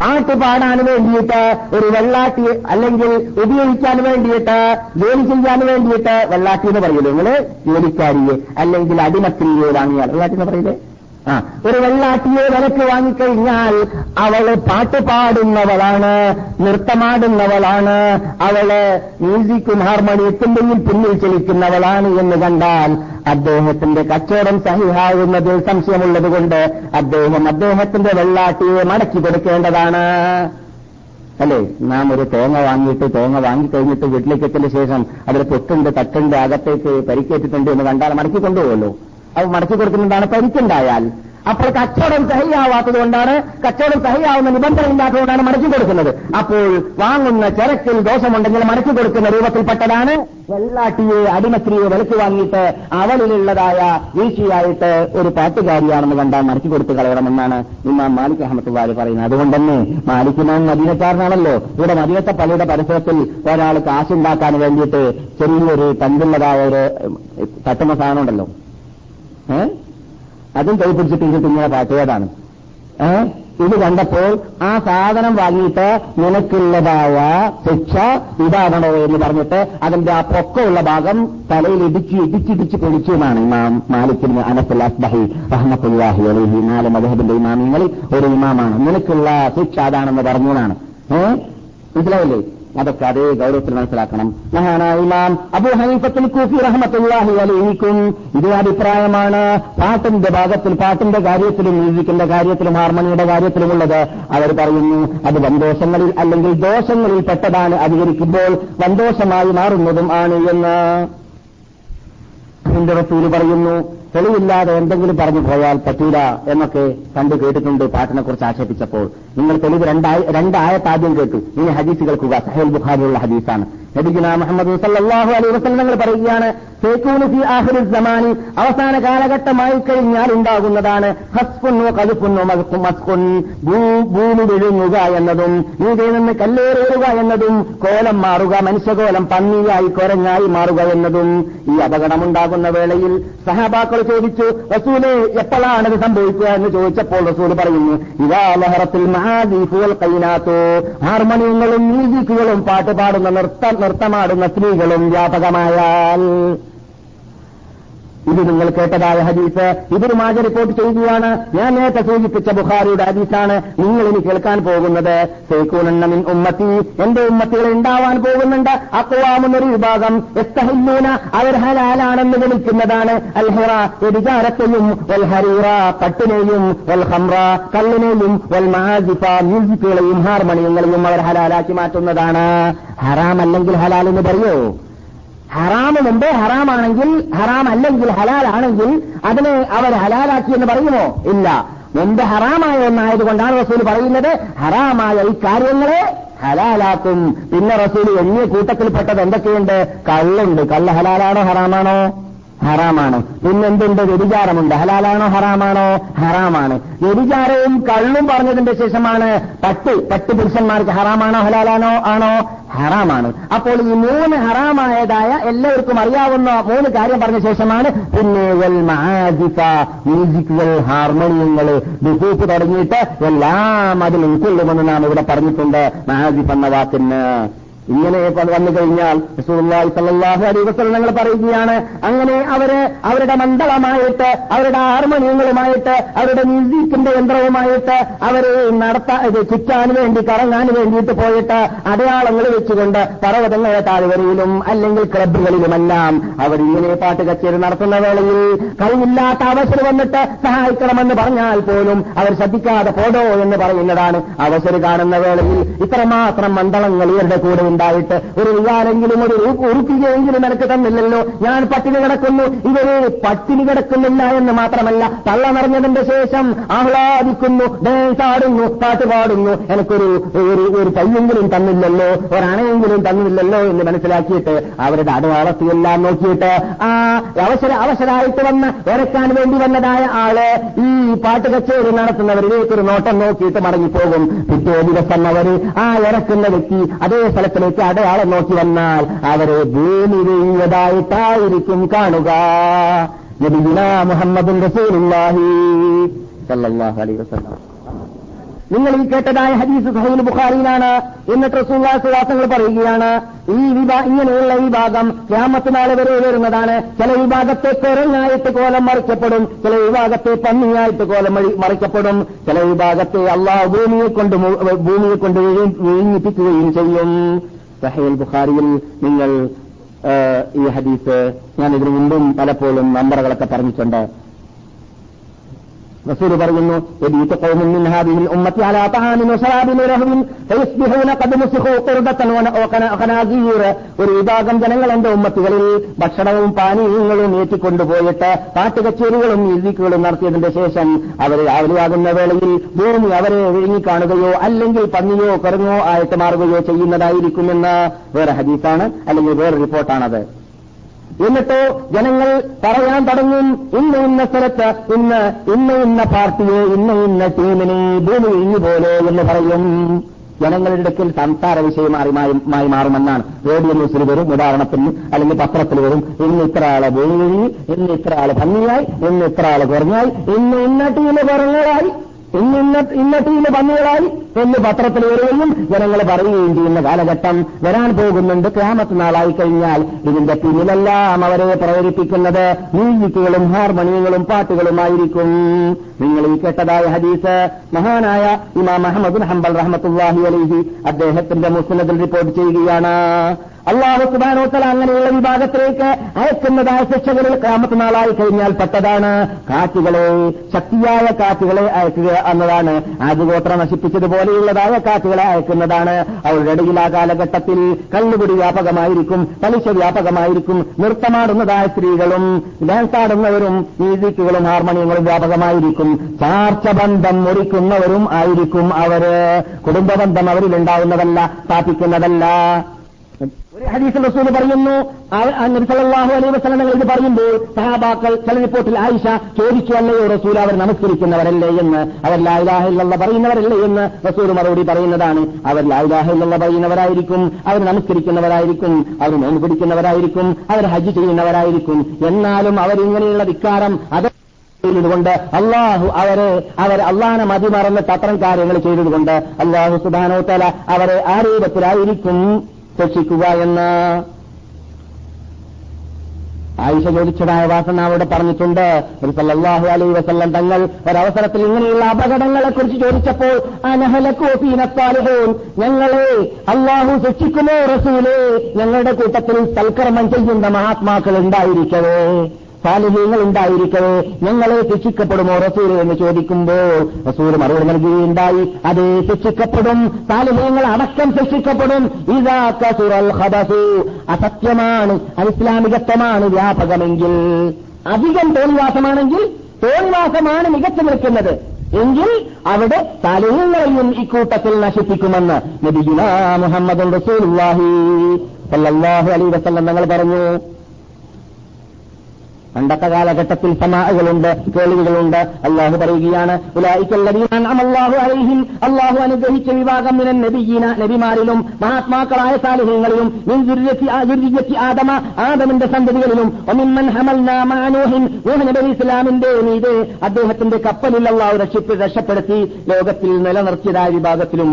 പാട്ട് പാടാൻ വേണ്ടിയിട്ട് ഒരു വെള്ളാട്ടി അല്ലെങ്കിൽ ഉപയോഗിക്കാൻ വേണ്ടിയിട്ട് ജോലി ചെയ്യാൻ വേണ്ടിയിട്ട് വെള്ളാട്ടി എന്ന് പറയുന്നത് നിങ്ങൾ ജോലിക്കാരിയെ അല്ലെങ്കിൽ അടിമത്തിരിയെ വാങ്ങിയാൽ വെള്ളാട്ടി എന്ന് പറയില്ലേ? ആ ഒരു വെള്ളാട്ടിയെ വിലക്ക് വാങ്ങിക്കഴിഞ്ഞാൽ അവൾ പാട്ട് പാടുന്നവളാണ് നൃത്തമാടുന്നവളാണ് അവൾ മ്യൂസിക്കും ഹാർമോണിയത്തും പിന്നിൽ ചലിക്കുന്നവളാണ് എന്ന് കണ്ടാൽ അദ്ദേഹത്തിന്റെ കച്ചവടം സഹിഹാകുന്നതിൽ സംശയമുള്ളതുകൊണ്ട് അദ്ദേഹം അദ്ദേഹത്തിന്റെ വെള്ളാട്ടിയെ മടക്കി കൊടുക്കേണ്ടതാണ്. അല്ലേ? നാം ഒരു തേങ്ങ വാങ്ങിയിട്ട് തേങ്ങ വാങ്ങിക്കഴിഞ്ഞിട്ട് വീട്ടിലേക്ക് എത്തിയതിനു ശേഷം അതിൽ പൊട്ടുണ്ട് തട്ടുണ്ട് അകത്തേക്ക് പരിക്കേറ്റിട്ടുണ്ട് എന്ന് കണ്ടാൽ മടക്കി അത് മടക്കി കൊടുക്കുന്നതാണ് പരിക്കുണ്ടായാൽ. അപ്പോൾ കച്ചവടം സഹിയാവാത്തത് കൊണ്ടാണ് കച്ചവടം സഹിയാവുന്ന നിബന്ധന ഇല്ലാത്തതുകൊണ്ടാണ് മടക്കി കൊടുക്കുന്നത്. അപ്പോൾ വാങ്ങുന്ന ചരക്കിൽ ദോഷമുണ്ടെങ്കിൽ മടക്കി കൊടുക്കുന്ന രൂപത്തിൽപ്പെട്ടതാണ് വെള്ളാട്ടിയെ അടിമസ്ത്രീയെ വിലക്ക് വാങ്ങിയിട്ട് അവളിലുള്ളതായ വീഴ്ചയായിട്ട് ഒരു പാട്ടുകാരിയാണെന്ന് കണ്ടാൽ മടക്കി കൊടുത്തു കളയണമെന്നാണ് ഇമാം മാലിക് അഹമ്മദ് വാരി പറയുന്നത് അതുകൊണ്ട് തന്നെ മദീനക്കാരനാണല്ലോ. ഇവിടെ മദീനത്തെ പള്ളിയുടെ പരിസരത്തിൽ ഒരാൾ കാശുണ്ടാക്കാൻ വേണ്ടിയിട്ട് ചെറിയൊരു തണ്ടുള്ളതായ ഒരു തട്ടുന്ന സാധനം ഉണ്ടല്ലോ. അതും കൈ പിടിച്ചിട്ട് ഇരുന്നിട്ട് ഇങ്ങനെ പാട്ടിയതാണ് ഇത് കണ്ടപ്പോൾ ആ സാധനം വാങ്ങിയിട്ട് നിനക്കുള്ളതായ ശിക്ഷ ഇതാവണോ എന്ന് പറഞ്ഞിട്ട് അതിന്റെ ആ പൊക്കമുള്ള ഭാഗം തലയിൽ ഇടിച്ച് ഇടിച്ചിടിച്ച് പൊളിച്ചുമെന്നാണ് ഇമാം മാലിക്കിന് അനസുൽ അസ്ബഹി റഹ്മത്തുല്ലാഹി അലഹി. നാല് മധുഹബിന്റെ ഇമാമിങ്ങളിൽ ഒരു ഇമാമാണ്. നിനക്കുള്ള ശിക്ഷ അതാണെന്ന് പറഞ്ഞതാണ് ഏഹ് മനസ്സിലായില്ലേ? അതൊക്കെ അതേ ഗൗരവത്തിൽ മനസ്സിലാക്കണം. മഹാനായ ഇമാം അബു ഹനീഫത്തിൽ കൂഫി റഹ്മത്തുല്ലാഹി അലൈഹിക്കും ഇതേ അഭിപ്രായമാണ്. പാട്ടിന്റെ ഭാഗത്തിൽ പാട്ടിന്റെ കാര്യത്തിലും മ്യൂസിക്കിന്റെ കാര്യത്തിലും ഹാർമണിയുടെ കാര്യത്തിലുമുള്ളത് അവർ പറയുന്നു അത് വന്തോഷങ്ങളിൽ അല്ലെങ്കിൽ ദോഷങ്ങളിൽ പെട്ടതാണ് അധികരിക്കുമ്പോൾ വന്തോഷമായി മാറുന്നതും ആണ് എന്ന്. പറയുന്നു തെളിവില്ലാതെ എന്തെങ്കിലും പറഞ്ഞു പോയാൽ പറ്റൂല എന്നൊക്കെ കണ്ടു കേട്ടിട്ടുണ്ട് പാട്ടിനെ കുറിച്ച് ആക്ഷേപിച്ചപ്പോൾ. നിങ്ങൾ തെളിവ് രണ്ടായ രണ്ടായ ആദ്യം കേട്ടു. ഇനി ഹദീസ് കേൾക്കുക. സഹേൽ ബുഖാരിയുള്ള ഹദീസാണ്. നബിഗുന മുഹമ്മദ് സല്ലാഹു അലൈ വസ്ലങ്ങൾ പറയുകയാണ് ഫി ആഖിരി സമാനി അവസാന കാലഘട്ടമായി കഴിഞ്ഞാൽ ഉണ്ടാകുന്നതാണ് ഹസ്ഫുന്നോ കതുഫുന്നോ മസ്കുൻ ഭൂമി വിഴുങ്ങുക എന്നതും ഇതിൽ നിന്ന് കല്ലേറേറുക എന്നതും കോലം മാറുക മനുഷ്യകോലം പന്നിയായി കൊരങ്ങായി മാറുക എന്നതും ഈ അപകടമുണ്ടാകുന്ന വേളയിൽ സഹാബാക്കൾ ചോദിച്ചു റസൂലെ എപ്പോഴാണത് സംഭവിക്കുക? എന്ന് ചോദിച്ചപ്പോൾ റസൂൽ പറയുന്നു ഇതാ ലഹറത്തിൽ മഹാദീഫുകൾ കൈനാത്തോ ഹാർമോണിയങ്ങളും മ്യൂസിക്കുകളും പാട്ട് പാടുന്ന നൃത്ത നൃത്തമാടുന്ന സ്ത്രീകളും വ്യാപകമായാൽ ഇത് നിങ്ങൾ കേട്ടതായ ഹദീസ്. ഇതിന് മാജ റിപ്പോർട്ട് ചെയ്യുകയാണ്. ഞാൻ നേരത്തെ സൂചിപ്പിച്ച ബുഖാരിയുടെ ഹദീസാണ് നിങ്ങൾ ഇനി കേൾക്കാൻ പോകുന്നത്. സൈക്കൂണെണ്ണമിൻ ഉമ്മത്തി. എന്റെ ഉമ്മത്തികൾ ഉണ്ടാവാൻ പോകുന്നുണ്ട്. അക്വാമെന്നൊരു വിഭാഗം. എസ്തഹില്ലൂന. അവർ ഹലാലാണെന്ന് വിളിക്കുന്നതാണ്. അൽഹറ വ്യഭിചാരത്തെയും വൽഹരീറ പട്ടിനെയും വൽഹംറ കല്ലിനെയും വൽമാജിഫ മ്യൂസിക്കുകളെയും ഹാർമോണിയങ്ങളെയും അവർ ഹലാലാക്കി മാറ്റുന്നതാണ്. ഹറാം അല്ലെങ്കിൽ ഹലാൽ എന്ന് പറയോ? ഹറാമ് മുമ്പേ ഹറാമാണെങ്കിൽ ഹറാം അല്ലെങ്കിൽ ഹലാലാണെങ്കിൽ അതിനെ അവർ ഹലാലാക്കി എന്ന് പറയുമോ? ഇല്ല. മുമ്പ് ഹറാമായ ഒന്നായതുകൊണ്ടാണ് റസൂൽ പറയുന്നത് ഹറാമായ ഈ കാര്യങ്ങളെ ഹലാലാക്കും. പിന്നെ റസൂൽ എണ്ണിയ കൂട്ടത്തിൽപ്പെട്ടത് എന്തൊക്കെയുണ്ട്? കള്ളുണ്ട്. കള്ള് ഹലാലാണോ ഹറാമാണോ? ഹറാമാണ്. പിന്നെന്തുണ്ട്? വ്യതിചാരമുണ്ട് ഹലാലാണോ? ഹറാമാണോ? ഹറാമാണ്. വ്യതിചാരവും കള്ളും പറഞ്ഞതിന്റെ ശേഷമാണ് പട്ട് പട്ട് പുരുഷന്മാർക്ക് ഹറാമാണോ? ഹലാലാണോ? ആണോ? ഹറാമാണ്. അപ്പോൾ ഈ മൂന്ന് ഹറാമായതായ എല്ലാവർക്കും അറിയാവുന്ന മൂന്ന് കാര്യം പറഞ്ഞ ശേഷമാണ് പിന്നെ വൽ മഹാജിഫ മ്യൂസിക്കുകൾ ഹാർമോണിയങ്ങൾ ബിഹൂപ്പ് തുടങ്ങിയിട്ട് എല്ലാം അതിൽ ഉൾക്കൊള്ളുമെന്ന് നാം ഇവിടെ പറഞ്ഞിട്ടുണ്ട്. മഹാജിഫ് എന്ന വാക്കിന്. ഇങ്ങനെ വന്നു കഴിഞ്ഞാൽ റസൂലുള്ളാഹി സ്വല്ലല്ലാഹു അലൈഹി വസല്ലം ഞങ്ങൾ പറയുകയാണ് അങ്ങനെ അവർ അവരുടെ മണ്ഡലമായിട്ട് അവരുടെ ഹാർമോണിയങ്ങളുമായിട്ട് അവരുടെ മ്യൂസിക്കിന്റെ യന്ത്രവുമായിട്ട് അവരെ നടത്താൻ ചുറ്റാൻ വേണ്ടി കറങ്ങാൻ വേണ്ടിയിട്ട് പോയിട്ട് അടയാളങ്ങൾ വെച്ചുകൊണ്ട് പർവതങ്ങളെ താഴ്വരയിലും അല്ലെങ്കിൽ ക്ലബുകളിലുമെല്ലാം ഇങ്ങനെ പാട്ട് കച്ചേരി നടത്തുന്ന വേളയിൽ കഴിവില്ലാത്ത അവസരം വന്നിട്ട് സഹായിക്കണമെന്ന് പറഞ്ഞാൽ പോലും അവർ ശ്രദ്ധിക്കാതെ പോടോ എന്ന് പറയുന്നതാണ് അവസരം കാണുന്ന വേളയിൽ. ഇത്രമാത്രം മണ്ഡലങ്ങൾ ഇവരുടെ കൂടെ ഉണ്ടായിട്ട് ഒരു വികാരെങ്കിലും ഒരു ഉറുപ്പികയെങ്കിലും എനിക്ക് തന്നില്ലല്ലോ. ഞാൻ പട്ടിണി കിടക്കുന്നു. ഇവർ പട്ടിണി കിടക്കുന്നില്ല എന്ന് മാത്രമല്ല തള്ള നിറഞ്ഞതിന്റെ ശേഷം ആഹ്ലാദിക്കുന്നു ഡാൻസ് ആടുന്നു പാട്ട് പാടുന്നു. എനിക്കൊരു ഒരു ഒരു പയ്യെങ്കിലും തന്നില്ലല്ലോ ഒരണയെങ്കിലും തന്നില്ലല്ലോ എന്ന് മനസ്സിലാക്കിയിട്ട് അവരുടെ അടവാളത്തിയെല്ലാം നോക്കിയിട്ട് ആ അവസര അവസരമായിട്ട് വന്ന് ഇറക്കാൻ വേണ്ടി വന്നതായ ആൾ ഈ പാട്ട് കച്ചേരി നടത്തുന്നവരിലേക്ക് ഒരു നോട്ടം നോക്കിയിട്ട് മടങ്ങിപ്പോകും. പിറ്റേ ദിവസം അവർ ആ ഇറക്കുന്ന വ്യക്തി അതേ സ്ഥലത്തിലേക്ക് അടയാളം നോക്കി വന്നാൽ അവരെ ഭൂമി വീഴതായിട്ടായിരിക്കും കാണുക നബിഗുന മുഹമ്മദ് അലൈഹി വസല്ലം. നിങ്ങൾ ഈ കേട്ടതായ ഹദീസ് സഹീൽ ബുഖാരിയിലാണ്. എന്നിട്ട് റസൂല്ലാസുവാസങ്ങൾ പറയുകയാണ് ഈ വിഭാ ഇങ്ങനെയുള്ള ഈ ഭാഗം ക്യാമത്തിനാൾ വരെ വരുന്നതാണ്. ചില വിഭാഗത്തെ കുരങ്ങായിട്ട് കോലം മറിക്കപ്പെടും ചില വിഭാഗത്തെ പന്നിയായിട്ട് കോലം മറിക്കപ്പെടും ചില വിഭാഗത്തെ അള്ളാഹ് ഭൂമിയെ കൊണ്ട് ഭൂമിയെ കൊണ്ട് വീഞ്ഞിപ്പിക്കുകയും ചെയ്യും. സഹീൽ ബുഖാരിയിൽ നിങ്ങൾ ഈ ഹദീസ് ഞാൻ ഇതിനു മുമ്പും പലപ്പോഴും നമ്പറുകളൊക്കെ പറഞ്ഞിട്ടുണ്ട്. റസൂൽ പറയുന്നു മിൻ ഹാദിഹിൽ അലാ ഖദ് ഒരു വിഭാഗം ജനങ്ങൾ എന്റെ ഉമ്മത്തുകളിൽ ഭക്ഷണവും പാനീയങ്ങളും നീട്ടിക്കൊണ്ടുപോയിട്ട് പാട്ടുകച്ചേരികളും മ്യൂസിക്കുകളും നടത്തിയതിന്റെ ശേഷം അവർ രാവിലെയാകുന്ന വേളയിൽ ഭൂമി അവരെ വിഴുങ്ങിക്കാണുകയോ അല്ലെങ്കിൽ പന്നിയോ കുരങ്ങോ ആയിട്ട് മാറുകയോ ചെയ്യുന്നതായിരിക്കുമെന്ന് വേറെ ഹദീസാണ് അല്ലെങ്കിൽ വേറെ റിപ്പോർട്ടാണത്. എന്നിട്ടോ ജനങ്ങൾ പറയാൻ തുടങ്ങും ഇന്ന ഇന്ന സ്ഥലത്ത് ഇന്ന് ഇന്ന ഇന്ന പാർട്ടിയെ ഇന്ന ഇന്ന ടീമിനെ ഭൂമി ഇഞ്ഞു പോലെ എന്ന് പറയും. ജനങ്ങളുടെ ഇടയ്ക്കിൽ സംസാര വിഷയമായി മാറി മാറുമെന്നാണ്. റേഡിയോ ന്യൂസിൽ വരും ഉദാഹരണത്തിന് അല്ലെങ്കിൽ പത്രത്തിൽ വരും. ഇന്ന് ഇത്ര ആളെ ഭൂമി ഇന്ന് ഇത്ര ആൾ ഭംഗിയായി ഇന്ന് ഇത്ര ആൾ കുറഞ്ഞായി ഇന്ന് ഇന്ന ടീമ് കുറഞ്ഞതായി. ഇന്ന് പന്നികളായി എന്ന് പത്രത്തിൽ വരികയും ജനങ്ങൾ പറയുകയും ചെയ്യുന്ന കാലഘട്ടം വരാൻ പോകുന്നുണ്ട്. ക്യാമത്ത് നാളായി കഴിഞ്ഞാൽ ഇതിന്റെ പിന്നിലെല്ലാം അവരെ പ്രേരിപ്പിക്കുന്നത് മ്യൂസിക്കുകളും ഹാർമോണിയങ്ങളും പാട്ടുകളുമായിരിക്കും. നിങ്ങൾ ഈ കേട്ടതായ ഹദീസ് മഹാനായ ഇമാം അഹമ്മദ് ഹംബൽ റഹ്മത്തുല്ലാഹി അലൈഹി അദ്ദേഹത്തിന്റെ മുസ്ലിദിൽ റിപ്പോർട്ട് ചെയ്യുകയാണ്. അള്ളാഹു സുബാനോത്തല അങ്ങനെയുള്ള വിഭാഗത്തിലേക്ക് അയക്കുന്നതായ ശിക്ഷകളിൽ ക്യാമത്ത് നാളായി കഴിഞ്ഞാൽ പെട്ടതാണ്. കാറ്റുകളെ ശക്തിയായ കാറ്റുകളെ അയക്കുക എന്നതാണ്. ആദ്യഗോത്ര നശിപ്പിച്ചതുപോലെയുള്ളതായ കാറ്റുകളെ അയക്കുന്നതാണ്. അവരുടെ ഇടയിൽ ആ കാലഘട്ടത്തിൽ കള്ളുപിടി വ്യാപകമായിരിക്കും പലിശ വ്യാപകമായിരിക്കും നൃത്തമാടുന്നതായ സ്ത്രീകളും ഡാൻസാടുന്നവരും മ്യൂസിക്കുകളും ഹാർമോണിയങ്ങളും വ്യാപകമായിരിക്കും. ചാർച്ചബന്ധം മുറിക്കുന്നവരും ആയിരിക്കും അവർ. കുടുംബബന്ധം അവരിൽ ഉണ്ടാവുന്നതല്ല സ്ഥാപിക്കുന്നതല്ല. ഒരു ഹദീസിൽ റസൂൽ പറയുന്നു സല്ലല്ലാഹു അലൈഹി വസല്ലം ഇത് പറയുമ്പോൾ സഹാബാക്കൾ ചില റിപ്പോർട്ടിൽ ആയിഷ ചോദിച്ചു അല്ലയോ റസൂൽ അവർ നമസ്കരിക്കുന്നവരല്ലേ എന്ന്? അവർ ലായിലാഹില്ല പറയുന്നവരല്ലേ എന്ന്? റസൂൽ മറുപടി പറയുന്നതാണ് അവർ ലായിലാഹില്ല പറയുന്നവരായിരിക്കും അവർ നമസ്കരിക്കുന്നവരായിരിക്കും അവർ നോമ്പ് പിടിക്കുന്നവരായിരിക്കും അവർ ഹജ്ജ് ചെയ്യുന്നവരായിരിക്കും. എന്നാലും അവരിങ്ങനെയുള്ള ധിക്കാരം അത് ചെയ്തതുകൊണ്ട് അള്ളാഹു അവരെ അവർ അള്ളാഹനെ മതിമറന്നിട്ട് അത്തരം കാര്യങ്ങൾ ചെയ്തതുകൊണ്ട് അള്ളാഹു സുധാനോത്തല തല അവരെ ആ രൂപത്തിലായിരിക്കും ശിക്ഷിക്കുക എന്ന് ആയിഷ ചോദിച്ചതായ വാസന അവിടെ പറഞ്ഞിട്ടുണ്ട് സല്ലല്ലാഹു അലൈ വസല്ലം തങ്ങൾ ഒരവസരത്തിൽ ഇങ്ങനെയുള്ള അപകടങ്ങളെക്കുറിച്ച് ചോദിച്ചപ്പോൾ ഞങ്ങളെ അള്ളാഹു ശിക്ഷിക്കുമോ റസൂലേ. ഞങ്ങളുടെ കൂട്ടത്തിൽ സൽക്കർമ്മം ചെയ്യുന്ന മഹാത്മാക്കൾ ഉണ്ടായിരിക്കവേ സാലിഹ്യങ്ങൾ ഉണ്ടായിരിക്കവേ ഞങ്ങളെ ശിക്ഷിക്കപ്പെടുമോ? റസൂൽ എന്ന് ചോദിക്കുമ്പോൾ റസൂൽ മറുപടി നൽകുകയുണ്ടായി. അത് ശിക്ഷിക്കപ്പെടും. സാലിഹ്യങ്ങൾ അടക്കം ശിക്ഷിക്കപ്പെടും. അസത്യമാണ്. അനിസ്ലാമികത്വമാണ് വ്യാപകമെങ്കിൽ. അധികം തോൽവാസമാണെങ്കിൽ തോൽവാസമാണ് മികച്ചു നിൽക്കുന്നത്. എങ്കിൽ അവിടെ സാലിഹ്യങ്ങളെയും ഇക്കൂട്ടത്തിൽ നശിപ്പിക്കുമെന്ന് നബിഗുല മുഹമ്മദ് റസൂലുള്ളാഹി അലി വസല്ലം ഞങ്ങൾ പറഞ്ഞു. പണ്ടത്തെ കാലഘട്ടത്തിൽ സമാഹകളുണ്ട് കേൾവികളുണ്ട്. അള്ളാഹു പറയുകയാണ് അലൈഹിം. അള്ളാഹു അനുഗ്രഹിച്ച വിഭാഗം നബിയീന നബിമാരിലും മഹാത്മാക്കളായ സാലിഹ്യങ്ങളിലും ആദമ ആദമിന്റെ സന്തതികളിലും ഇസ്ലാമിന്റെ മീതെ അദ്ദേഹത്തിന്റെ കപ്പലിൽ അള്ളാഹു രക്ഷിപ്പ് രക്ഷപ്പെടുത്തി ലോകത്തിൽ നിലനിർത്തിയതായ വിഭാഗത്തിലും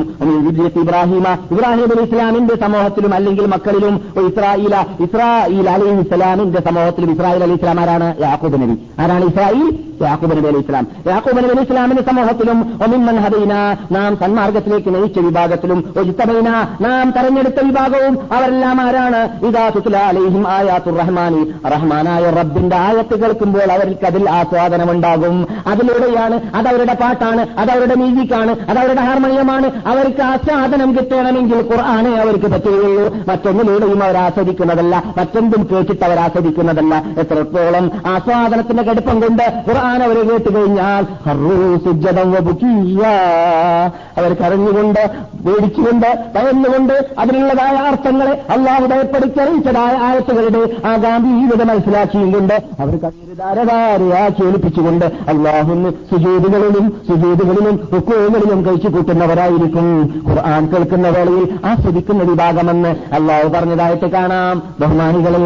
ഇബ്രാഹിമ. ഇബ്രാഹിം അലി ഇസ്ലാമിന്റെ സമൂഹത്തിലും അല്ലെങ്കിൽ മക്കളിലും ഇസ്രായേല ഇസ്രായീൽ അലി ഇസ്ലാമിന്റെ സമൂഹത്തിലും ഇസ്രായേൽ അലി ഇസ്ലാം ആരാണ് യാക്കൂബ് നബി? ആരാണ് ഇസ്രായേൽ? യാക്കൂബ് നബി അലി ഇസ്ലാം യാക്കൂബ് നബി അലി ഇസ്ലാമിന്റെ സമൂഹത്തിലും ഒമിമ്മൻ ഹദീന നാം സന്മാർഗത്തിലേക്ക് നയിച്ച വിഭാഗത്തിലും ഒജിത്തബൈന നാം തെരഞ്ഞെടുത്ത വിഭാഗവും അവരെല്ലാം ആരാണ്? ഇതാ തുല അലൈഹിം റഹ്മാനി. റഹ്മാനായ റബ്ബിന്റെ ആയത്ത് കേൾക്കുമ്പോൾ അവർക്ക് അതിൽ ആസ്വാദനമുണ്ടാകും. അതിലൂടെയാണ് അതവരുടെ പാട്ടാണ് അതവരുടെ മ്യൂസിക്കാണ് അതവരുടെ ഹാർമോണിയമാണ്. അവർക്ക് ആസ്വാദനം കിട്ടണമെങ്കിൽ ഖുർആാനെ അവർക്ക് പറ്റുകയുള്ളൂ. മറ്റൊന്നിലൂടെയും അവർ ആസ്വദിക്കുന്നതല്ല മറ്റെന്തും കേട്ടിട്ട് അവർ ആസ്വദിക്കുന്നതല്ല എത്രത്തോളം ആസ്വാദനത്തിന്റെ കടുപ്പം കൊണ്ട് ഖുർആൻ അവർ കേട്ട് കഴിഞ്ഞാൽ അവർ കരഞ്ഞുകൊണ്ട് പേടിച്ചുകൊണ്ട് ഭയന്നുകൊണ്ട് അതിനുള്ളതായ അർത്ഥങ്ങളെ അള്ളാഹു ഭയപ്പെടുത്തറിയിച്ചതായ ആയത്തുകളുടെ ആ ഗാംഭീര്യത മനസ്സിലാക്കിയും കൊണ്ട് അവർ കണ്ണീരുധാരധാരയാക്കി ഒലിപ്പിച്ചുകൊണ്ട് അള്ളാഹുന്ന് സുജൂതുകളിലും സുജൂതുകളിലും റുക്കുകളിലും കഴിച്ചു കൂട്ടുന്നവരായിരിക്കും ഖുർആൻ കേൾക്കുന്ന വേളയിൽ ആസ്വദിക്കുന്ന വിഭാഗമെന്ന് അള്ളാഹു പറഞ്ഞതായിട്ട് കാണാം. ബഹുമാനികളെ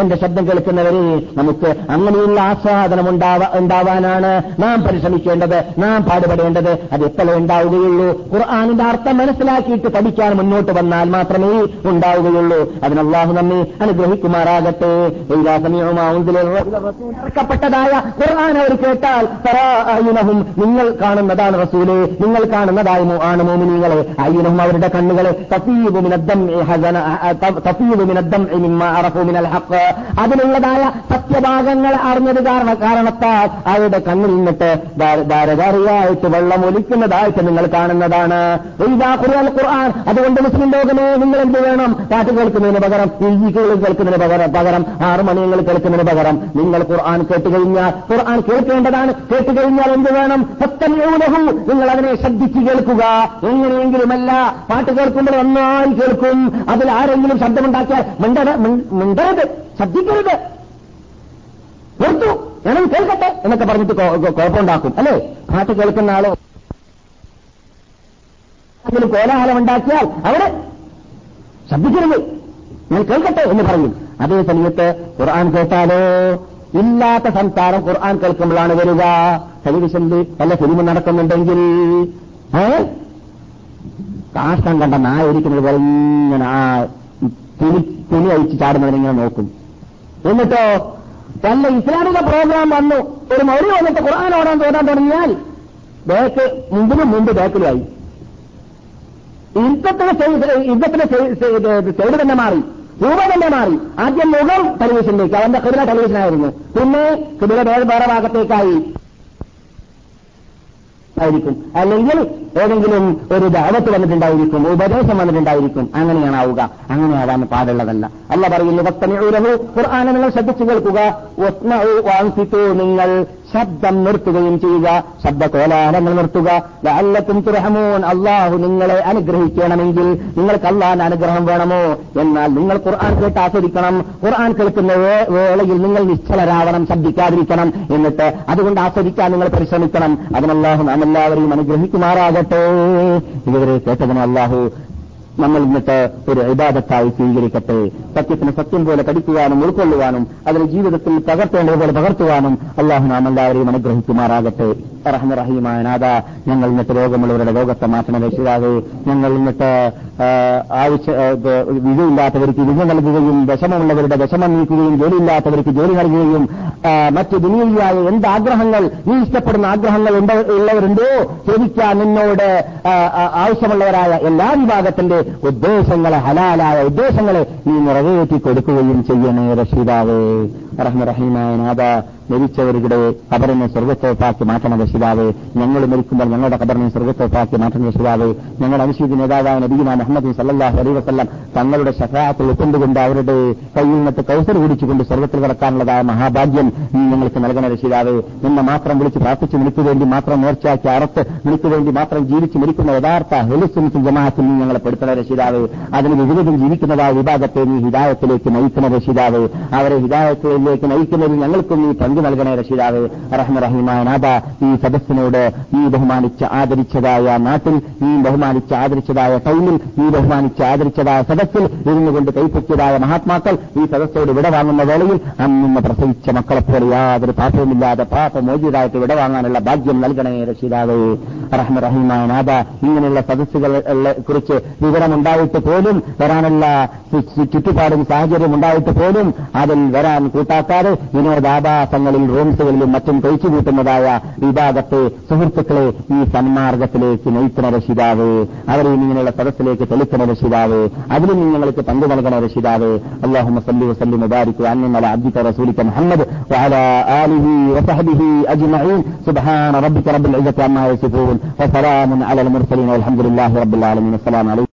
എന്റെ ശബ്ദം കേൾക്കുന്നവരെ നമുക്ക് അങ്ങനെയുള്ള ആസ്വാദനം ഉണ്ടാവാനാണ് നാം പരിശ്രമിക്കേണ്ടത് നാം പാടുപെടേണ്ടത്. അത് എപ്പോഴേ ഉണ്ടാവുകയുള്ളൂ? ഖുർആാനിന്റെ അർത്ഥം മനസ്സിലാക്കിയിട്ട് പഠിക്കാൻ മുന്നോട്ട് വന്നാൽ മാത്രമേ ഉണ്ടാവുകയുള്ളൂ. അതിന് അള്ളാഹു നമ്മെ അനുഗ്രഹിക്കുമാറാകട്ടെ. ഇറക്കപ്പെട്ടതായ ഖുർആൻ അവർ കേട്ടാൽ നിങ്ങൾ കാണുന്നതാണ് റസൂലെ നിങ്ങൾ കാണുന്നതായി ആണ് മോമിനിങ്ങളെ. അയ്യനഹും അവരുടെ കണ്ണുകളെ അതിനുള്ളതായ സത്യഭാഗങ്ങൾ അറിഞ്ഞത് കാരണ കാരണത്താൽ അവരുടെ കണ്ണിൽ നിന്നിട്ട് ധാരധാരയായിട്ട് വെള്ളം ഒലിക്കുന്നതായിട്ട് നിങ്ങൾ കാണുന്നതാണ്. ഖുർആൻ അതുകൊണ്ട് മുസ്ലിം ലോകമേ നിങ്ങൾ എന്ത് വേണം? പാട്ട് കേൾക്കുന്നതിന് പകരം മ്യൂസിക്കുകൾ കേൾക്കുന്നതിന് പകരം പകരം ആറുമണിയങ്ങൾ കേൾക്കുന്നതിന് പകരം നിങ്ങൾ ഖുർആൻ കേട്ടുകഴിഞ്ഞാൽ ഖുർആൻ കേൾക്കേണ്ടതാണ്. കേട്ടുകഴിഞ്ഞാൽ എന്ത് വേണം? സത്തന്യൂനഹു നിങ്ങൾ അതിനെ ശ്രദ്ധിച്ച് കേൾക്കുക. എങ്ങനെയെങ്കിലുമല്ല പാട്ട് കേൾക്കുമ്പോൾ നന്നായി കേൾക്കും. അതിൽ ആരെങ്കിലും ശബ്ദമുണ്ടാക്കിയാൽ മിണ്ടത് മിണ്ടരുത്. ശ്രദ്ധിക്കരുത്. കേട്ടു ഞാനും കേൾക്കട്ടെ? എന്നൊക്കെ പറഞ്ഞിട്ട് കുഴപ്പമുണ്ടാക്കും അല്ലേ? പാട്ട് കേൾക്കുന്ന ആളോ എന്തെങ്കിലും കോലാഹലം ഉണ്ടാക്കിയാൽ അവിടെ ശബ്ദിക്കരുത്. ഞാൻ കേൾക്കട്ടെ എന്ന് പറയും അതേ സമയത്ത് ഖുർആൻ കേട്ടാലോ? ഇല്ലാത്ത സംസാരം ഖുർആൻ കേൾക്കുമ്പോഴാണ് വരിക. ടെലിവിഷനിൽ വല്ല സിനിമ നടക്കുന്നുണ്ടെങ്കിൽ കാഷ്ടം കണ്ട നായ ഇരിക്കുന്നത് പോലെ ഇങ്ങനെ ആ തുണി തുണി അഴിച്ച് ചാടുന്നവരിങ്ങനെ നോക്കും. എന്നിട്ടോ വല്ല ഇസ്ലാമിക പ്രോഗ്രാം വന്നു. ഒരു മൗരി വന്നിട്ട് ഖുർആൻ ഓടാൻ തോന്നാൻ തുടങ്ങിയാൽ ബാക്ക് മുമ്പിന് മുമ്പ് ബാക്കിലായി. യുദ്ധത്തിന് ചെയ്ത് തന്നെ മാറി. രൂപ തന്നെ മാറി. ആദ്യം മുഖം ടെലിവിഷനിലേക്ക് അവന്റെ കിബില ടെലിവിഷനായിരുന്നു പിന്നെ കിബില വേറെ വേറെ ഭാഗത്തേക്കായി ആയിരിക്കും. അല്ലെങ്കിൽ ഏതെങ്കിലും ഒരു ദാവത്ത് വന്നിട്ടുണ്ടായിരിക്കും ഉപദേശം വന്നിട്ടുണ്ടായിരിക്കും. അങ്ങനെയാണ് ആവുക. അങ്ങനെ ആവാൻ പാടുള്ളതല്ല. അല്ല പറയുന്നു ഭക്തനൂരഹു ഖുർആാനെ നിങ്ങൾ ശ്രദ്ധിച്ചു കേൾക്കുക. വാങ്ങിത്തു നിങ്ങൾ ശബ്ദം നിർത്തുകയും ചെയ്യുക. ശബ്ദ കോലാഹലങ്ങൾ നിർത്തുക അല്ലത്തും അള്ളാഹു നിങ്ങളെ അനുഗ്രഹിക്കണമെങ്കിൽ നിങ്ങൾക്ക് അള്ളാൻ അനുഗ്രഹം വേണമോ? എന്നാൽ നിങ്ങൾ ഖുർആൻ കേട്ട് ആസ്വദിക്കണം. ഖുർആൻ കേൾക്കുന്ന വേളയിൽ നിങ്ങൾ നിശ്ചലരാവണം ശബ്ദിക്കാതിരിക്കണം. എന്നിട്ട് അതുകൊണ്ട് ആസ്വദിക്കാൻ നിങ്ങൾ പരിശ്രമിക്കണം. അതിനല്ലാഹു നാം എല്ലാവരെയും അനുഗ്രഹിക്കുമാറാകട്ടെ. ഇവരെ കേട്ടതിന് അള്ളാഹു നമ്മൾ ഇന്നിട്ട് ഒരു ഇബാദത്തായി സ്വീകരിക്കട്ടെ. സത്യത്തിന് സത്യം പോലെ പഠിക്കുവാനും ഉൾക്കൊള്ളുവാനും അതിന് ജീവിതത്തിൽ പകർത്തേണ്ടതുപോലെ പകർത്തുവാനും അള്ളാഹു നാം എല്ലാവരെയും അനുഗ്രഹിക്കുമാറാകട്ടെ. റഹ്മ റഹീമായ നാഥ ഞങ്ങൾ ഇന്നത്തെ രോഗമുള്ളവരുടെ രോഗത്തെ മാറ്റണം രക്ഷിതാവേ. ഞങ്ങൾ ഇന്നിട്ട് ആവശ്യ വിജയില്ലാത്തവർക്ക് വിജയം നൽകുകയും വിഷമമുള്ളവരുടെ വിഷമം നീക്കുകയും ജോലിയില്ലാത്തവർക്ക് ജോലി നൽകുകയും മറ്റ് ദുനിയായ എന്ത് ആഗ്രഹങ്ങൾ നീ ഇഷ്ടപ്പെടുന്ന ആഗ്രഹങ്ങൾ ഉള്ളവരുണ്ടോ? ചോദിക്കാൻ നിന്നോട് ആവശ്യമുള്ളവരായ എല്ലാ വിഭാഗത്തിന്റെ ഉദ്ദേശങ്ങളെ ഹലാലായ ഉദ്ദേശങ്ങളെ നീ നിറവേറ്റി കൊടുക്കുകയും ചെയ്യണേ രക്ഷിതാവേ റഹ്മറഹീമായ നാഥ മരിച്ചവരുടെ കബറിനെ സ്വർഗത്തോപ്പാക്കി മാറ്റണ രക്ഷിതാവേ ഞങ്ങൾ മരിക്കുമ്പോൾ ഞങ്ങളുടെ കബറിനെ സ്വർഗത്തോപ്പാക്കി മാറ്റണ രക്ഷിതാവേ ഞങ്ങൾ അനുശീതി നേതാവായ നബീന മുഹമ്മദ് സല്ലാഹ് അലി വസ്ല്ലാം തങ്ങളുടെ ശഫാത്തിൽ ഒത്തുകൊണ്ടുകൊണ്ട് അവരുടെ കയ്യിൽ നിന്നിട്ട് കൗസർ കുടിച്ചുകൊണ്ട് സ്വർഗത്തിൽ കടക്കാനുള്ളതായ മഹാഭാഗ്യം നീ ഞങ്ങൾക്ക് നൽകണ രക്ഷിതാവേ നിന്നെ മാത്രം വിളിച്ച് പ്രാർത്ഥിച്ച് നിനക്ക് മാത്രം നേർച്ചയാക്കി അറത്ത് നിനക്ക് മാത്രം ജീവിച്ച് മരിക്കുന്ന യഥാർത്ഥ ഹെലിസുമിക്കും ജമാഅത്തിൽ നീ ഞങ്ങളെ പെടുത്തണ രക്ഷിതാവേ അതിന് വിവിധം ജീവിക്കുന്നതായ വിഭാഗത്തെ നീ ഹിദായത്തിലേക്ക് നയിക്കുന്ന രക്ഷിതാവേ അവരെ സദസ്സുകളിലേക്ക് നയിക്കുന്നതിൽ ഞങ്ങൾക്കും നീ പങ്കു നൽകണേ രക്ഷിതാവ് റഹ്മറഹീമായ നാഥ ഈ സദസ്സിനോട് ഈ ബഹുമാനിച്ച് ആദരിച്ചതായ നാട്ടിൽ ഈ ബഹുമാനിച്ച് ആദരിച്ചതായ ടൈമിൽ ഈ ബഹുമാനിച്ച് ആദരിച്ചതായ സദസ്സിൽ ഇരുന്നുകൊണ്ട് കൈപ്പറ്റിയതായ മഹാത്മാക്കൾ ഈ സദസ്സോട് വിട വാങ്ങുന്ന വേളയിൽ അന്നിന്ന് പ്രസവിച്ച മക്കളെപ്പോലെ യാതൊരു പാപവുമില്ലാതെ പാപമോചിതായിട്ട് വിട വാങ്ങാനുള്ള ഭാഗ്യം നൽകണേ രക്ഷിതാവ്. റഹ്മറഹീമായ നാഥ ഇങ്ങനെയുള്ള സദസ്സുകളെ കുറിച്ച് വിവരമുണ്ടായിട്ട് പോലും വരാനുള്ള ചുറ്റുപാടും സാഹചര്യം ഉണ്ടായിട്ട് പോലും അതിൽ വരാൻ കൂട്ടാക്കാതെ വിനോദാഭാസങ്ങളിൽ റൂംസുകളിലും മറ്റും കഴിച്ചു കൂട്ടുന്നതായ വിഭാഗത്തെ സുഹൃത്തുക്കളെ ഈ സന്മാർഗത്തിലേക്ക് നയിക്കണ രക്ഷിതാവ് അവരെ ഇങ്ങനെയുള്ള സദസ്സിലേക്ക് തെളിക്കണ രക്ഷിതാവ് അതിലും നിങ്ങൾക്ക് പങ്കു നൽകണ രക്ഷിതാവ് അള്ളാഹു സല്ലി വസല്ലി മുബാരിക് അന്നമല അബ്ദിക റസൂലിക മുഹമ്മദ് وعلى آله وصحبه أجمعين سبحان ربك رب العزة عما يصفون وسلام على المرسلين والحمد لله رب العالمين السلام عليكم